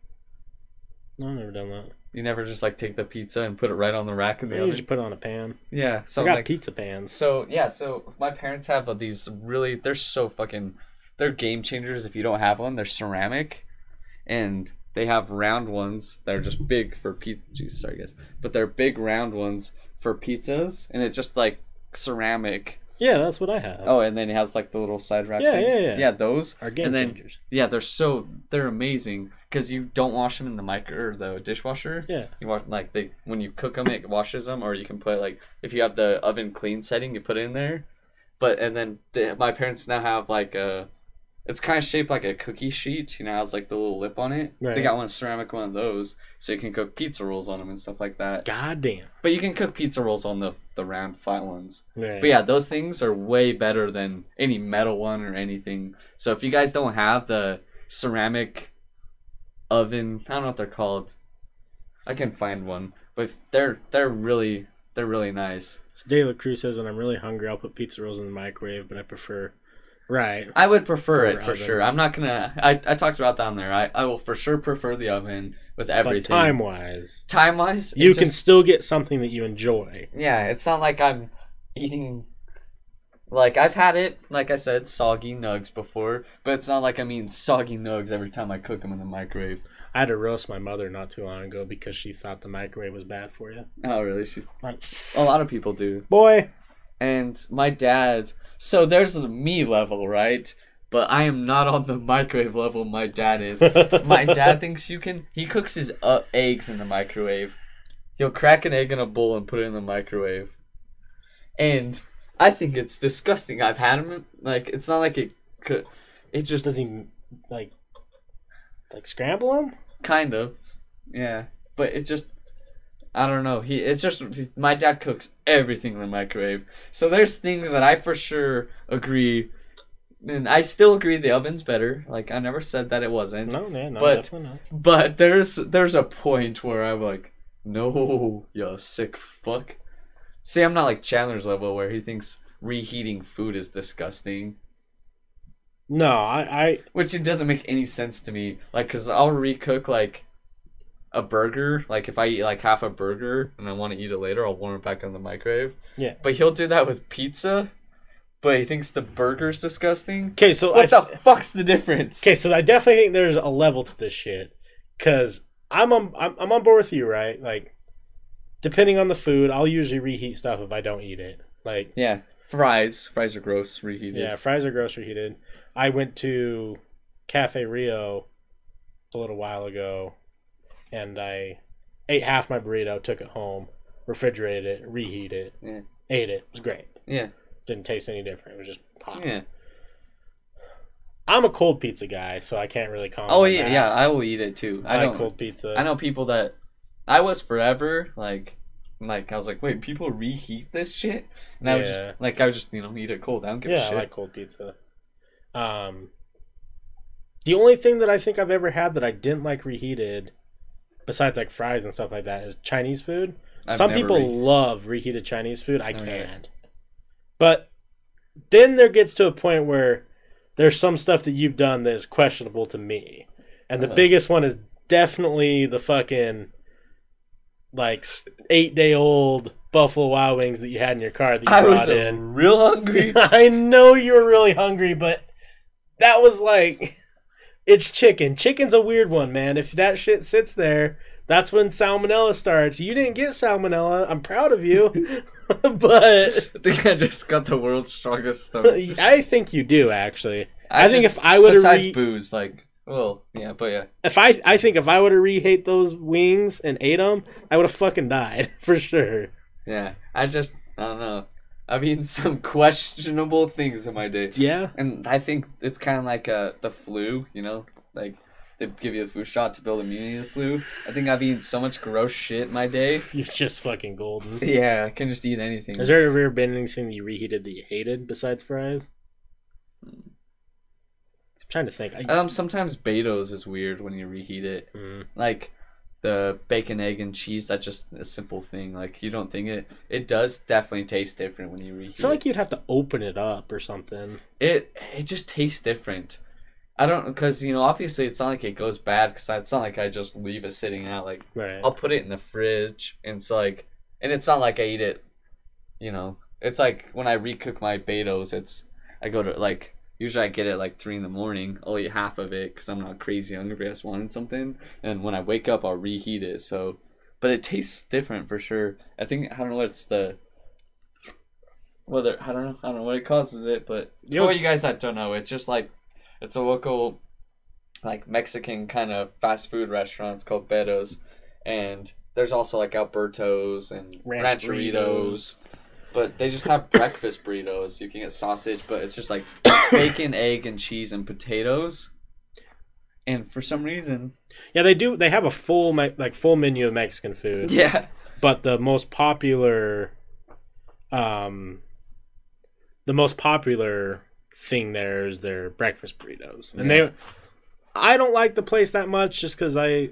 No, I've never done that. You never just like take the pizza and put it right on the rack in the You oven. just put it on a pan. Yeah, so I got like pizza pans. so yeah, so my parents have uh, these really they're so fucking they're game changers if you don't have one. They're ceramic and they have round ones that are just big for pizza. Jeez, sorry guys. But they're big round ones for pizzas and it's just like ceramic. Yeah, that's what I have. Oh, and then it has like the little side rack Yeah, thing. yeah, yeah. Yeah, those. are game and then changers. yeah, they're so they're amazing cuz you don't wash them in the micro or the dishwasher. Yeah. You want like they when you cook them, it washes them, or you can put like if you have the oven clean setting, you put it in there. But and then the, my parents now have like a, it's kind of shaped like a cookie sheet. You know, has like the little lip on it. Right. They got one ceramic one of those, so you can cook pizza rolls on them and stuff like that. God damn. But you can cook pizza rolls on the the round flat ones. Right. But yeah, those things are way better than any metal one or anything. So if you guys don't have the ceramic oven, I don't know what they're called. I can find one, but they're they're really they're really nice. So De La Cruz says when I'm really hungry, I'll put pizza rolls in the microwave, but I prefer. Right. I would prefer it for oven. sure. I'm not gonna. I, I talked about down there. I, I will for sure prefer the oven with everything. But time wise, time wise, you can still get something that you enjoy. Yeah, it's not like I'm eating. Like I've had it, like I said, soggy nugs before, but it's not like I mean soggy nugs every time I cook them in the microwave. I had to roast my mother not too long ago because she thought the microwave was bad for you. Oh, really? She, a lot of people do. boy, And my dad. So there's the me level, right? But I am not on the microwave level. My dad is. my dad thinks you can. He cooks his uh, eggs in the microwave. He'll crack an egg in a bowl and put it in the microwave. And I think it's disgusting. I've had them. Like it's not like it could. It just Does he like like scramble them? kind of, yeah. But it just. I don't know. He it's just my dad cooks everything in the microwave. So there's things that I for sure agree and I still agree the oven's better. Like I never said that it wasn't. No, man, no, But- definitely not. But there's there's a point where I'm like, no, you sick fuck. See, I'm not like Chandler's level where he thinks reheating food is disgusting, No, I, I which it doesn't make any sense to me. Like, cause I'll recook like a burger. Like if I eat like half a burger and I want to eat it later, I'll warm it back in the microwave. Yeah. But he'll do that with pizza. But he thinks the burger's disgusting. okay. So What I, the fuck's the difference? Okay, so I definitely think there's a level to this shit. Cause I'm on I'm, I'm on board with you, right? Like, depending on the food, I'll usually reheat stuff if I don't eat it. Like, Yeah, fries. Fries are gross. Reheated. yeah, fries are gross reheated. I went to Cafe Rio a little while ago, and I ate half my burrito, took it home, refrigerated it, reheated it, Yeah. ate it. It was great. Yeah. Didn't taste any different. It was just hot. Yeah. I'm a cold pizza guy, so I can't really comment. Oh yeah, that. yeah. I will eat it too. I, I, like cold pizza. I know people that. I was forever like, like I was like, wait, people reheat this shit, and I would just like I would just you know eat it cold. I don't give a Yeah, I shit. like cold pizza. Um, the only thing that I think I've ever had that I didn't like reheated, besides like fries and stuff like that, is Chinese food. I've Some people re- love reheated Chinese food. I Never can't. But then there gets to a point where there's some stuff that you've done that is questionable to me, and the Uh-huh. biggest one is definitely the fucking like eight day old Buffalo Wild Wings that you had in your car that you I brought was in. real hungry. I know you were really hungry, but that was like it's chicken. Chicken's a weird one, man. If that shit sits there, that's when salmonella starts. You didn't get salmonella. I'm proud of you. but I think I just got the world's strongest stomach. I think you do actually. I, think just- if I would have besides re- booze, like, well, yeah, but yeah, if I I think if I would have rehate those wings and ate them, I would have fucking died for sure. yeah. I just I don't know. I've eaten some questionable things in my day. Yeah. And I think it's kind of like uh, the flu, you know, like they give you a flu shot to build immunity to the flu. I think I've eaten so much gross shit in my day. You're just fucking golden. Yeah, I can just eat anything. Has there ever been anything that you reheated that you hated besides fries? Trying to think. I, Um, sometimes Beto's is weird when you reheat it. Mm. Like the bacon, egg, and cheese. That's just a simple thing. Like you don't think it. It does definitely taste different when you reheat. I feel it. like you'd have to open it up or something. it it just tastes different. I don't because you know obviously it's not like it goes bad because it's not like I just leave it sitting out. Like Right. I'll put it in the fridge and it's like and it's not like I eat it. You know, it's like when I recook my Beto's, it's I go to like usually I get it like three in the morning. I'll eat half of it because I'm not crazy hungry. I just wanted something, and when I wake up, I'll reheat it. So, but it tastes different for sure. I think I don't know what's the whether I don't know I don't know what it causes it, but You know for you guys that don't know, it's just like it's a local like Mexican kind of fast food restaurant. It's called Beto's, and there's also like Alberto's and Ranch Rancheritos. But they just have breakfast burritos. You can get sausage, but it's just like bacon, egg, and cheese and potatoes. And for some reason, Yeah, they do. They have a full me- like full menu of Mexican food. yeah, But the most popular, um, the most popular thing there is their breakfast burritos, and Yeah. they. I don't like the place that much just because I,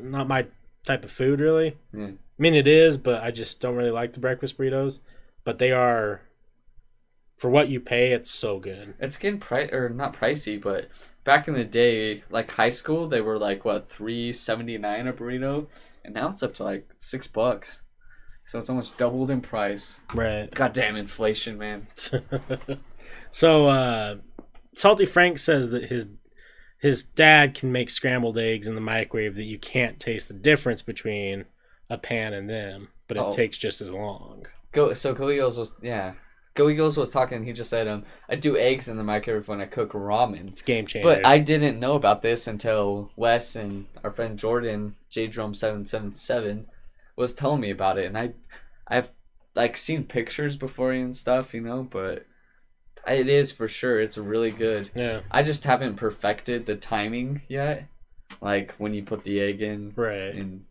not my type of food really. Yeah. I mean, it is, but I just don't really like the breakfast burritos. But they are, for what you pay, it's so good. it's getting pri or not pricey, but back in the day, like high school, they were like what three seventy nine a burrito, and now it's up to like six bucks. So it's almost doubled in price. Right. Goddamn inflation, man. so uh, Salty Frank says that his his dad can make scrambled eggs in the microwave that you can't taste the difference between a pan and them, but it Oh. takes just as long. Go so Go Eagles was yeah. Go Eagles was talking. He just said um I do eggs in the microwave when I cook ramen. It's game changer. But I didn't know about this until Wes and our friend Jordan, J Drum seven seven seven, was telling me about it, and I, I've like seen pictures before and stuff, you know, but it is for sure. It's really good. Yeah. I just haven't perfected the timing yet, like when you put the egg in Right. and.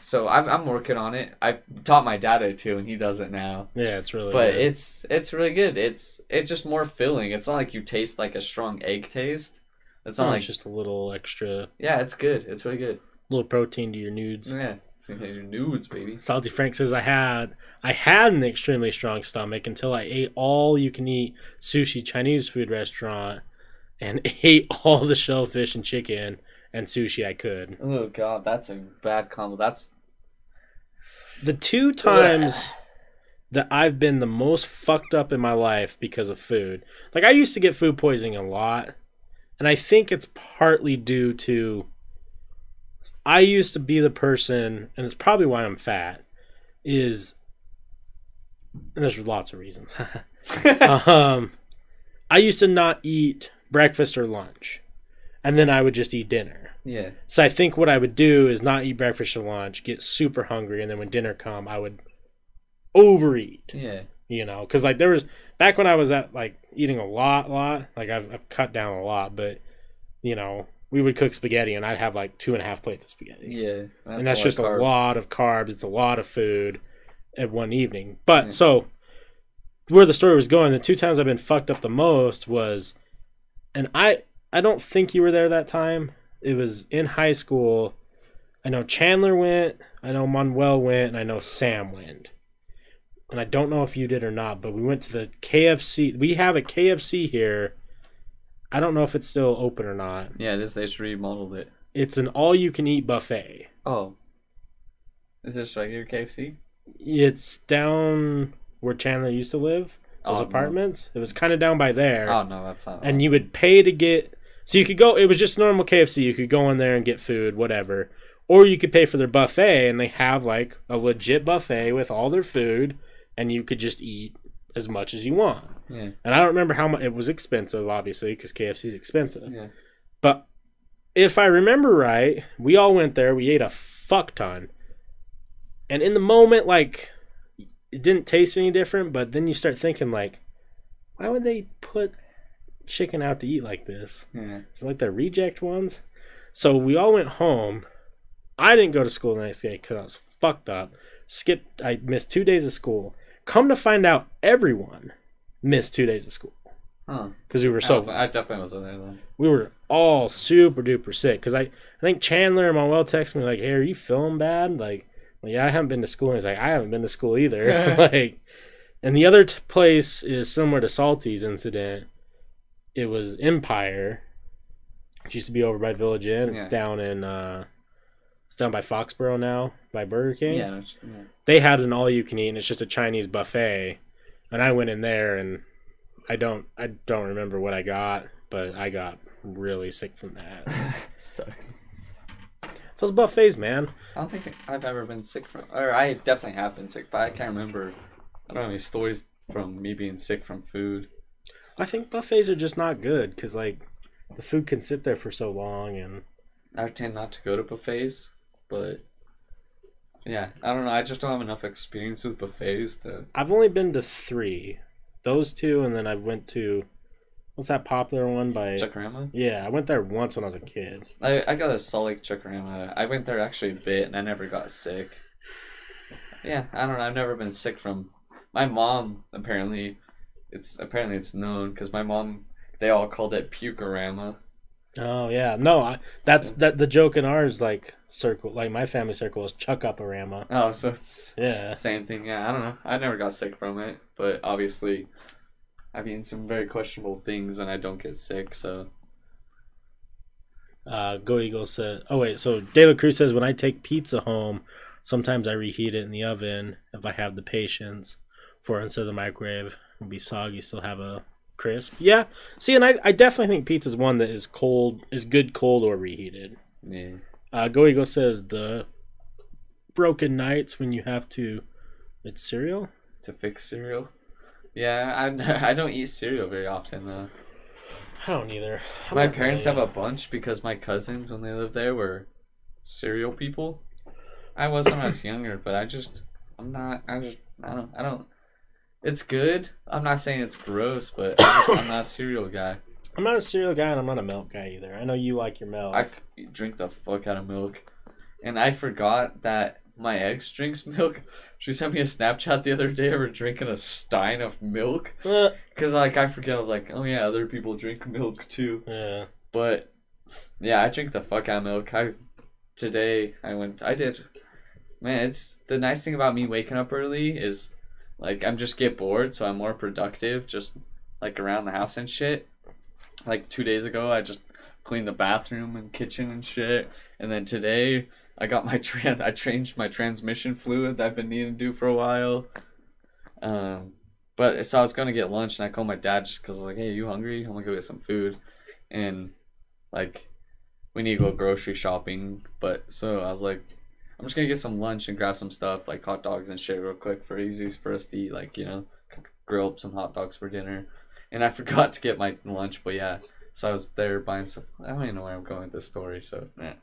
So I've, I'm working on it. I've taught my dad it too, and he does it now. Yeah, it's really. But good. it's it's really good. It's it's just more filling. It's not like you taste like a strong egg taste. It's not Oh, like it's just a little extra, yeah, it's good. It's really good. little protein to your nudes. Yeah, your nudes, baby. Salty Frank says I had I had an extremely strong stomach until I ate all you can eat sushi Chinese food restaurant and ate all the shellfish and chicken and sushi I could. Oh god, that's a bad combo. That's The two times that I've been the most fucked up in my life because of food. Like I used to get food poisoning a lot, and I think it's partly due to I used to be the person, and it's probably why I'm fat, is and there's lots of reasons. um I used to not eat breakfast or lunch. And then I would just eat dinner. yeah. So I think what I would do is not eat breakfast or lunch, get super hungry, and then when dinner come, I would overeat. Yeah. You know, because like there was back when I was at like eating a lot, lot. Like I've, I've cut down a lot, but you know, we would cook spaghetti, and I'd have like two and a half plates of spaghetti, Yeah. and that's lot just a lot of carbs. It's a lot of food at one evening. But Yeah. so where the story was going, the two times I've been fucked up the most was, and I I don't think you were there that time. It was in high school. I know Chandler went, I know Manuel went, and I know Sam went. And I don't know if you did or not, but we went to the KFC. We have a KFC here. I don't know if it's still open or not. Yeah, this they just remodeled it. It's an all you can eat buffet. Oh. Is this regular KFC? It's down where Chandler used to live. Those Oh, no. apartments. It was kind of down by there. Oh no, that's not. and you would pay to get so you could go it was just normal KFC you could go in there and get food whatever. Or you could pay for their buffet and they have like a legit buffet with all their food and you could just eat as much as you want. Yeah. and I don't remember how much it was expensive obviously because KFC is expensive. Yeah. but if I remember right we all went there we ate a fuck ton. And in the moment like it didn't taste any different but then you start thinking like why would they put chicken out to eat like this Yeah. it's like the reject ones. So we all went home. I didn't go to school the next day because I was fucked up. Skipped. I missed two days of school. Come to find out, everyone missed two days of school Huh. because we were I, so was, I definitely wasn't there then. we were all super duper sick. Because I, I think Chandler and Manuel texted me like, "Hey, are you feeling bad?" Like, well, yeah, I haven't been to school. And he's like, "I haven't been to school either." like, and the other t- place is similar to Salty's incident. It was Empire. It used to be over by Village Inn. It's Yeah. down in uh, it's down by Foxborough now, by Burger King. Yeah. yeah. They had an all you can eat, and it's just a Chinese buffet. And I went in there, and I don't, I don't remember what I got, but I got really sick from that. Sucks. It's those buffets, man. I don't think I've ever been sick from, or I definitely have been sick, but I can't remember. I don't have any stories from me being sick from food. I think buffets are just not good because like the food can sit there for so long, and I tend not to go to buffets, but yeah, I don't know. I just don't have enough experience with buffets to. I've only been to three, those two, and then I went to what's that popular one by? Chuck-A-Rama? Yeah, I went there once when I was a kid. I, I got a Salt Lake Chuck-A-Rama. I went there actually a bit and I never got sick. Yeah, I don't know. I've never been sick from. My mom apparently, it's apparently it's known because my mom they all called it pukerama. Oh yeah, no, I, that's So- that. The joke in ours like circle, like my family circle is chuck up a rama. Oh, so it's Yeah, same thing. Yeah, I don't know. I never got sick from it, but obviously, I've eaten some very questionable things and I don't get sick. So Uh, Go Eagles said. Oh wait, so De La Cruz says when I take pizza home, sometimes I reheat it in the oven if I have the patience. For instead of the microwave, it'll be soggy, still have a crisp. Yeah. See, and I, I definitely think pizza's one that is cold, is good cold or reheated. yeah, Uh, Go Eagle says the broken nights when you have to. It's cereal. to fix cereal. Yeah, I I don't eat cereal very often though. I don't either. I'm My parents really- have a bunch because my cousins, when they lived there, were cereal people. I was when I was younger, but I just I'm not. I just. I don't. I don't. It's good. I'm not saying it's gross, but I'm, just, I'm not a cereal guy. I'm not a cereal guy and I'm not a milk guy either. I know you like your milk. I f- drink the fuck out of milk, and I forgot that my ex drinks milk. She sent me a Snapchat the other day of her drinking a stein of milk. Uh, Cause like I forget, I was like, oh yeah, other people drink milk too. yeah. But yeah, I drink the fuck out of milk. I today I went. I did. Man, it's the nice thing about me waking up early is like I'm just get bored, so I'm more productive. Just like around the house and shit. Like two days ago, I just cleaned the bathroom and kitchen and shit, and then today I got my trans. I changed my transmission fluid that I've been needing to do for a while. Um, but so I was gonna get lunch, and I called my dad just because like, "Hey, you hungry? I'm gonna go get some food," and like we need to go grocery shopping. But so I was like, I'm just gonna get some lunch and grab some stuff like hot dogs and shit real quick for easy for us to eat. Like you know, grill up some hot dogs for dinner. And I forgot to get my lunch, but yeah. So I was there buying some. I don't even know where I'm going with this story. So yeah.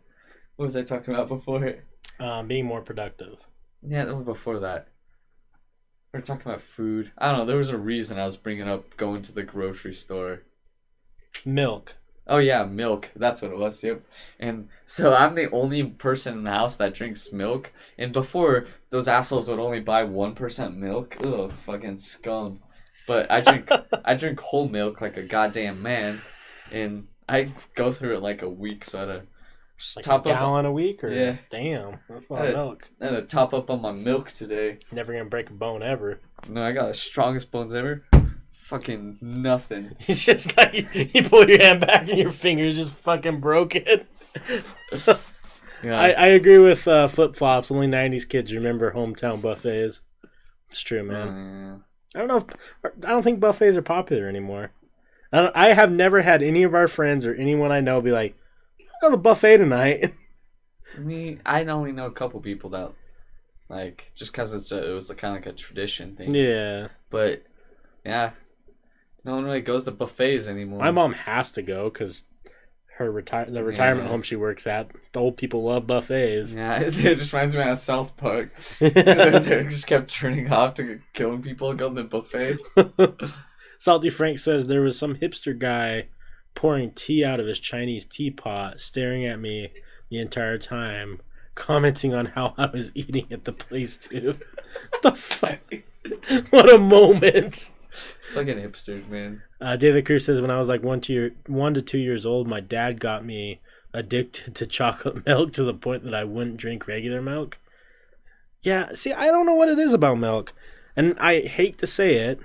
What was I talking about before? Um, being more productive. Yeah, that was before that. We are talking about food. I don't know. There was a reason I was bringing up going to the grocery store. Milk. Oh yeah, milk. That's what it was. Yep. And so I'm the only person in the house that drinks milk. And before, those assholes would only buy one percent milk. Ugh, fucking scum. But I drink I drink whole milk like a goddamn man, and I go through it like a week. So I had to just Like top a up. gallon a week or Yeah. damn, that's a lot of milk. I had to top up on my milk today. Never gonna break a bone ever. No, I got the strongest bones ever. Fucking nothing. It's just like you pull your hand back and your fingers just fucking broken. Yeah. I, I agree with uh, flip flops. Only '90s kids remember hometown buffets. It's true, man. Uh, I don't know. If, I don't think buffets are popular anymore. I, I have never had any of our friends or anyone I know be like, "I got a buffet tonight." me, I only know a couple people that, like, just because it's a, it was kind of like a tradition thing. yeah, But, yeah, no one really goes to buffets anymore. my mom has to go because her retire the retirement Yeah. home she works at. The old people love buffets. Yeah, it just reminds me of South Park. they just kept turning off to killing people, going to the buffet. Salty Frank says there was some hipster guy pouring tea out of his Chinese teapot, staring at me the entire time, commenting on how I was eating at the place too. the fuck? what a moment! Fucking hipsters, man. Uh, De La Cruz says when I was like one to year, one to two years old, my dad got me addicted to chocolate milk to the point that I wouldn't drink regular milk. Yeah, see, I don't know what it is about milk, and I hate to say it,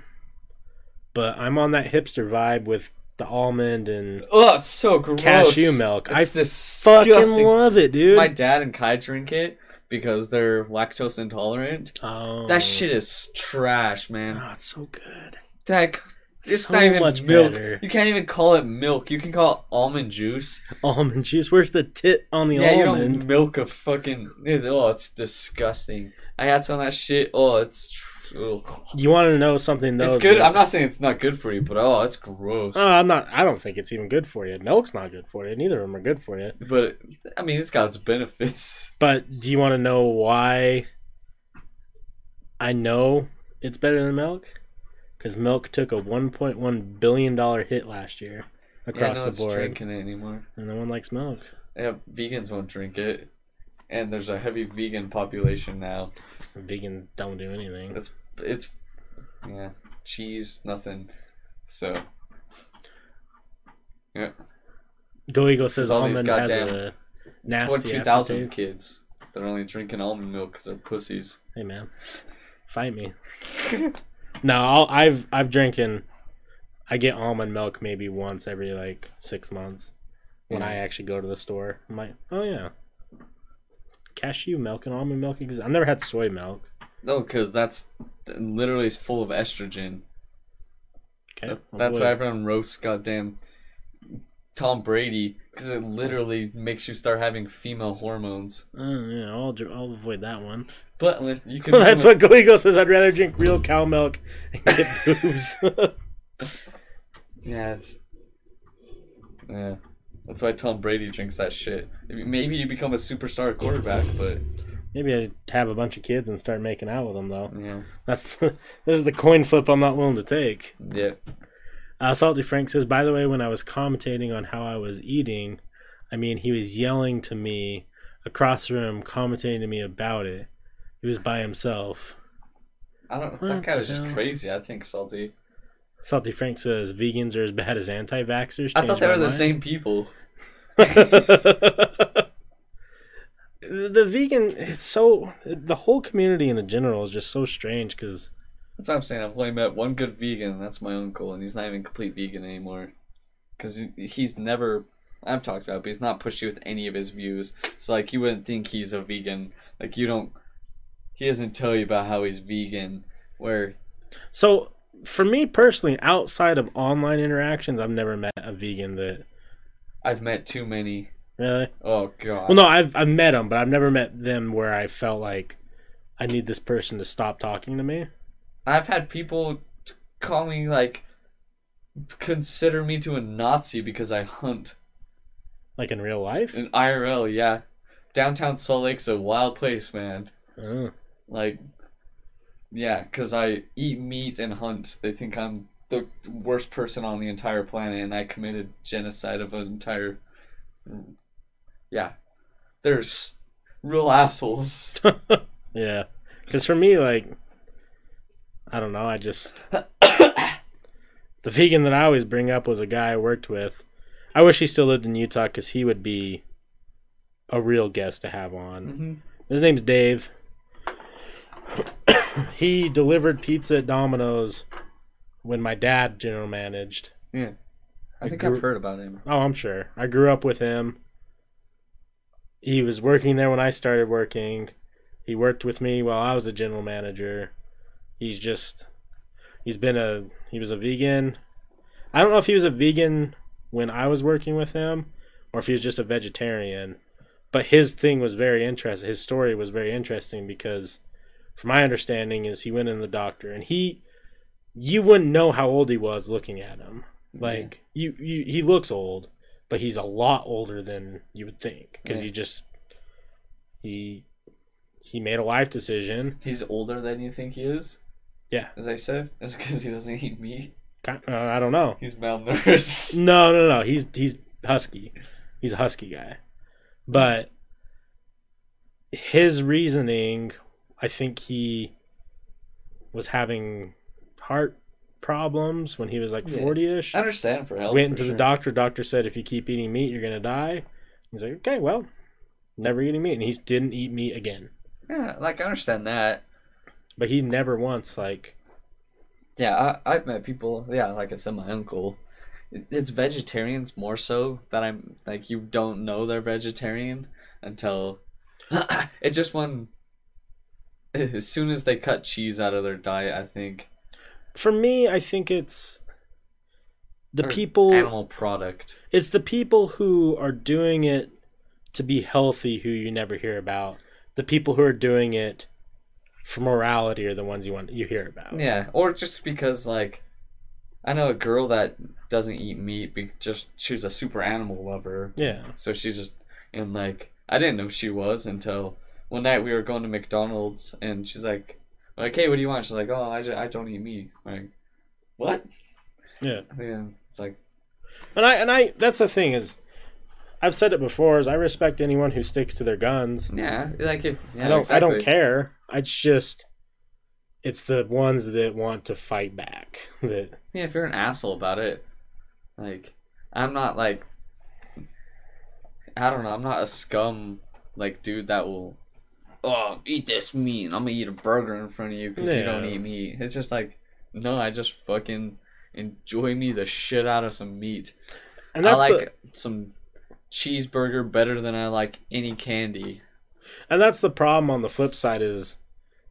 but I'm on that hipster vibe with the almond and Oh, it's so gross. cashew milk. I It's fucking love it, dude. My dad and Kai drink it because they're lactose intolerant. oh, That shit is trash, man. Oh, it's so good. That it's So not even much milk. better. You can't even call it milk. You can call it almond juice. Almond juice. Where's the tit on the yeah, you almond? don't milk a fucking. It's, oh, it's disgusting. I had some of that shit. Oh, it's. tr- ugh. You want to know something though? It's good. I'm not saying it's not good for you, but oh, it's gross. Oh, I'm not. I don't think it's even good for you. Milk's not good for you. Neither of them are good for you. but I mean, it's got its benefits. But do you want to know why I know it's better than milk? Because milk took a 1.1 billion dollar hit last year across yeah, no the board, drinking it anymore. and no one likes milk. Yeah, vegans won't drink it, and there's a heavy vegan population now. Vegans don't do anything. It's it's yeah, cheese, nothing. So yeah, Go Eagle says almond has a nasty twenty thousand kids. They're only drinking almond milk because they're pussies. Hey man, fight me. no, I'll, I've I've drinking. I get almond milk maybe once every like six months when I actually go to the store. I'm like, oh yeah, cashew milk and almond milk. I've never had soy milk. No, because that's literally is full of estrogen. Okay, That- That's why everyone roasts goddamn Tom Brady because it literally makes you start having female hormones. Uh, yeah, I'll I'll avoid that one. But unless you can, That's what Go Eagle says. I'd rather drink real cow milk and get boobs. Yeah, it's yeah. That's why Tom Brady drinks that shit. Maybe you become a superstar quarterback, but Maybe I have a bunch of kids and start making out with them though. Yeah. That's this is the coin flip I'm not willing to take. Yeah. Uh, Salty Frank says, by the way, when I was commentating on how I was eating, I mean, he was yelling to me across the room, commentating to me about it. He was by himself. I don't. What that guy was the just crazy. I think salty. Salty Frank says, vegans are as bad as anti vaxxers. I thought they were the same people. the vegan, it's so. The whole community in general is just so strange because. That's what I'm saying. I've only met one good vegan, and that's my uncle, and he's not even complete vegan anymore. Because he's never. I've talked about, it, but he's not pushy with any of his views. So like, you wouldn't think he's a vegan. Like you don't. He doesn't tell you about how he's vegan. Where So, for me personally, outside of online interactions, I've never met a vegan that. I've met too many. Really? Oh god. Well, no, I've I've met them, but I've never met them where I felt like I need this person to stop talking to me. I've had people call me like consider me to a Nazi because I hunt Like in real life. in IRL. Yeah, downtown Salt Lake's a wild place, man. Oh. Like, yeah, because I eat meat and hunt. They think I'm the worst person on the entire planet, and I committed genocide of an entire. Yeah, there's real assholes. Yeah, because for me, like, I don't know. I just the vegan that I always bring up was a guy I worked with. I wish he still lived in Utah because he would be a real guest to have on. mm-hmm. His name's Dave. he delivered pizza at Domino's when my dad general managed. Yeah, I think grew- I've heard about him. Oh, I'm sure. I grew up with him. He was working there when I started working. He worked with me while I was a general manager. He's just he's been a he was a vegan. I don't know if he was a vegan when I was working with him or if he was just a vegetarian. But his thing was very interesting. His story was very interesting because from my understanding is he went in the doctor and he you wouldn't know how old he was looking at him. Like you, you, he looks old, but he's a lot older than you would think because Yeah. he just he he made a life decision. He's older than you think he is. Yeah. as I said, it's because he doesn't eat meat. Uh, I don't know. He's malnourished. No, no, no. He's he's husky. He's a husky guy, but his reasoning, I think he was having heart problems when he was like Yeah. forty ish. I understand for health. went for into sure. the doctor. Doctor said if you keep eating meat, you're gonna die. He's like, okay, well, never eating meat, and he didn't eat meat again. Yeah, like I understand that. But he never once like Yeah, I, I've met people. Yeah, like I said, my uncle. It's vegetarians more so that I'm like you don't know they're vegetarian until it just one. As soon as they cut cheese out of their diet, I think for me. I think it's the or people. animal product. It's the people who are doing it to be healthy who you never hear about. The people who are doing it for morality are the ones you want you hear about. Yeah, or just because like I know a girl that doesn't eat meat. Be just she's a super animal lover. Yeah. So she just and like I didn't know she was until one night we were going to McDonald's and she's like, like hey, what do you want? She's like, oh, I, just, I don't eat meat. Like, what? Yeah. Yeah, it's like And I and I that's the thing is I've said it before is I respect anyone who sticks to their guns. yeah, like if yeah, I don't I don't care. It's just it's the ones that want to fight back that Yeah, if you're an asshole about it, like I'm not like I don't know, I'm not a scum like dude that will oh eat this meat I'm gonna eat a burger in front of you because you don't eat meat. It's just like no, I just fucking enjoy me the shit out of some meat. and I like the some cheeseburger better than I like any candy. and that's the problem on the flip side is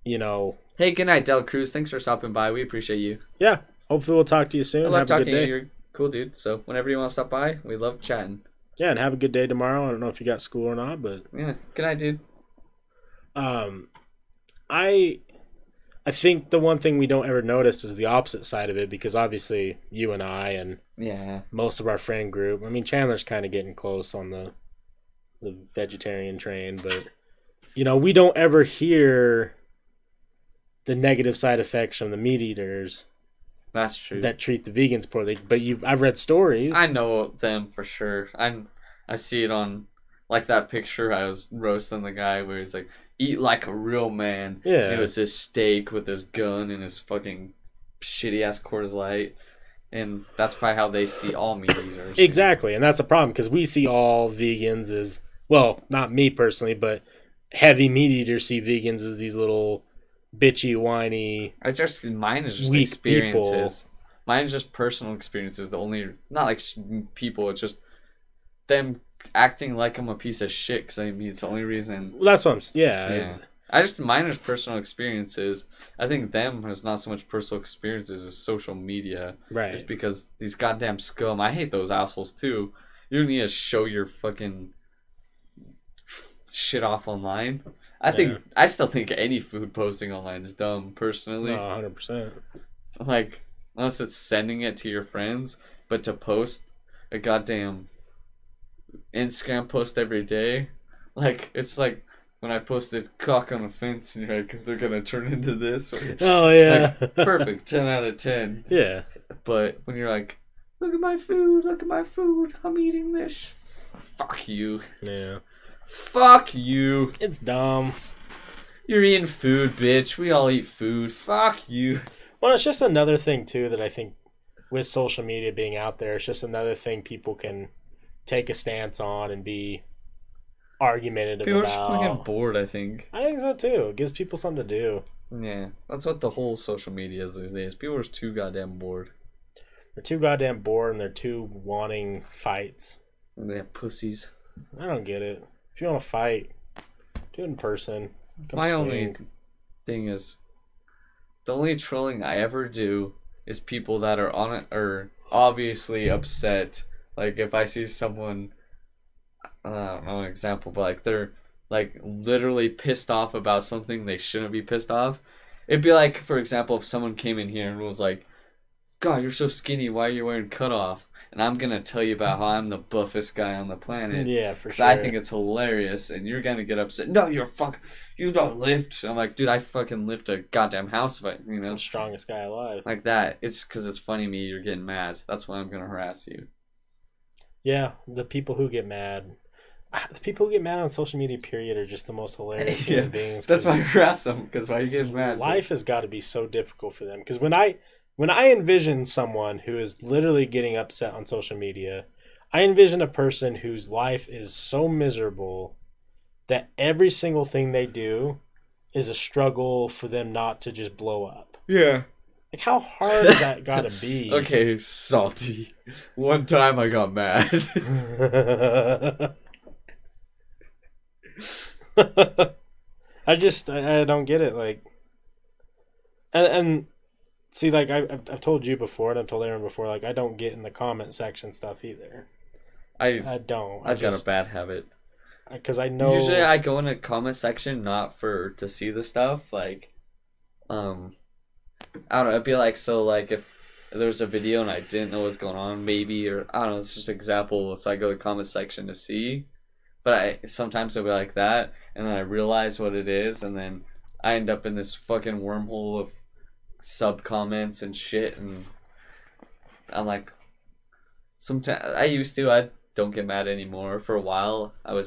you know Hey, good night, De La Cruz. Thanks for stopping by. We appreciate you. yeah hopefully we'll talk to you soon I love have talking to you. You're a cool, dude. So whenever you want to stop by, we love chatting. yeah and have a good day tomorrow i don't know if you got school or not but Yeah. Good night, dude. Um i i think the one thing we don't ever notice is the opposite side of it because obviously you and i and Yeah. most of our friend group i mean chandler's kind of getting close on the the vegetarian train but you know, we don't ever hear the negative side effects from the meat eaters That's true. that treat the vegans poorly. But you, I've read stories. I know them for sure. I'm I see it on like that picture I was roasting the guy where he's like, "Eat like a real man." Yeah. It was his steak with his gun and his fucking shitty ass Coors Light, and that's probably how they see all meat eaters. Exactly, and that's a problem because we see all vegans as well, not me personally, but heavy meat eaters see vegans as these little bitchy, whiny. I just mine is just experiences. Mine's just personal experiences. The only not like people. It's just them acting like I'm a piece of shit. Because I mean, it's the only reason. Well, that's what I'm. Yeah, Yeah. I just mine is personal experiences. I think them is not so much personal experiences as social media. right. It's because these goddamn scum. I hate those assholes too. You need to show your fucking shit off online. I think Yeah. I still think any food posting online is dumb personally. No, hundred percent. Like unless it's sending it to your friends, but to post a goddamn Instagram post every day, like it's like when I posted cock on a fence and you're like they're gonna turn into this. Or, Oh yeah, like, perfect, ten out of ten. yeah, But when you're like, look at my food, look at my food, I'm eating this. Fuck you. yeah. Fuck you. It's dumb. You're eating food, bitch. We all eat food. Fuck you. Well, it's just another thing too that I think with social media being out there, it's just another thing people can take a stance on and be argumentative People are just fucking bored, I think. I think so too. It gives people something to do. Yeah, that's what the whole social media is these days. People are just too goddamn bored. They're too goddamn bored and they're too wanting fights. And they have pussies. I don't get it. If you want to fight, do it in person. Come My swing. only thing is, the only trolling I ever do is people that are on it are obviously upset. Like if I see someone, I don't know an example, but like they're like literally pissed off about something they shouldn't be pissed off. It'd be like, for example, if someone came in here and was like, "God, you're so skinny. Why are you wearing cutoff?" And I'm gonna tell you about how I'm the buffest guy on the planet. Yeah, for Because sure. I think it's hilarious, and you're gonna get upset. No, you're fuck. You don't lift. I'm like, dude, I fucking lift a goddamn house if I, you know, I'm strongest guy alive. like that. It's because it's funny me. You're getting mad. That's why I'm gonna harass you. Yeah, the people who get mad, ah, the people who get mad on social media, period, are just the most hilarious Yeah, human beings. That's why I harass them. Because why you getting mad? life has got to be so difficult for them. Because when I when I envision someone who is literally getting upset on social media, I envision a person whose life is so miserable that every single thing they do is a struggle for them not to just blow up. Yeah. Like how hard is that got to be? Okay, salty. One time I got mad. I just I, I don't get it like and, and see like I, I've, I've told you before and I've told Aaron before like I don't get in the comment section stuff either I I don't I I've got a bad habit. because I know Usually I go in a comment section not for to see the stuff like um I don't know, it'd be like so like if there's a video and I didn't know what's going on maybe or I don't know, it's just an example so I go to the comment section to see. But I sometimes it'll be like that and then I realize what it is and then I end up in this fucking wormhole of sub comments and shit and I'm like sometimes I used to I don't get mad anymore for a while I was